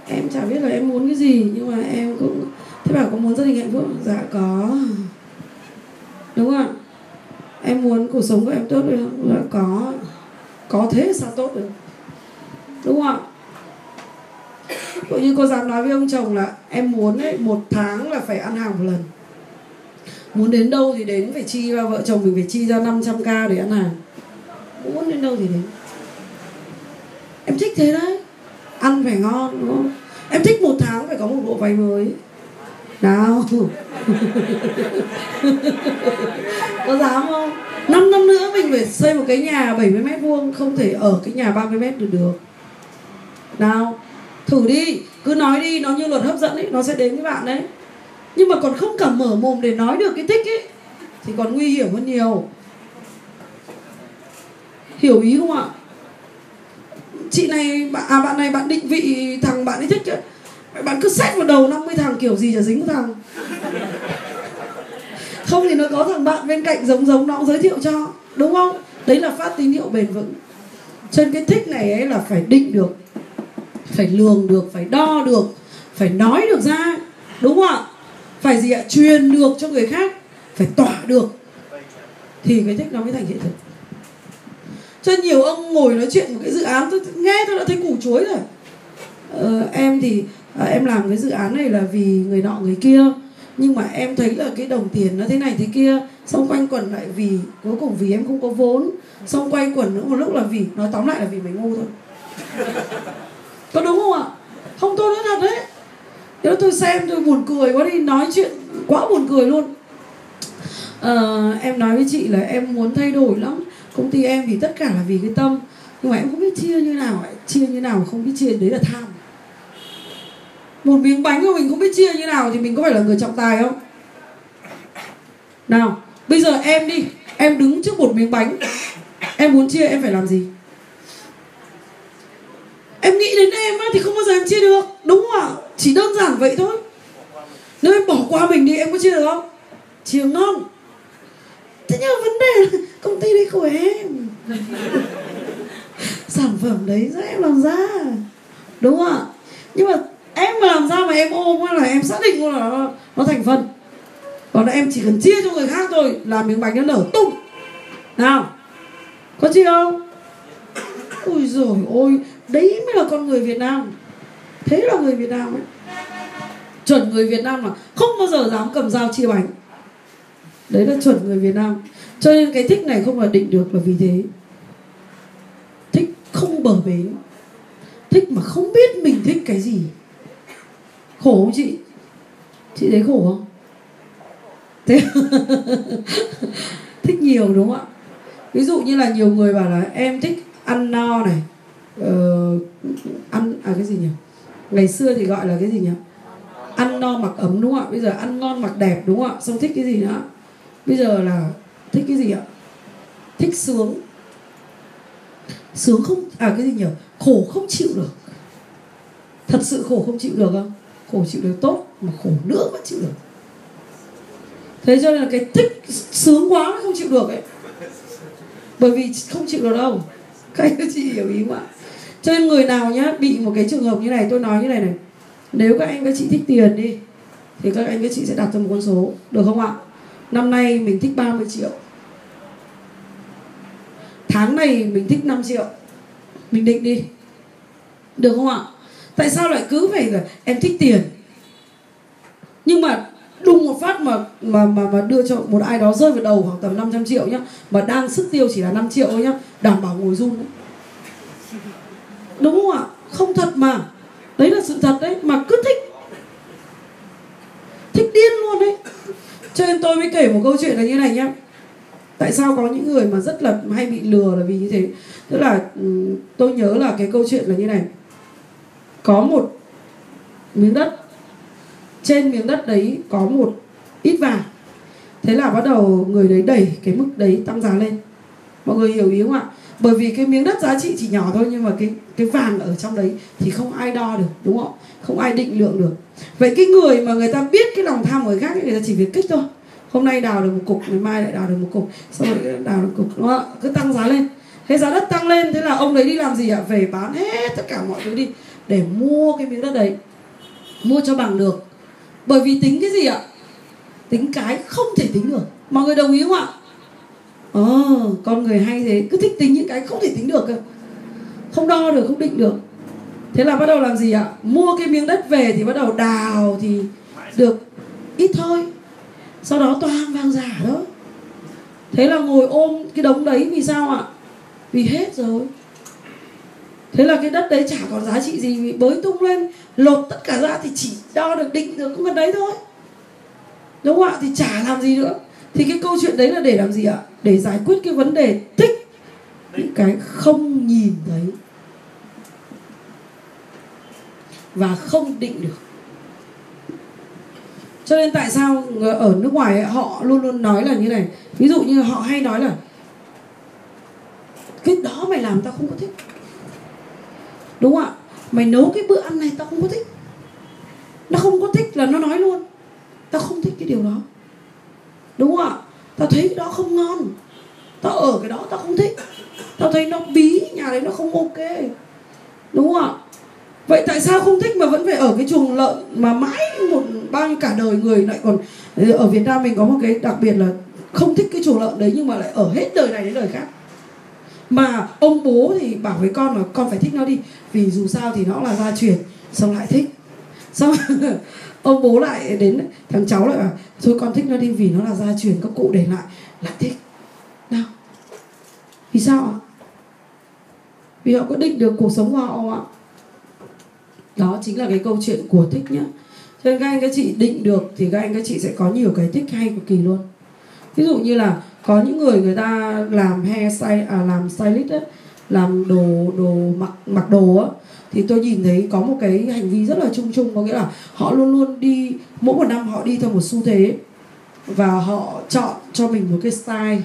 S1: em chả biết là em muốn cái gì, nhưng mà em cũng, thế bảo có muốn gia đình hạnh phúc dạ có. Đúng không ạ? Em muốn cuộc sống của em tốt được dạ có có thế sao tốt được? Đúng không tự như cô dám nói với ông chồng là em muốn ấy, một tháng là phải ăn hàng một lần. Muốn đến đâu thì đến phải chi ra vợ chồng mình phải chi ra 500k để ăn hàng. Muốn đến đâu thì đến. Em thích thế đấy. Ăn phải ngon đúng không? Em thích một tháng phải có một bộ váy mới. Nào. Có dám không? 5 năm nữa mình phải xây một cái nhà 70 mét vuông, không thể ở cái nhà 30 mét được được. Nào, thử đi, cứ nói đi, nó như luật hấp dẫn ấy, nó sẽ đến với bạn đấy. Nhưng mà còn không cả mở mồm để nói được cái thích ấy, thì còn nguy hiểm hơn nhiều. Hiểu ý không ạ? Chị này à bạn này, bạn định vị thằng bạn ấy thích ấy. bạn cứ xét vào đầu 50 thằng kiểu gì chả dính thằng không thì nó có thằng bạn bên cạnh giống giống nó cũng giới thiệu cho đúng không? Đấy là phát tín hiệu bền vững. Trên cái thích này ấy là phải định được phải lường được phải đo được phải nói được ra đúng không ạ? Phải gì ạ? Truyền được cho người khác phải tỏa được. Thì cái thích nó mới thành hiện thực. Cho nhiều ông ngồi nói chuyện một cái dự án tôi nghe tôi đã thấy củ chuối rồi. Ờ, em thì à, em làm cái dự án này là vì người nọ người kia nhưng mà em thấy là cái đồng tiền nó thế này thế kia xong quanh quẩn lại vì cuối cùng vì em không có vốn xong quay quẩn nữa một lúc là vì nói tóm lại là vì mình ngu thôi. Có đúng không ạ? Không tôi nói thật đấy. Nếu tôi xem tôi buồn cười quá đi nói chuyện quá buồn cười luôn. À, em nói với chị là em muốn thay đổi lắm. Công ty em vì tất cả là vì cái tâm. Nhưng mà em không biết chia như nào chia như nào không biết chia đấy là tham một miếng bánh mà mình không biết chia như nào thì mình có phải là người trọng tài không? Nào, bây giờ em đi. Em đứng trước một miếng bánh. Em muốn chia, em phải làm gì? Em nghĩ đến em thì không bao giờ em chia được. Đúng không ạ? Chỉ đơn giản vậy thôi. Nếu em bỏ qua mình đi, em có chia được không? Chia ngon. Thế nhưng vấn đề là công ty đấy của em. Sản phẩm đấy do em làm ra. Đúng không ạ? Nhưng mà em mà làm sao mà em ôm là em xác định luôn là nó, nó thành phần còn là em chỉ cần chia cho người khác thôi là miếng bánh nó nở tung. Nào có chi không? Ôi rồi ôi đấy mới là con người việt nam. Thế là người việt nam ấy. Chuẩn người việt nam mà không bao giờ dám cầm dao chia bánh. Đấy là chuẩn người việt nam. Cho nên cái thích này không là định được là vì thế. Thích không bờ bến. Thích mà không biết mình thích cái gì khổ không chị? Chị thấy khổ không? Thế thích nhiều đúng không ạ? Ví dụ như là nhiều người bảo là em thích ăn no này ờ, ăn à cái gì nhỉ? Ngày xưa thì gọi là cái gì nhỉ? Ăn no mặc ấm đúng không ạ? Bây giờ ăn ngon mặc đẹp đúng không ạ? Xong thích cái gì nữa? Bây giờ là thích cái gì ạ? Thích sướng. Sướng không à cái gì nhỉ? Khổ không chịu được. Thật sự khổ không chịu được không? Khổ chịu được tốt, mà khổ nữa vẫn chịu được. Thế cho nên là cái thích sướng quá không chịu được ấy. Bởi vì không chịu được đâu. Các anh chị hiểu ý không ạ? Cho nên người nào nhá, bị một cái trường hợp như này, tôi nói như này này. Nếu các anh các chị thích tiền đi, thì các anh các chị sẽ đặt cho một con số. Được không ạ? Năm nay mình thích 30 triệu. Tháng này mình thích 5 triệu. Mình định đi. Được không ạ? Tại sao lại cứ phải là em thích tiền? Nhưng mà đùng một phát mà mà mà mà đưa cho một ai đó rơi vào đầu khoảng tầm 500 triệu nhá. Mà đang sức tiêu chỉ là 5 triệu thôi nhá. Đảm bảo ngồi run đấy. Đúng không ạ? Không thật mà. Đấy là sự thật đấy, mà cứ thích. Thích điên luôn đấy. Cho nên tôi mới kể một câu chuyện là như này nhá. Tại sao có những người mà rất là hay bị lừa là vì như thế? Tức là ừ, tôi nhớ là cái câu chuyện là như này có một miếng đất. Trên miếng đất đấy có một ít vàng. Thế là bắt đầu người đấy đẩy cái mức đấy tăng giá lên. Mọi người hiểu ý không ạ? Bởi vì cái miếng đất giá trị chỉ nhỏ thôi, nhưng mà cái cái vàng ở trong đấy thì không ai đo được, đúng không? Không ai định lượng được. Vậy cái người mà người ta biết cái lòng tham của người khác người ta chỉ việc kích thôi. Hôm nay đào được một cục, ngày mai lại đào được một cục, xong rồi đào được một cục, đúng không ạ? Cứ tăng giá lên. Thế giá đất tăng lên, thế là ông đấy đi làm gì ạ? Về bán hết tất cả mọi thứ đi để mua cái miếng đất đấy. Mua cho bằng được. Bởi vì tính cái gì ạ? Tính cái không thể tính được. Mọi người đồng ý không ạ? Ờ con người hay thế. Cứ thích tính những cái không thể tính được cơ. Không đo được, không định được. Thế là bắt đầu làm gì ạ? Mua cái miếng đất về thì bắt đầu đào thì được ít thôi. Sau đó toàn vàng giả đó thế là ngồi ôm cái đống đấy vì sao ạ? Vì hết rồi thế là cái đất đấy chả còn giá trị gì, vì bới tung lên, lột tất cả ra thì chỉ đo được định được cũng gần đấy thôi. Đúng không ạ? Thì chả làm gì nữa. Thì cái câu chuyện đấy là để làm gì ạ? Để giải quyết cái vấn đề thích những cái không nhìn thấy và không định được. Cho nên tại sao ở nước ngoài họ luôn luôn nói là như này. Ví dụ như họ hay nói là, cái đó mày làm tao không có thích đúng không ạ? Mày nấu cái bữa ăn này tao không có thích. Nó không có thích là nó nói luôn. Tao không thích cái điều đó. Đúng không ạ? Tao thấy cái đó không ngon. Tao ở cái đó tao không thích. Tao thấy nó bí, nhà đấy nó không ok. Đúng không ạ? Vậy tại sao không thích mà vẫn phải ở cái chuồng lợn mà mãi một bao nhiêu cả đời người lại còn, ở Việt Nam mình có một cái đặc biệt là không thích cái chuồng lợn đấy nhưng mà lại ở hết đời này đến đời khác? Mà ông bố thì bảo với con là con phải thích nó đi, vì dù sao thì nó là gia truyền, xong lại thích. Xong ông bố lại đến, thằng cháu lại bảo, thôi con thích nó đi vì nó là gia truyền, các cụ để lại lại thích. Nào, vì sao ạ? Vì họ có định được cuộc sống của họ ạ. Đó chính là cái câu chuyện của thích nhá. Cho nên các anh các chị định được thì các anh các chị sẽ có nhiều cái thích hay cực kỳ luôn ví dụ như là có những người người ta làm hair style à, làm stylist ấy, làm đồ đồ mặc mặc đồ á thì tôi nhìn thấy có một cái hành vi rất là chung chung có nghĩa là họ luôn luôn đi mỗi một năm họ đi theo một xu thế và họ chọn cho mình một cái style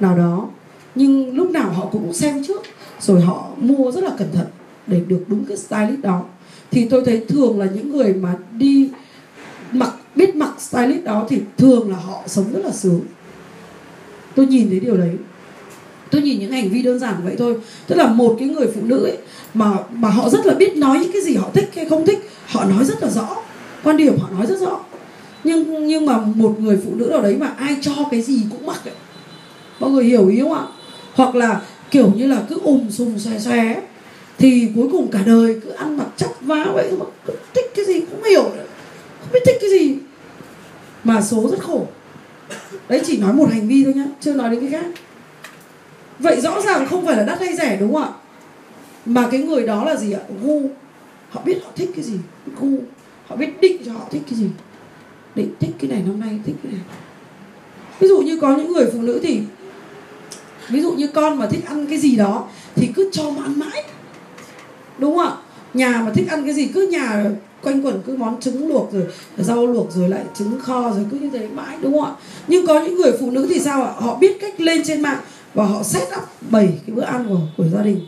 S1: nào đó. Nhưng lúc nào họ cũng xem trước rồi họ mua rất là cẩn thận để được đúng cái stylist đó. Thì tôi thấy thường là những người mà đi mặc biết mặc stylist đó thì thường là họ sống rất là sướng. Tôi nhìn thấy điều đấy. Tôi nhìn những hành vi đơn giản vậy thôi. Tức là một cái người phụ nữ ấy mà mà họ rất là biết nói những cái gì họ thích hay không thích, họ nói rất là rõ. Quan điểm họ nói rất rõ. Nhưng nhưng mà một người phụ nữ nào đấy mà ai cho cái gì cũng mặc ấy. Mọi người hiểu ý không ạ? Hoặc là kiểu như là cứ ùm sùng xòe xòe thì cuối cùng cả đời cứ ăn mặc chắp vá vậy mà cứ thích cái gì cũng hiểu. Không biết thích cái gì mà số rất khổ. Đấy, chỉ nói một hành vi thôi nhá, chưa nói đến cái khác. Vậy rõ ràng không phải là đắt hay rẻ đúng không ạ? Mà cái người đó là gì ạ? Gu. Họ biết họ thích cái gì? Gu. Họ biết định cho họ thích cái gì? Định thích cái này năm nay, thích cái này. Ví dụ như có những người phụ nữ thì, ví dụ như con mà thích ăn cái gì đó thì cứ cho mà ăn mãi. Đúng không ạ? Nhà mà thích ăn cái gì cứ nhà quanh quẩn cứ món trứng luộc rồi rau luộc rồi lại trứng kho rồi cứ như thế mãi đúng không ạ? Nhưng có những người phụ nữ thì sao ạ? Họ biết cách lên trên mạng và họ set up bảy cái bữa ăn của của gia đình.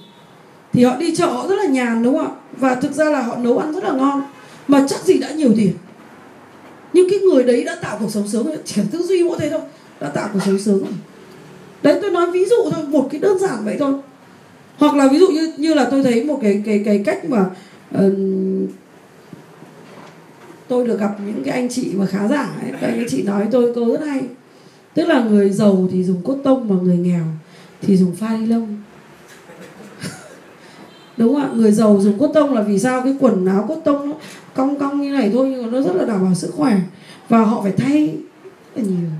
S1: Thì họ đi chợ họ rất là nhàn đúng không ạ? Và thực ra là họ nấu ăn rất là ngon. Mà chắc gì đã nhiều tiền. Nhưng cái người đấy đã tạo cuộc sống sướng rồi. Chỉ cần tư duy mỗi thế thôi đã tạo cuộc sống sướng rồi. Đấy tôi nói ví dụ thôi một cái đơn giản vậy thôi. Hoặc là ví dụ như như là tôi thấy một cái cái cái cách mà uh, tôi được gặp những cái anh chị mà khá giả ấy, các anh chị nói tôi câu rất hay. Tức là người giàu thì dùng cốt tông mà người nghèo thì dùng pha ni lông. Đúng không ạ? Người giàu dùng cốt tông là vì sao? Cái quần áo cốt tông nó cong cong như này thôi nhưng mà nó rất là đảm bảo sức khỏe. Và họ phải thay rất là nhiều.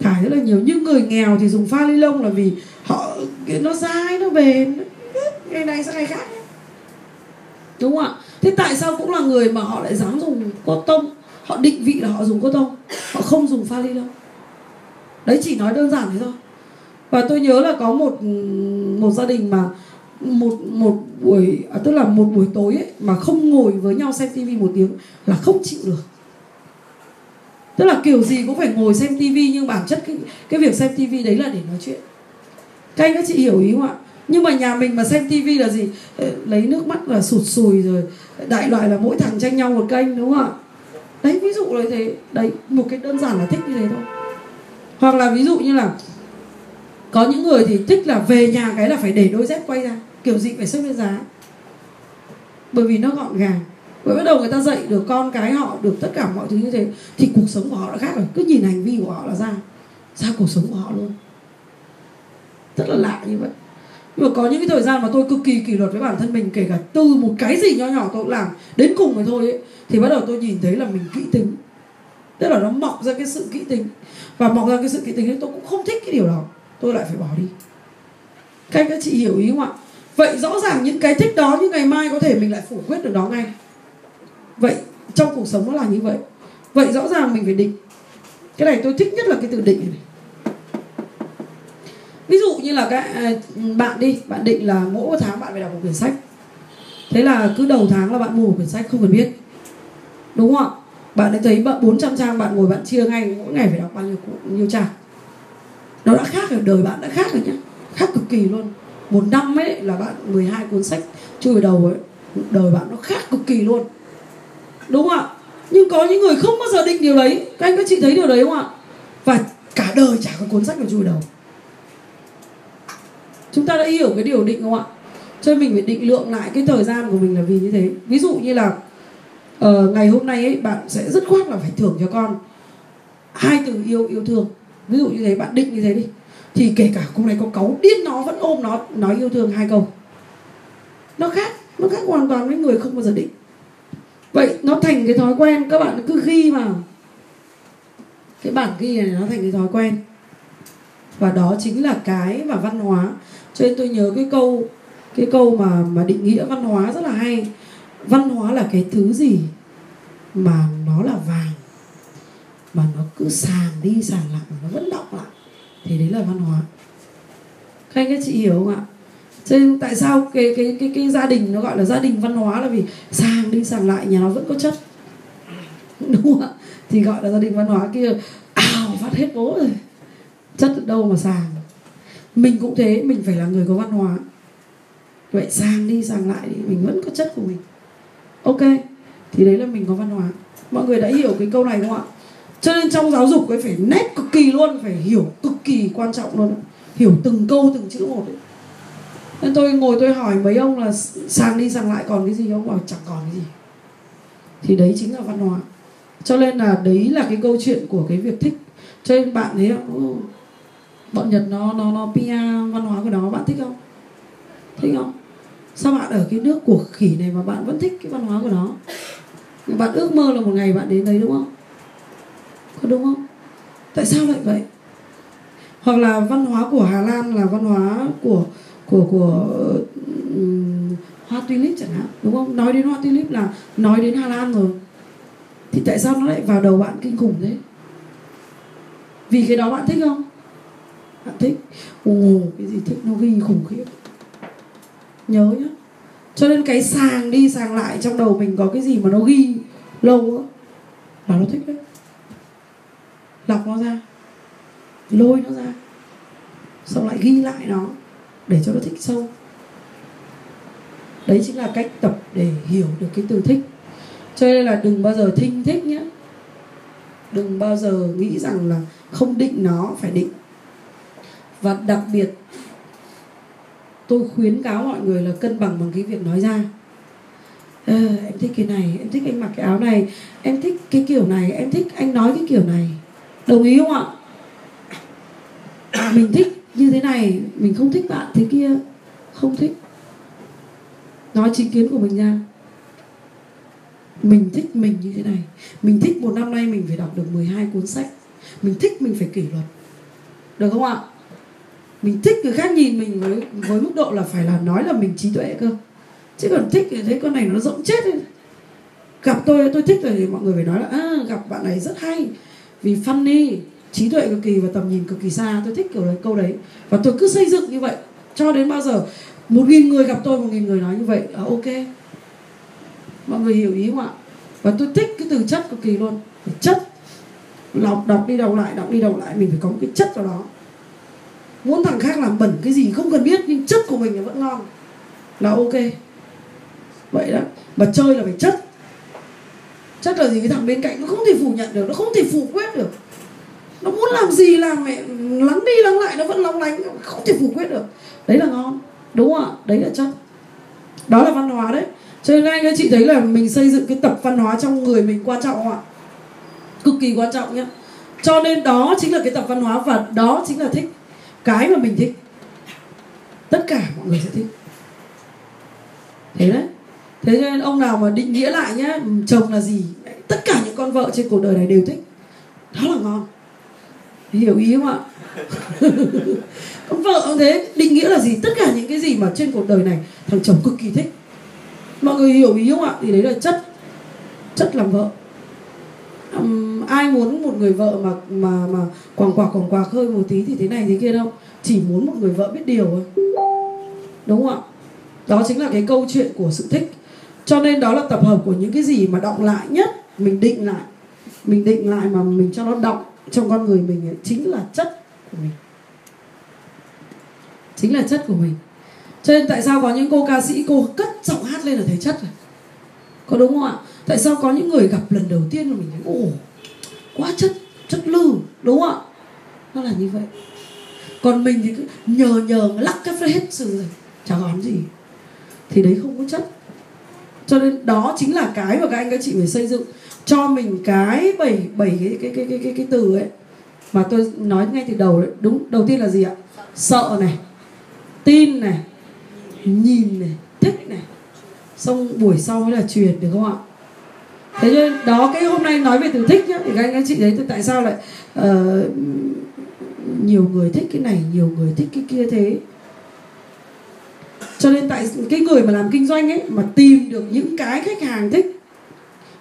S1: Thải rất là nhiều. Nhưng người nghèo thì dùng pha ni lông là vì họ nó dai nó bền. Ngày này sang ngày khác. Đúng không ạ? Thế tại sao cũng là người mà họ lại dám dùng cốt tông? Họ định vị là họ dùng cốt tông họ không dùng pha ly đâu. Đấy chỉ nói đơn giản thế thôi. Và tôi nhớ là có một một gia đình mà một một buổi à, tức là một buổi tối ấy, mà không ngồi với nhau xem tivi một tiếng là không chịu được. Tức là kiểu gì cũng phải ngồi xem tivi nhưng bản chất cái cái việc xem tivi đấy là để nói chuyện. Các anh các chị hiểu ý không ạ? Nhưng mà nhà mình mà xem tivi là gì? Ờ, lấy nước mắt là sụt sùi rồi đại loại là mỗi thằng tranh nhau một kênh, đúng không ạ? Đấy, ví dụ là thế. Đấy, một cái đơn giản là thích như thế thôi. Hoặc là ví dụ như là có những người thì thích là về nhà cái là phải để đôi dép quay ra, kiểu gì phải xếp lên giá. Bởi vì nó gọn gàng. Bởi bắt đầu người ta dạy được con cái họ được tất cả mọi thứ như thế, thì cuộc sống của họ đã khác rồi. Cứ nhìn hành vi của họ là ra ra cuộc sống của họ luôn. Rất là lạ như vậy nhưng mà có những cái thời gian mà tôi cực kỳ kỷ luật với bản thân mình kể cả từ một cái gì nhỏ nhỏ tôi cũng làm đến cùng rồi thôi ấy, thì bắt đầu tôi nhìn thấy là mình kỹ tính. Tức là nó mọc ra cái sự kỹ tính. Và mọc ra cái sự kỹ tính ấy tôi cũng không thích cái điều đó. Tôi lại phải bỏ đi. Các anh các chị hiểu ý không ạ? Vậy rõ ràng những cái thích đó như ngày mai có thể mình lại phủ quyết được đó ngay. Vậy trong cuộc sống nó là như vậy. Vậy rõ ràng mình phải định. Cái này tôi thích nhất là cái từ định này ví dụ như là các à, bạn đi, bạn định là mỗi tháng bạn phải đọc một quyển sách. Thế là cứ đầu tháng là bạn mua một quyển sách không cần biết. Đúng không ạ? Bạn đã thấy bạn 400 trang bạn ngồi bạn chia ngay, mỗi ngày phải đọc bao nhiêu nhiêu trang. Nó đã khác rồi đời bạn, đã khác rồi nhá. Khác cực kỳ luôn. Một năm ấy là bạn 12 cuốn sách chui đầu ấy, đời bạn nó khác cực kỳ luôn. Đúng không ạ? Nhưng có những người không bao giờ định điều đấy. Các anh các chị thấy điều đấy không ạ? Và cả đời chả có cuốn sách nào chui đầu chúng ta đã hiểu cái điều định không ạ? Cho nên mình phải định lượng lại cái thời gian của mình là vì như thế. Ví dụ như là uh, ngày hôm nay ấy bạn sẽ rất khoát là phải thưởng cho con hai từ yêu yêu thương. Ví dụ như thế bạn định như thế đi. Thì kể cả hôm nay có cáu điên nó vẫn ôm nó nói yêu thương hai câu. Nó khác nó khác hoàn toàn với người không bao giờ định. Vậy nó thành cái thói quen các bạn cứ ghi vào cái bản ghi này nó thành cái thói quen. Và đó chính là cái mà văn hóa cho nên tôi nhớ cái câu cái câu mà mà định nghĩa văn hóa rất là hay. Văn hóa là cái thứ gì mà nó là vàng, mà nó cứ sàng đi sàng lại, mà nó vẫn động lại. Thì đấy là văn hóa. Các anh, các chị hiểu không ạ? Cho nên tại sao cái cái cái cái gia đình nó gọi là gia đình văn hóa là vì sàng đi sàng lại, nhà nó vẫn có chất? Đúng không ạ? Thì gọi là gia đình văn hóa kia. Ào phát hết bố rồi. Chất ở đâu mà sàng mình cũng thế, mình phải là người có văn hóa. Vậy sang đi, sang lại thì mình vẫn có chất của mình. Ok, thì đấy là mình có văn hóa. Mọi người đã hiểu cái câu này không ạ? Cho nên trong giáo dục ấy phải nét cực kỳ luôn, phải hiểu cực kỳ quan trọng luôn. Hiểu từng câu, từng chữ một ấy. nên tôi ngồi tôi hỏi mấy ông là sang đi, sang lại còn cái gì ông bảo chẳng còn cái gì. Thì đấy chính là văn hóa. Cho nên là đấy là cái câu chuyện của cái việc thích. Cho nên bạn thấy không? Bọn nhật nó nó nó pia văn hóa của nó bạn thích không? Thích không? Sao bạn ở cái nước của khỉ này mà bạn vẫn thích cái văn hóa của nó? Bạn ước mơ là một ngày bạn đến đấy đúng không? Có đúng không? Tại sao lại vậy? Hoặc là văn hóa của Hà Lan là văn hóa của của của um, hoa tulip chẳng hạn đúng không? Nói đến hoa tulip là nói đến Hà Lan rồi. Thì tại sao nó lại vào đầu bạn kinh khủng thế? Vì cái đó bạn thích không? Bạn thích. Ồ, cái gì thích nó ghi khủng khiếp. Nhớ nhá. Cho nên cái sàng đi, sàng lại trong đầu mình có cái gì mà nó ghi lâu á, là nó thích đấy. Lọc nó ra. Lôi nó ra. Xong lại ghi lại nó để cho nó thích sâu. Đấy chính là cách tập để hiểu được cái từ thích. Cho nên là đừng bao giờ thinh thích nhé đừng bao giờ nghĩ rằng là không định nó, phải định và đặc biệt tôi khuyến cáo mọi người là cân bằng bằng cái việc nói ra. À, em thích cái này em thích anh mặc cái áo này em thích cái kiểu này em thích anh nói cái kiểu này. Đồng ý không ạ? Mình thích như thế này mình không thích bạn thế kia. Không thích. Nói chính kiến của mình ra. Mình thích mình như thế này. Mình thích một năm nay mình phải đọc được 12 cuốn sách. Mình thích mình phải kỷ luật. Được không ạ? Mình thích người khác nhìn mình với với mức độ là phải là nói là mình trí tuệ cơ. Chứ còn thích thì thấy con này nó rộng chết ấy. gặp tôi tôi thích rồi thì mọi người phải nói là à, gặp bạn này rất hay vì funny trí tuệ cực kỳ và tầm nhìn cực kỳ xa. Tôi thích kiểu đấy câu đấy. Và tôi cứ xây dựng như vậy cho đến bao giờ một nghìn người gặp tôi một nghìn người nói như vậy à, ok. Mọi người hiểu ý không ạ? Và tôi thích cái từ chất cực kỳ luôn. Chất đọc đọc đi đọc lại đọc đi đọc lại mình phải có một cái chất vào đó muốn thằng khác làm bẩn cái gì không cần biết, nhưng chất của mình là vẫn ngon. Là ok. Vậy đó. Mà chơi là phải chất. Chất là gì? Cái thằng bên cạnh nó không thể phủ nhận được, nó không thể phủ quyết được. Nó muốn làm gì làm mẹ, lắng đi lắng lại, nó vẫn lóng lánh, không thể phủ quyết được. Đấy là ngon, đúng không ạ? Đấy là chất. Đó là văn hóa đấy. Cho nên anh các chị thấy là mình xây dựng cái tập văn hóa trong người mình quan trọng không ạ? Cực kỳ quan trọng nhé cho nên đó chính là cái tập văn hóa và đó chính là thích cái mà mình thích, tất cả mọi người sẽ thích. Thế đấy. Thế cho nên ông nào mà định nghĩa lại nhé ừ, chồng là gì? Tất cả những con vợ trên cuộc đời này đều thích. Đó là ngon. Hiểu ý không ạ? Con vợ cũng thế, định nghĩa là gì? Tất cả những cái gì mà trên cuộc đời này thằng chồng cực kỳ thích. Mọi người hiểu ý không ạ? Thì đấy là chất chất làm vợ um, ai muốn một người vợ mà mà mà quàng quạc quàng quạc hơi một tí thì thế này thế kia đâu. Chỉ muốn một người vợ biết điều thôi. Đúng không ạ? Đó chính là cái câu chuyện của sự thích. Cho nên đó là tập hợp của những cái gì mà động lại nhất mình định lại. Mình định lại mà mình cho nó động trong con người mình ấy, chính là chất của mình. Chính là chất của mình. Cho nên tại sao có những cô ca sĩ cô cất giọng hát lên là thấy chất rồi? Có đúng không ạ? Tại sao có những người gặp lần đầu tiên mà mình thấy ồ quá chất chất lư đúng không ạ? Nó là như vậy. Còn mình thì cứ nhờ nhờ lắc cái hết sự rồi chẳng còn gì. Thì đấy không có chất. Cho nên đó chính là cái mà các anh các chị phải xây dựng. Cho mình cái bảy bảy cái cái cái cái cái, cái từ ấy mà tôi nói ngay từ đầu đấy đúng đầu tiên là gì ạ? Sợ này tin này nhìn này thích này. Xong buổi sau mới là truyền được không ạ? Thế nên đó cái hôm nay nói về từ thích nhá thì các anh các chị thấy tại sao lại uh, nhiều người thích cái này nhiều người thích cái kia thế? Cho nên tại cái người mà làm kinh doanh ấy mà tìm được những cái khách hàng thích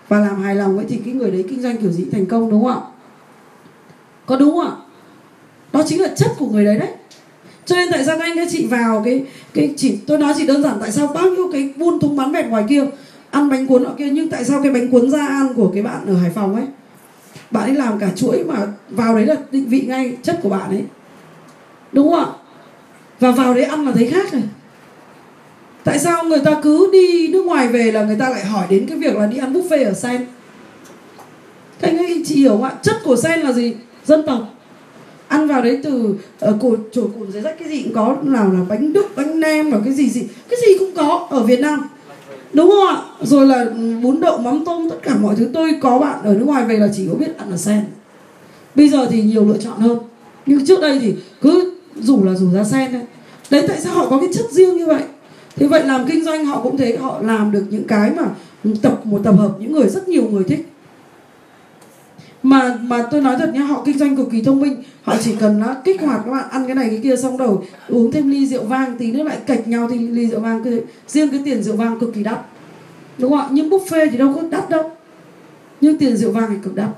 S1: và làm hài lòng ấy thì cái người đấy kinh doanh kiểu gì? Thành công đúng không ạ? Có đúng không ạ? Đó chính là chất của người đấy đấy. Cho nên tại sao các anh các chị vào cái cái chỉ tôi nói chỉ đơn giản tại sao bao nhiêu cái buôn thúng bán vẹt ngoài kia ăn bánh cuốn ở kia nhưng tại sao cái bánh cuốn ra ăn của cái bạn ở Hải Phòng ấy bạn ấy làm cả chuỗi mà vào đấy là định vị ngay chất của bạn ấy. Đúng không ạ? Và vào đấy ăn là thấy khác rồi. Tại sao người ta cứ đi nước ngoài về là người ta lại hỏi đến cái việc là đi ăn buffet ở sen? Các anh ấy chị hiểu không ạ? Chất của sen là gì? Dân tộc. Ăn vào đấy từ ở ờ, cột chổi cồn giấy rách cái gì cũng có. Nào là bánh đức bánh nem và cái gì gì? Cái gì cũng có ở việt nam đúng không ạ? Rồi là ừ, bún đậu, mắm tôm, tất cả mọi thứ. Tôi có bạn ở nước ngoài về là chỉ có biết ăn là sen. Bây giờ thì nhiều lựa chọn hơn. Nhưng trước đây thì cứ rủ là rủ ra sen đấy đấy, tại sao họ có cái chất riêng như vậy? Thế vậy làm kinh doanh họ cũng thế. Họ làm được những cái mà tập, một tập hợp những người, rất nhiều người thích mà mà tôi nói thật nhá họ kinh doanh cực kỳ thông minh. Họ chỉ cần nó kích hoạt các bạn ăn cái này cái kia xong đầu uống thêm ly rượu vang tí nữa lại cạch nhau thì ly rượu vang cái, riêng cái tiền rượu vang cực kỳ đắt. Đúng không ạ? Nhưng buffet thì đâu có đắt đâu. Nhưng tiền rượu vang thì cực đắt.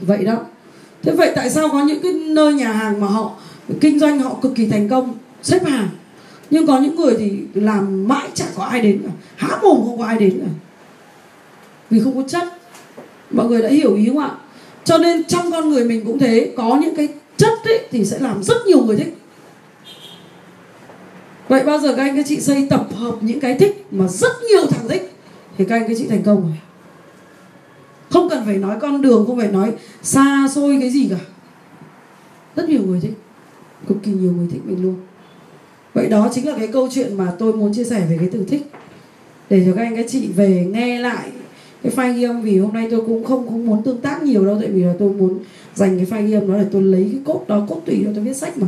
S1: Vậy đó. Thế vậy tại sao có những cái nơi nhà hàng mà họ kinh doanh họ cực kỳ thành công xếp hàng? Nhưng có những người thì làm mãi chả có ai đến cả. Há mồm không có ai đến cả. Vì không có chất mọi người đã hiểu ý không ạ? Cho nên trong con người mình cũng thế, có những cái chất ấy thì sẽ làm rất nhiều người thích. Vậy bao giờ các anh các chị xây tập hợp những cái thích mà rất nhiều thằng thích thì các anh các chị thành công rồi. Không cần phải nói con đường, không phải nói xa xôi cái gì cả. Rất nhiều người thích, cực kỳ nhiều người thích mình luôn. Vậy đó chính là cái câu chuyện mà tôi muốn chia sẻ về cái từ thích. Để cho các anh các chị về nghe lại cái file ghi âm, vì hôm nay tôi cũng không không muốn tương tác nhiều đâu, tại vì là tôi muốn dành cái file ghi âm đó để tôi lấy cái cốt đó cốt tùy cho tôi viết sách mà.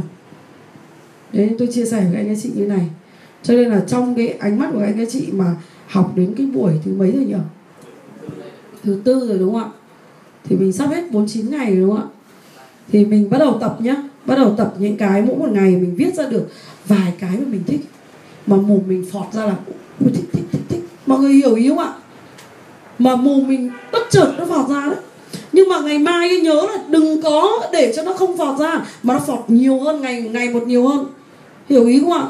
S1: Đấy tôi chia sẻ với anh các chị như này. Cho nên là trong cái ánh mắt của anh các chị mà học đến cái buổi thứ mấy rồi nhỉ thứ tư rồi đúng không ạ? Thì mình sắp hết 49 ngày rồi đúng không ạ? Thì mình bắt đầu tập nhá. Bắt đầu tập những cái mỗi một ngày mình viết ra được vài cái mà mình thích. Mà mồm mình phọt ra là thích thích thích thích. Mọi người hiểu ý không ạ? Mà mồm mình bất chợt nó phọt ra đấy. Nhưng mà ngày mai nhớ là đừng có để cho nó không phọt ra, mà nó phọt nhiều hơn, ngày ngày một nhiều hơn. Hiểu ý không ạ?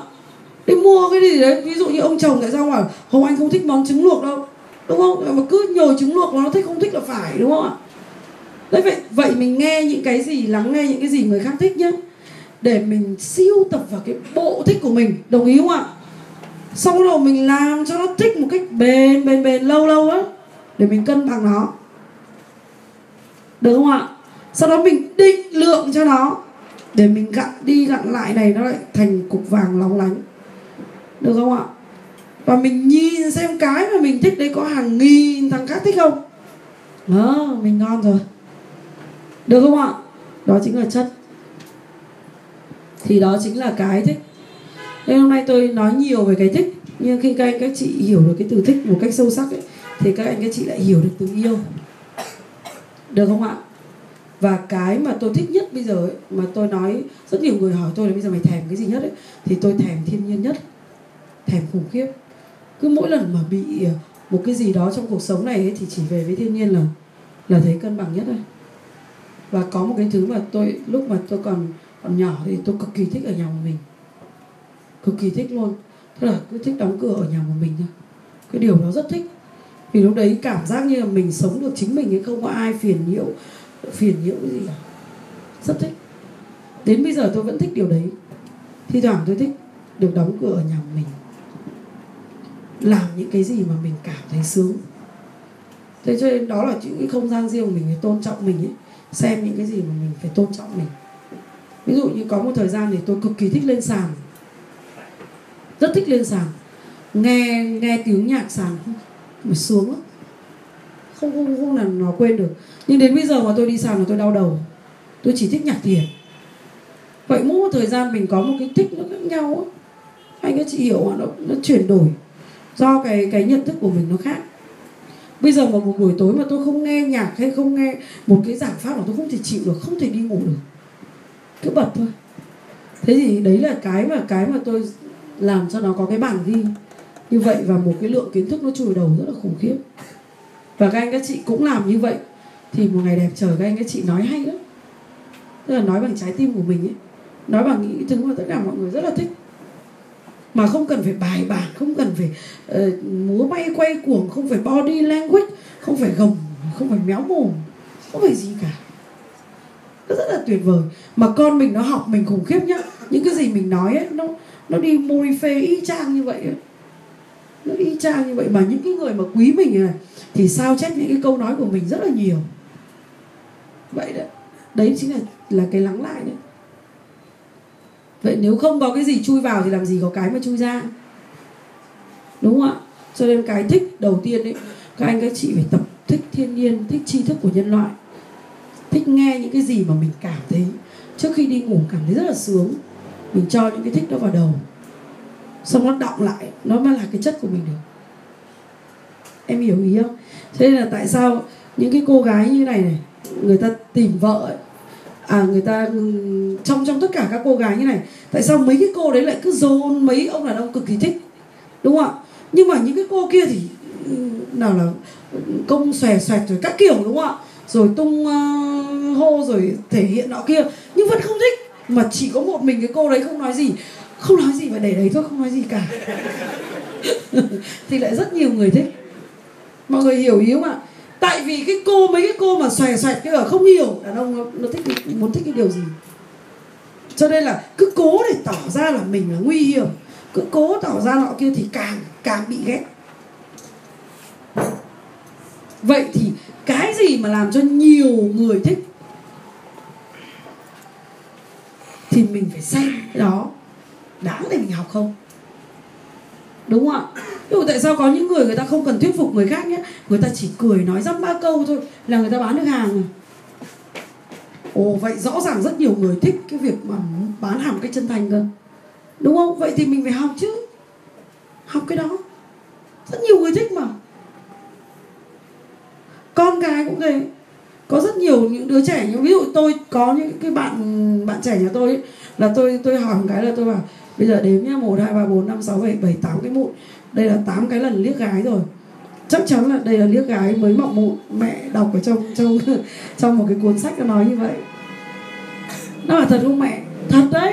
S1: Đi mua cái gì đấy, ví dụ như ông chồng tại sao mà hồng anh không thích món trứng luộc đâu. Đúng không? Mà cứ nhồi trứng luộc mà nó thích không thích là phải, đúng không ạ? Đấy, vậy vậy mình nghe những cái gì, lắng nghe những cái gì người khác thích nhé để mình siêu tập vào cái bộ thích của mình, đồng ý không ạ? Xong rồi mình làm cho nó thích một cách bền bền bền, lâu lâu á để mình cân bằng nó. Được không ạ? Sau đó mình định lượng cho nó. Để mình gặn đi gặn lại này nó lại thành cục vàng lóng lánh. Được không ạ? Và mình nhìn xem cái mà mình thích đấy có hàng nghìn thằng khác thích không? Đó mình ngon rồi. Được không ạ? Đó chính là chất. Thì đó chính là cái thích. Nên hôm nay tôi nói nhiều về cái thích nhưng khi các anh các chị hiểu được cái từ thích một cách sâu sắc ấy, thì các anh các chị lại hiểu được tình yêu. Được không ạ? Và cái mà tôi thích nhất bây giờ ấy, mà tôi nói rất nhiều người hỏi tôi là bây giờ mày thèm cái gì nhất ấy thì tôi thèm thiên nhiên nhất thèm khủng khiếp. Cứ mỗi lần mà bị ờ, một cái gì đó trong cuộc sống này ấy, thì chỉ về với thiên nhiên là là thấy cân bằng nhất thôi. Và có một cái thứ mà tôi lúc mà tôi còn còn nhỏ thì tôi cực kỳ thích ở nhà một mình. Cực kỳ thích luôn. Tức là cứ thích đóng cửa ở nhà một mình thôi. Cái điều đó rất thích vì lúc đấy cảm giác như là mình sống được chính mình ấy không, có ai phiền nhiễu phiền nhiễu gì cả. Rất thích. Đến bây giờ tôi vẫn thích điều đấy. Thi thoảng tôi thích được đóng cửa ở nhà mình. Làm những cái gì mà mình cảm thấy sướng. Thế cho nên đó là những cái không gian riêng của mình phải tôn trọng mình ấy. Xem những cái gì mà mình phải tôn trọng mình. Ví dụ như có một thời gian thì tôi cực kỳ thích lên sàn. Rất thích lên sàn. Nghe nghe tiếng nhạc sàn mà sướng lắm không không không là nó quên được. Nhưng đến bây giờ mà tôi đi sàn là tôi đau đầu. Tôi chỉ thích nhạc thiền vậy mỗi một thời gian mình có một cái thích nó khác nhau á. Anh các chị hiểu mà nó nó chuyển đổi do cái cái nhận thức của mình nó khác. Bây giờ mà một buổi tối mà tôi không nghe nhạc hay không nghe một cái giảng pháp mà tôi không thể chịu được, không thể đi ngủ được. Cứ bật thôi. Thế thì đấy là cái mà cái mà tôi làm cho nó có cái bảng ghi như vậy và một cái lượng kiến thức nó chui đầu rất là khủng khiếp. Và các anh các chị cũng làm như vậy. Thì một ngày đẹp trời các anh các chị nói hay lắm. Tức là nói bằng trái tim của mình ấy. Nói bằng những thứ mà tất cả mọi người rất là thích. Mà không cần phải bài bản không cần phải uh, múa bay quay cuồng không phải body language không phải gồng không phải méo mồm không phải gì cả. Nó rất là tuyệt vời. Mà con mình nó học mình khủng khiếp nhá. Những cái gì mình nói ấy nó nó đi phê y chang như vậy ấy nó y chang như vậy mà những cái người mà quý mình này, thì sao chép những cái câu nói của mình rất là nhiều. Vậy đấy đấy chính là là cái lắng lại đấy. Vậy nếu không có cái gì chui vào thì làm gì có cái mà chui ra? Đúng không ạ? Cho nên cái thích đầu tiên đấy các anh các chị phải tập thích thiên nhiên, thích tri thức của nhân loại. Thích nghe những cái gì mà mình cảm thấy. Trước khi đi ngủ cảm thấy rất là sướng. Mình cho những cái thích đó vào đầu xong nó đọng lại nó mới là cái chất của mình được. Em hiểu ý không? Thế nên là tại sao những cái cô gái như này này người ta tìm vợ ấy, à người ta ừ, trong trong tất cả các cô gái như này tại sao mấy cái cô đấy lại cứ dồn mấy ông đàn ông cực kỳ thích? Đúng không ạ? Nhưng mà những cái cô kia thì ừ, nào là công xòe xoẹt rồi các kiểu đúng không ạ? Rồi tung uh, hô rồi thể hiện nọ kia nhưng vẫn không thích. Mà chỉ có một mình cái cô đấy không nói gì không nói gì và để đấy thôi không nói gì cả. Thì lại rất nhiều người thích. Mọi người hiểu ý không ạ? Tại vì cái cô mấy cái cô mà xòe xoẹt cái ở không hiểu. Đàn ông nó, nó thích muốn thích cái điều gì. Cho nên là cứ cố để tỏ ra là mình là nguy hiểm. Cứ cố tỏ ra nọ kia thì càng càng bị ghét. Vậy thì cái gì mà làm cho nhiều người thích thì mình phải xem cái đó đáng để mình học không? Đúng không ạ? Nhưng tại sao có những người người ta không cần thuyết phục người khác nhé? Người ta chỉ cười nói dăm ba câu thôi là người ta bán được hàng rồi ồ vậy rõ ràng rất nhiều người thích cái việc mà bán hàng cái chân thành cơ. Đúng không? Vậy thì mình phải học chứ. Học cái đó. Rất nhiều người thích mà. Con cái cũng thế. Có rất nhiều những đứa trẻ như ví dụ tôi có những cái bạn bạn trẻ nhà tôi ấy, là tôi tôi hỏi một cái là tôi bảo bây giờ đếm nhá, một, hai, ba, bốn, năm, sáu, bảy bảy, tám cái mụn. Đây là tám cái lần liếc gái rồi. Chắc chắn là đây là liếc gái mới mọc mụn. Mẹ đọc ở trong trong trong một cái cuốn sách nó nói như vậy. Nó là thật không mẹ? Thật đấy.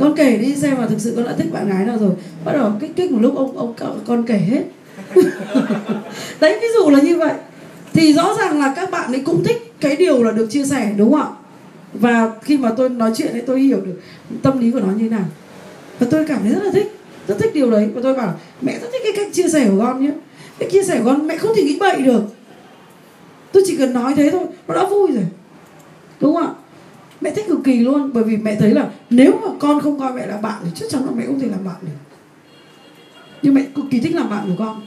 S1: Con kể đi xem mà thực sự con đã thích bạn gái nào rồi. Bắt đầu kích kích một lúc, ông ông con kể hết. Đấy, ví dụ là như vậy. Thì rõ ràng là các bạn ấy cũng thích cái điều là được chia sẻ, đúng không ạ? Và khi mà tôi nói chuyện ấy, tôi hiểu được tâm lý của nó như thế nào và tôi cảm thấy rất là thích, rất thích điều đấy. Và tôi bảo mẹ rất thích cái cách chia sẻ của con nhé. Cái chia sẻ của con, mẹ không thể nghĩ bậy được. Tôi chỉ cần nói thế thôi, nó đã vui rồi. Đúng không ạ? Mẹ thích cực kỳ luôn, bởi vì mẹ thấy là nếu mà con không coi mẹ là bạn thì chắc chắn là mẹ không thể làm bạn được. Nhưng mẹ cực kỳ thích làm bạn của con.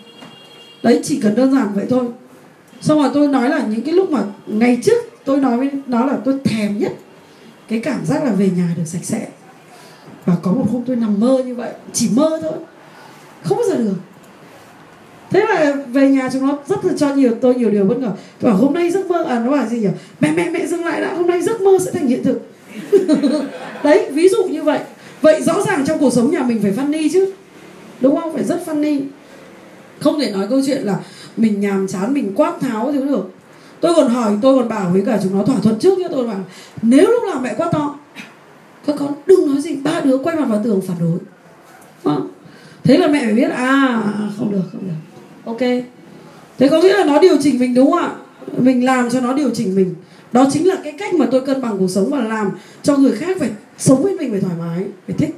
S1: Đấy, chỉ cần đơn giản vậy thôi. Xong rồi tôi nói là những cái lúc mà ngày trước tôi nói với nó là tôi thèm nhất cái cảm giác là về nhà được sạch sẽ và có một hôm tôi nằm mơ như vậy, chỉ mơ thôi. Không bao giờ được. Thế là về nhà chúng nó rất là cho nhiều, tôi nhiều điều bất ngờ. Tôi bảo hôm nay giấc mơ à nó bảo gì nhỉ? Mẹ mẹ mẹ dừng lại đã, hôm nay giấc mơ sẽ thành hiện thực. Đấy, ví dụ như vậy. Vậy rõ ràng trong cuộc sống nhà mình phải funny chứ. Đúng không? Phải rất funny. Không thể nói câu chuyện là mình nhàm chán, mình quát tháo thì được. Tôi còn hỏi, tôi còn bảo với cả chúng nó thỏa thuận trước nhé tôi bảo nếu lúc nào mẹ quá to các con, đừng nói gì, ba đứa quay mặt vào tường phản đối. À. thế là mẹ phải biết à không được không được. Ok. Thế có nghĩa là nó điều chỉnh mình đúng không ạ? Mình làm cho nó điều chỉnh mình. Đó chính là cái cách mà tôi cân bằng cuộc sống và làm cho người khác phải sống với mình, phải thoải mái, phải thích.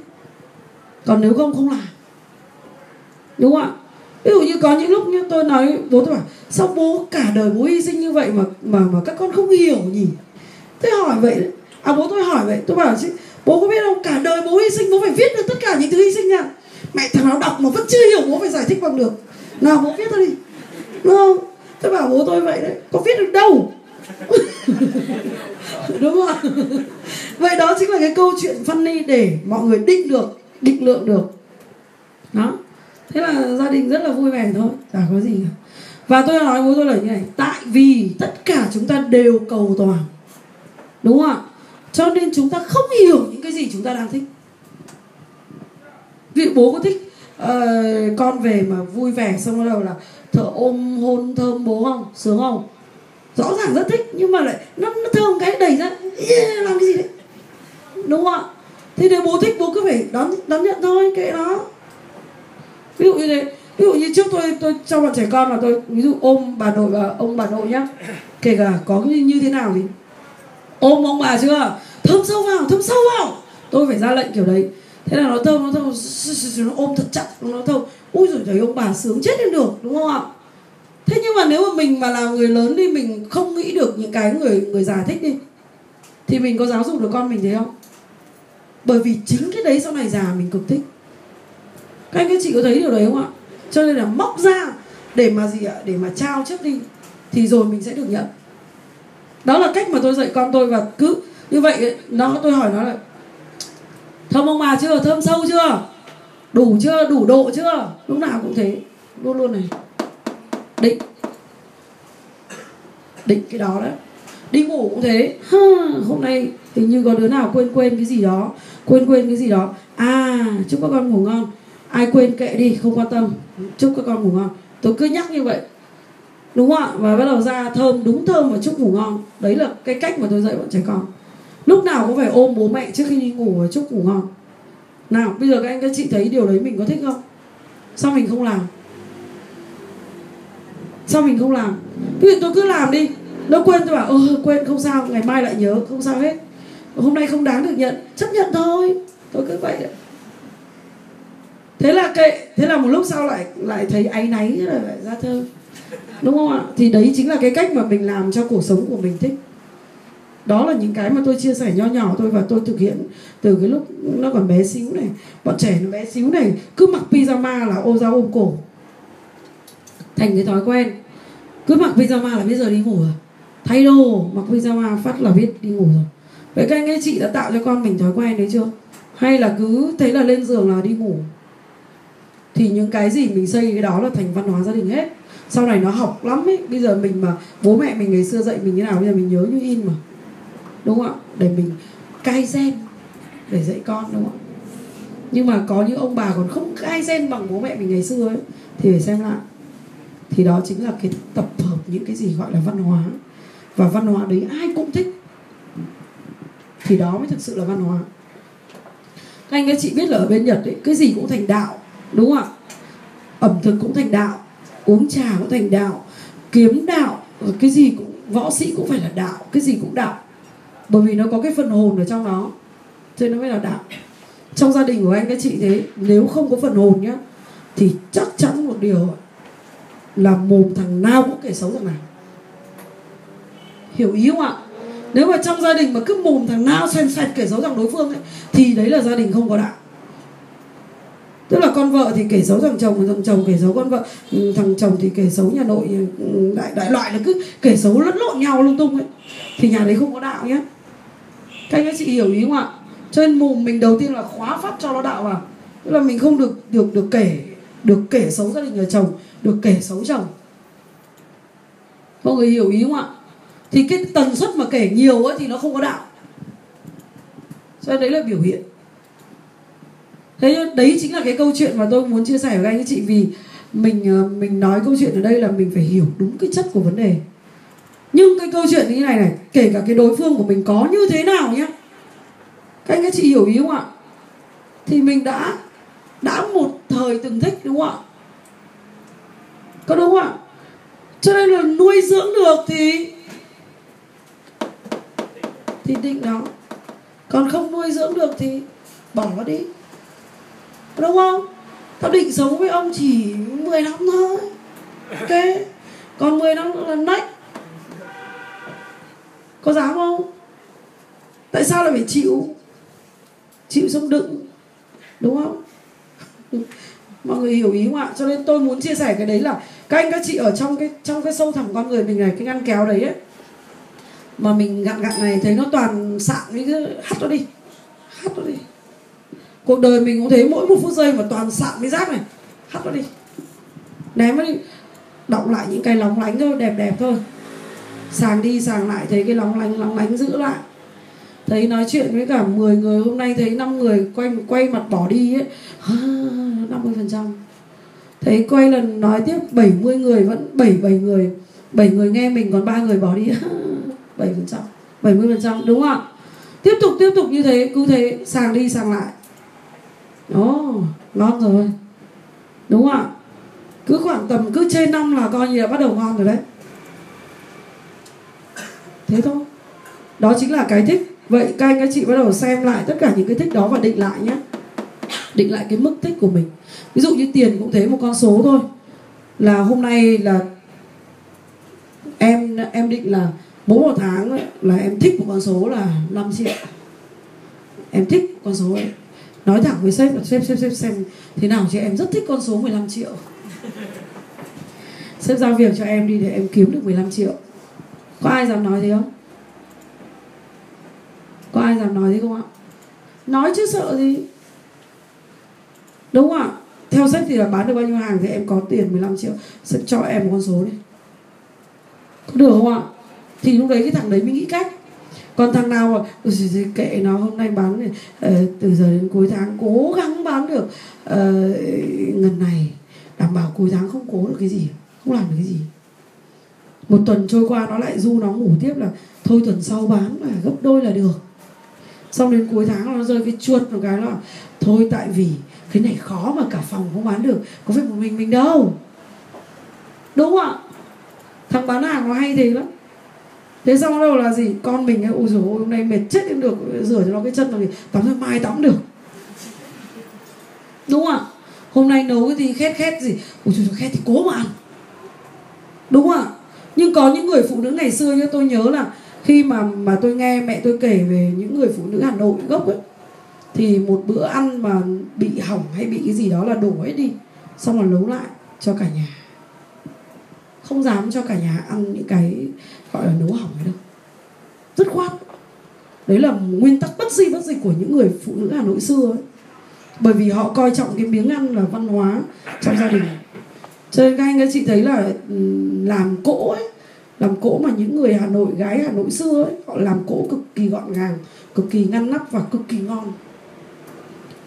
S1: Còn nếu không không làm. Đúng không ạ? Ví dụ như có những lúc như tôi nói, bố tôi bảo, sao bố cả đời bố hy sinh như vậy mà mà mà các con không hiểu nhỉ? Tôi hỏi vậy đấy. à bố tôi hỏi vậy, tôi bảo chứ bố có biết không? Cả đời bố hy sinh, bố phải viết được tất cả những thứ hy sinh nha. Mẹ thằng nào đọc mà vẫn chưa hiểu, bố phải giải thích bằng được. Nào, bố viết ra đi. Đúng không? Tôi bảo bố tôi vậy đấy. Có viết được đâu? Đúng không? Vậy đó chính là cái câu chuyện funny để mọi người định được, định lượng được. Đó. Thế là gia đình rất là vui vẻ thôi. Chả có gì cả. Và tôi nói bố tôi là như này, tại vì tất cả chúng ta đều cầu toàn. Đúng không ạ? Cho nên chúng ta không hiểu những cái gì chúng ta đang thích. Vị bố có thích uh, con về mà vui vẻ xong bắt đầu là thở ôm hôn thơm bố không sướng không? Rõ ràng rất thích nhưng mà lại nó, nó thơm cái đẩy ra yeah, làm cái gì đấy? Đúng không ạ? Thế nếu bố thích bố cứ phải đón đón nhận thôi kệ nó. Ví dụ như thế. Ví dụ như trước tôi tôi cho bọn trẻ con là tôi ví dụ ôm bà nội và ông bà nội nhá. Kể cả có như, như thế nào thì ôm ông bà chưa? Thơm sâu vào, thơm sâu vào. Tôi phải ra lệnh kiểu đấy. Thế là nó thơm nó thơm. Nó ôm thật chặt, nó thơm. Ui rồi trời, ông bà sướng chết lên được, đúng không ạ? Thế nhưng mà nếu mà mình mà là người lớn đi, mình không nghĩ được những cái người người già thích đi, thì mình có giáo dục được con mình thế không? Bởi vì chính cái đấy sau này già mình cực thích. Các anh, các chị có thấy điều đấy không ạ? Cho nên là móc ra để mà gì ạ? Để mà trao trước đi, thì rồi mình sẽ được nhận đó là cách mà tôi dạy con tôi và cứ như vậy nó tôi hỏi nó là thơm ông bà chưa? Thơm sâu chưa? Đủ chưa? Đủ độ chưa? Lúc nào cũng thế luôn luôn này. Định. Định cái đó đấy. Đi ngủ cũng thế. Ha, hôm nay hình như có đứa nào quên quên cái gì đó quên quên cái gì đó. À chúc các con ngủ ngon. Ai quên kệ đi không quan tâm. Chúc các con ngủ ngon. Tôi cứ nhắc như vậy đúng không ạ? Và bắt đầu ra thơm, đúng thơm và chúc ngủ ngon. Đấy là cái cách mà tôi dạy bọn trẻ con. Lúc nào cũng phải ôm bố mẹ trước khi đi ngủ và chúc ngủ ngon. Nào, bây giờ các anh, các chị thấy điều đấy mình có thích không? Sao mình không làm? Sao mình không làm? Ví dụ tôi cứ làm đi. Nó quên tôi bảo ơ quên, không sao, ngày mai lại nhớ, không sao hết. Hôm nay không đáng được nhận, chấp nhận thôi. Tôi cứ vậy. Đấy thế là kệ, thế là một lúc sau lại lại thấy áy náy rồi lại ra thơ đúng không ạ? Thì đấy chính là cái cách mà mình làm cho cuộc sống của mình thích. Đó là những cái mà tôi chia sẻ nho nhỏ thôi và tôi thực hiện từ cái lúc nó còn bé xíu này. Bọn trẻ nó bé xíu này, cứ mặc pyjama là ô ra ôm cổ. Thành cái thói quen. Cứ mặc pyjama là biết giờ đi ngủ rồi. Thay đồ, mặc pyjama phát là biết đi ngủ rồi. Vậy các anh ấy, chị đã tạo cho con mình thói quen đấy chưa? Hay là cứ thấy là lên giường là đi ngủ? Thì những cái gì mình xây cái đó là thành văn hóa gia đình hết sau này nó học lắm ấy. Bây giờ mình mà, bố mẹ mình ngày xưa dạy mình như nào, bây giờ mình nhớ như in mà. Đúng không ạ? Để mình cai gen để dạy con, đúng không ạ? Nhưng mà có những ông bà còn không cai gen bằng bố mẹ mình ngày xưa ấy, thì phải xem lại. Thì đó chính là cái tập hợp những cái gì gọi là văn hóa. Và văn hóa đấy ai cũng thích. Thì đó mới thực sự là văn hóa. Các anh các chị biết là ở bên nhật ấy, cái gì cũng thành đạo, đúng không ạ? Ẩm thực cũng thành đạo uống trà cũng thành đạo, kiếm đạo ờ, cái gì cũng, võ sĩ cũng phải là đạo, cái gì cũng đạo. Bởi vì nó có cái phần hồn ở trong đó, cho nên nó mới là đạo. Trong gia đình của anh, các chị thế nếu không có phần hồn nhá, thì chắc chắn một điều là mồm thằng nào cũng kể xấu thằng nào hiểu ý không ạ? Nếu mà trong gia đình mà cứ mồm thằng nào xoèn xoẹt kể xấu thằng đối phương ấy, thì đấy là gia đình không có đạo tức là con vợ thì kể xấu thằng chồng thằng chồng kể xấu con vợ. Ừ, thằng chồng thì kể xấu nhà nội ừ, đại đại loại là cứ kể xấu lẫn lộn nhau lung tung ấy. Thì nhà đấy không có đạo nhé các anh các chị hiểu ý không ạ? Cho nên mồm mình đầu tiên là khóa phát cho nó đạo vào. Tức là mình không được được được kể được kể xấu gia đình nhà chồng, được kể xấu chồng. Mọi người hiểu ý không ạ? Thì cái tần suất mà kể nhiều ấy thì nó không có đạo. Cho nên đấy là biểu hiện thế đấy chính là cái câu chuyện mà tôi muốn chia sẻ với anh chị vì mình ờ, mình nói câu chuyện ở đây là mình phải hiểu đúng cái chất của vấn đề. Nhưng cái câu chuyện như thế này này, kể cả cái đối phương của mình có như thế nào nhé các anh các chị hiểu ý không ạ? Thì mình đã đã một thời từng thích đúng không ạ? Có đúng không ạ? Cho nên là nuôi dưỡng được thì thì định đó. Còn không nuôi dưỡng được thì bỏ nó đi đúng không? Tao định sống với ông chỉ 10 năm thôi. Ok? Còn 10 năm nữa là nách, có dám không? Tại sao lại phải chịu? Chịu sống đựng. Đúng không? Mọi người hiểu ý không ạ? Cho nên tôi muốn chia sẻ cái đấy là các anh các chị ở trong cái trong cái sâu thẳm con người mình này cái ngăn kéo đấy ấy mà mình gặn gặn này thấy nó toàn sạn cái hắt nó đi. Hắt nó đi cuộc đời mình cũng thế, mỗi một phút giây mà toàn sạn với rác này. Hắt nó đi. Ném nó đi. Đọng lại những cái lóng lánh thôi, đẹp đẹp thôi. Sàng đi, sàng lại, thấy cái lóng lánh lóng lánh giữ lại. Thấy nói chuyện với cả 10 người hôm nay, thấy 5 người quay quay mặt bỏ đi ấy. À, năm mươi phần trăm. Thấy quay lần nói tiếp 70 người vẫn 7 7 người. 7 người nghe mình, còn ba người bỏ đi. 7 phần trăm 70 phần trăm, đúng không ạ? Tiếp tục tiếp tục như thế, cứ thế, sàng đi, sàng lại. Ồ, ngon rồi. Đúng không ạ. Cứ khoảng tầm cứ trên năm là coi như là bắt đầu ngon rồi đấy. Thế thôi. Đó chính là cái thích. Vậy các anh các chị bắt đầu xem lại tất cả những cái thích đó và định lại nhé. Định lại cái mức thích của mình. Ví dụ như tiền cũng thế một con số thôi. Là hôm nay là em em định là mỗi một tháng là em thích một con số là 5 triệu. Em thích con số ấy nói thẳng với sếp là sếp sếp sếp xem thế nào chứ em rất thích con số 15 triệu. Sếp giao việc cho em đi để em kiếm được 15 triệu. Có ai dám nói thế không? Có ai dám nói thế không ạ? Nói chứ sợ gì? Đúng không ạ? Theo sếp thì là bán được bao nhiêu hàng thì em có tiền 15 triệu. Sếp cho em một con số đi. Có được không ạ? Thì lúc đấy cái thằng đấy mới nghĩ cách còn thằng nào mà kệ nó hôm nay bán uh, từ giờ đến cuối tháng cố gắng bán được ờ, uh, ngần này đảm bảo cuối tháng không cố được cái gì không làm được cái gì. Một tuần trôi qua nó lại du nó ngủ tiếp là thôi tuần sau bán là gấp đôi là được. Xong đến cuối tháng nó rơi cái chuột một cái là thôi tại vì cái này khó mà cả phòng không bán được có phải một mình mình đâu. Đúng không ạ? Thằng bán hàng nó hay thế lắm thế xong đâu là gì? Con mình ấy ôi dồi ôi, hôm nay mệt chết cũng được, rửa cho nó cái chân rồi tắm rồi mai tắm được. Đúng không ạ? Hôm nay nấu cái gì, khét khét gì? Ôi trời khét thì cố mà ăn. Đúng không ạ? Nhưng có những người phụ nữ ngày xưa như tôi nhớ là khi mà mà tôi nghe mẹ tôi kể về những người phụ nữ Hà Nội gốc ấy, thì một bữa ăn mà bị hỏng hay bị cái gì đó là đổ hết đi, xong rồi nấu lại cho cả nhà không dám cho cả nhà ăn những cái, gọi là, nấu hỏng ấy đâu. Rất khoát. Đấy là nguyên tắc bất di bất dịch của những người phụ nữ Hà Nội xưa ấy. Bởi vì họ coi trọng cái miếng ăn là văn hóa trong gia đình. Cho nên các anh, các chị thấy là làm cỗ ấy, làm cỗ mà những người Hà Nội, gái Hà Nội xưa ấy, họ làm cỗ cực kỳ gọn gàng, cực kỳ ngăn nắp và cực kỳ ngon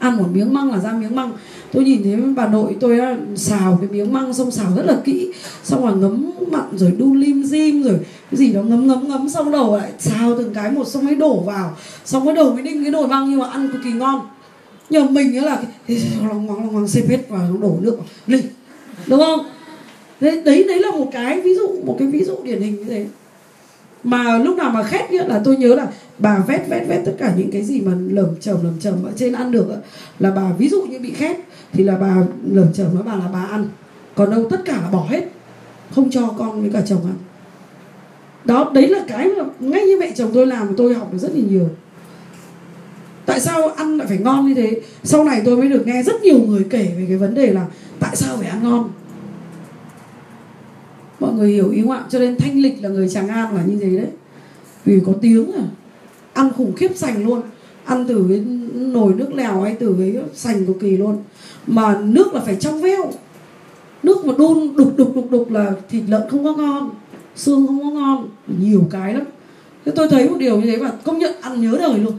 S1: ăn một miếng măng là ra miếng măng. Tôi nhìn thấy bà nội tôi xào cái miếng măng xong xào rất là kỹ. Xong rồi ngấm mặn rồi đun lim dim rồi cái gì đó ngấm ngấm ngấm xong đầu lại xào từng cái một xong mới đổ vào. Xong mới đầu mới đinh cái nồi măng nhưng mà ăn cực kỳ ngon. Nhưng mà mình ấy là lòng ngoằng lòng ngoằng xếp hết và đổ nước vào. Lên. Đúng không? Đấy, đấy đấy là một cái ví dụ một cái ví dụ điển hình như thế mà lúc nào mà khét nhất là tôi nhớ là bà vét vét vét tất cả những cái gì mà lởm chởm lởm chởm ở trên ăn được là bà ví dụ như bị khét thì là bà lởm chởm với bà là bà ăn. Còn đâu tất cả là bỏ hết, không cho con với cả chồng ăn. Đó, đấy là cái mà ngay như mẹ chồng tôi làm, tôi học được rất là nhiều. Tại sao ăn lại phải ngon như thế? Sau này tôi mới được nghe rất nhiều người kể về cái vấn đề là tại sao phải ăn ngon? Mọi người hiểu ý không ạ? Cho nên thanh lịch là người tràng an là như thế đấy. Vì có tiếng à. Ăn khủng khiếp sành luôn. Ăn từ cái nồi nước lèo hay từ cái sành cực kỳ luôn. Mà nước là phải trong veo. Nước mà đun đục đục đục đục là thịt lợn không có ngon. Xương không có ngon. Nhiều cái lắm. Thế tôi thấy một điều như thế và công nhận ăn nhớ đời luôn.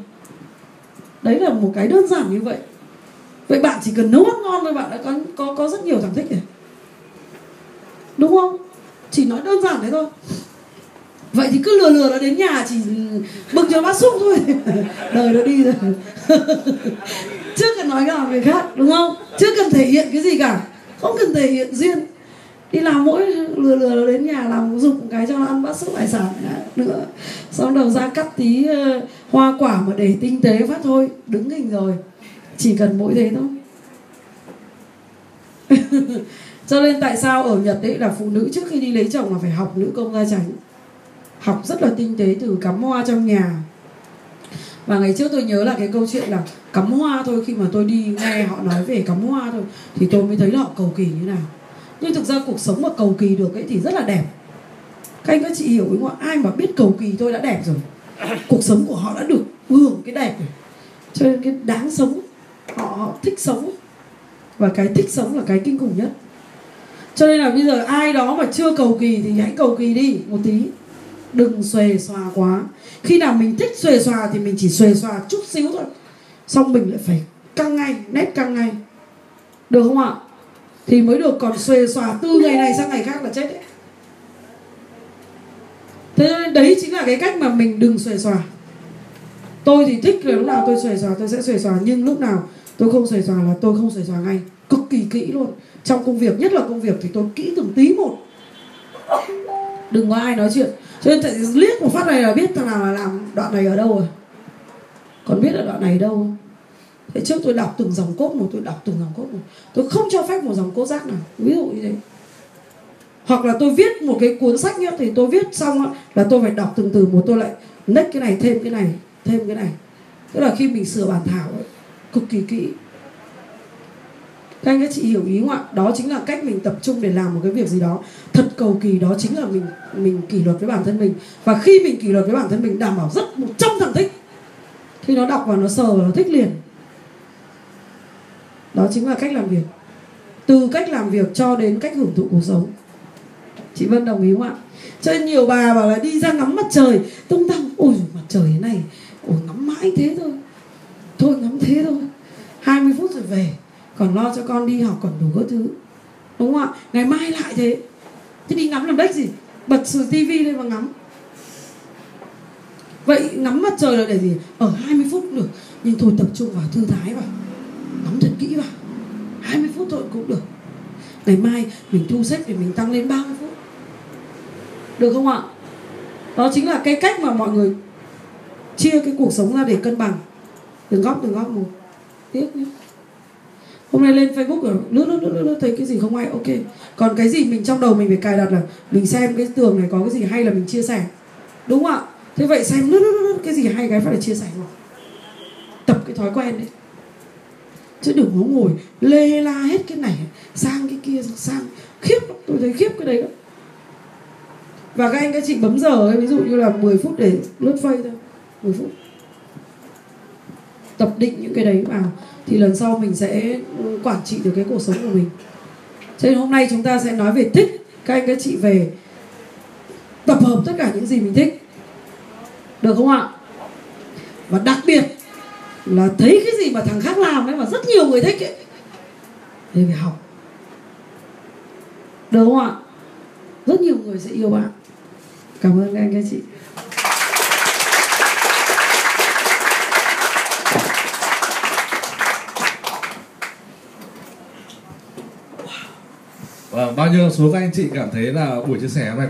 S1: Đấy là một cái đơn giản như vậy. Vậy bạn chỉ cần nấu ăn ngon thôi bạn đã có có có rất nhiều thằng thích rồi. Đúng không? Chỉ nói đơn giản thế thôi. Vậy thì cứ lừa lừa nó đến nhà chỉ bưng cho bát súp thôi. Đời nó đi rồi. Chưa cần nói cả người khác, đúng không? Chưa cần thể hiện cái gì cả. Không cần thể hiện duyên. Đi làm mỗi lừa lừa nó đến nhà làm dục một cái cho nó ăn bát súp hải sản. Nữa. Xong đầu ra cắt tí ờ, hoa quả mà để tinh tế phát thôi. Đứng hình rồi. Chỉ cần mỗi thế thôi. cho nên tại sao ở Nhật đấy là phụ nữ trước khi đi lấy chồng là phải học nữ công gia chánh? Học rất là tinh tế từ cắm hoa trong nhà. Và ngày trước tôi nhớ là cái câu chuyện là cắm hoa thôi khi mà tôi đi nghe họ nói về cắm hoa thôi thì tôi mới thấy là họ cầu kỳ như nào. Nhưng thực ra cuộc sống mà cầu kỳ được ấy thì rất là đẹp. Các anh các chị hiểu đúng không ai mà biết cầu kỳ tôi đã đẹp rồi. Cuộc sống của họ đã được hưởng cái đẹp rồi. Cho nên cái đáng sống họ, họ thích sống. Và cái thích sống là cái kinh khủng nhất cho nên là bây giờ ai đó mà chưa cầu kỳ thì hãy cầu kỳ đi, một tí. Đừng xuề xòa quá. Khi nào mình thích xuề xòa thì mình chỉ xuề xòa chút xíu thôi. Xong mình lại phải căng ngay, nét căng ngay. Được không ạ? Thì mới được, còn xuề xòa từ ngày này sang ngày khác là chết đấy. Thế nên đấy chính là cái cách mà mình đừng xuề xòa. Tôi thì thích là lúc nào tôi xuề xòa, tôi sẽ xuề xòa. Nhưng lúc nào tôi không xuề xòa là tôi không xuề xòa ngay cực kỳ kỹ luôn. Trong công việc nhất là công việc thì tôi kỹ từng tí một. Đừng có ai nói chuyện. Cho nên tại liếc một phát này là biết thằng nào là làm đoạn này ở đâu rồi. Còn biết là đoạn này ở đâu không? Thế trước tôi đọc từng dòng cốt một tôi đọc từng dòng cốt một. Tôi không cho phép một dòng cốt rác nào. Ví dụ như thế. Hoặc là tôi viết một cái cuốn sách nhá thì tôi viết xong là tôi phải đọc từng từ một. Tôi lại nách cái này thêm cái này thêm cái này. Tức là khi mình sửa bản thảo ấy, cực kỳ kỹ các anh các chị hiểu ý không ạ đó chính là cách mình tập trung để làm một cái việc gì đó. Thật cầu kỳ, đó chính là mình mình kỷ luật với bản thân mình. Và khi mình kỷ luật với bản thân mình, đảm bảo rất một trăm thằng thích. Khi nó đọc và nó sờ và nó thích liền. Đó chính là cách làm việc. Từ cách làm việc cho đến cách hưởng thụ cuộc sống. Chị vân đồng ý không ạ? Cho nên nhiều bà bảo là đi ra ngắm mặt trời. Tung tăng ôi, mặt trời thế này, ôi, ngắm mãi thế thôi. Thôi ngắm thế thôi. 20 phút rồi về còn lo cho con đi học còn đủ các thứ. Đúng không ạ? Ngày mai lại thế. Thế đi ngắm làm đếch gì? Bật sự tivi lên và ngắm. Vậy ngắm mặt trời là để gì? Ở 20 phút được. Nhưng thôi tập trung vào thư thái vào. Ngắm thật kỹ vào. 20 phút thôi cũng được. Ngày mai mình thu xếp để mình tăng lên 30 phút. Được không ạ? Đó chính là cái cách mà mọi người chia cái cuộc sống ra để cân bằng. Từng góc từng góc một tiếc nhé hôm nay lên facebook rồi lướt lướt lướt lướt thấy cái gì không hay? Ok. Còn cái gì mình trong đầu mình phải cài đặt là mình xem cái tường này có cái gì hay là mình chia sẻ. Đúng không ạ? Thế vậy xem lướt lướt lướt cái gì hay cái phải là chia sẻ rồi tập cái thói quen đấy chứ đừng có ngồi lê la hết cái này sang cái kia sang khiếp tôi thấy khiếp cái đấy đó và các anh các chị bấm giờ ấy, ví dụ như là 10 phút để lướt phây thôi. 10 phút. Tập định những cái đấy vào thì lần sau mình sẽ quản trị được cái cuộc sống của mình. Cho nên hôm nay chúng ta sẽ nói về thích. Các anh các chị về tập hợp tất cả những gì mình thích. Được không ạ? Và đặc biệt là thấy cái gì mà thằng khác làm ấy mà rất nhiều người thích ấy, thì phải học. Được không ạ? Rất nhiều người sẽ yêu bạn. Cảm ơn các anh các chị.
S2: Và bao nhiêu số các anh chị cảm thấy là buổi chia sẻ hôm nay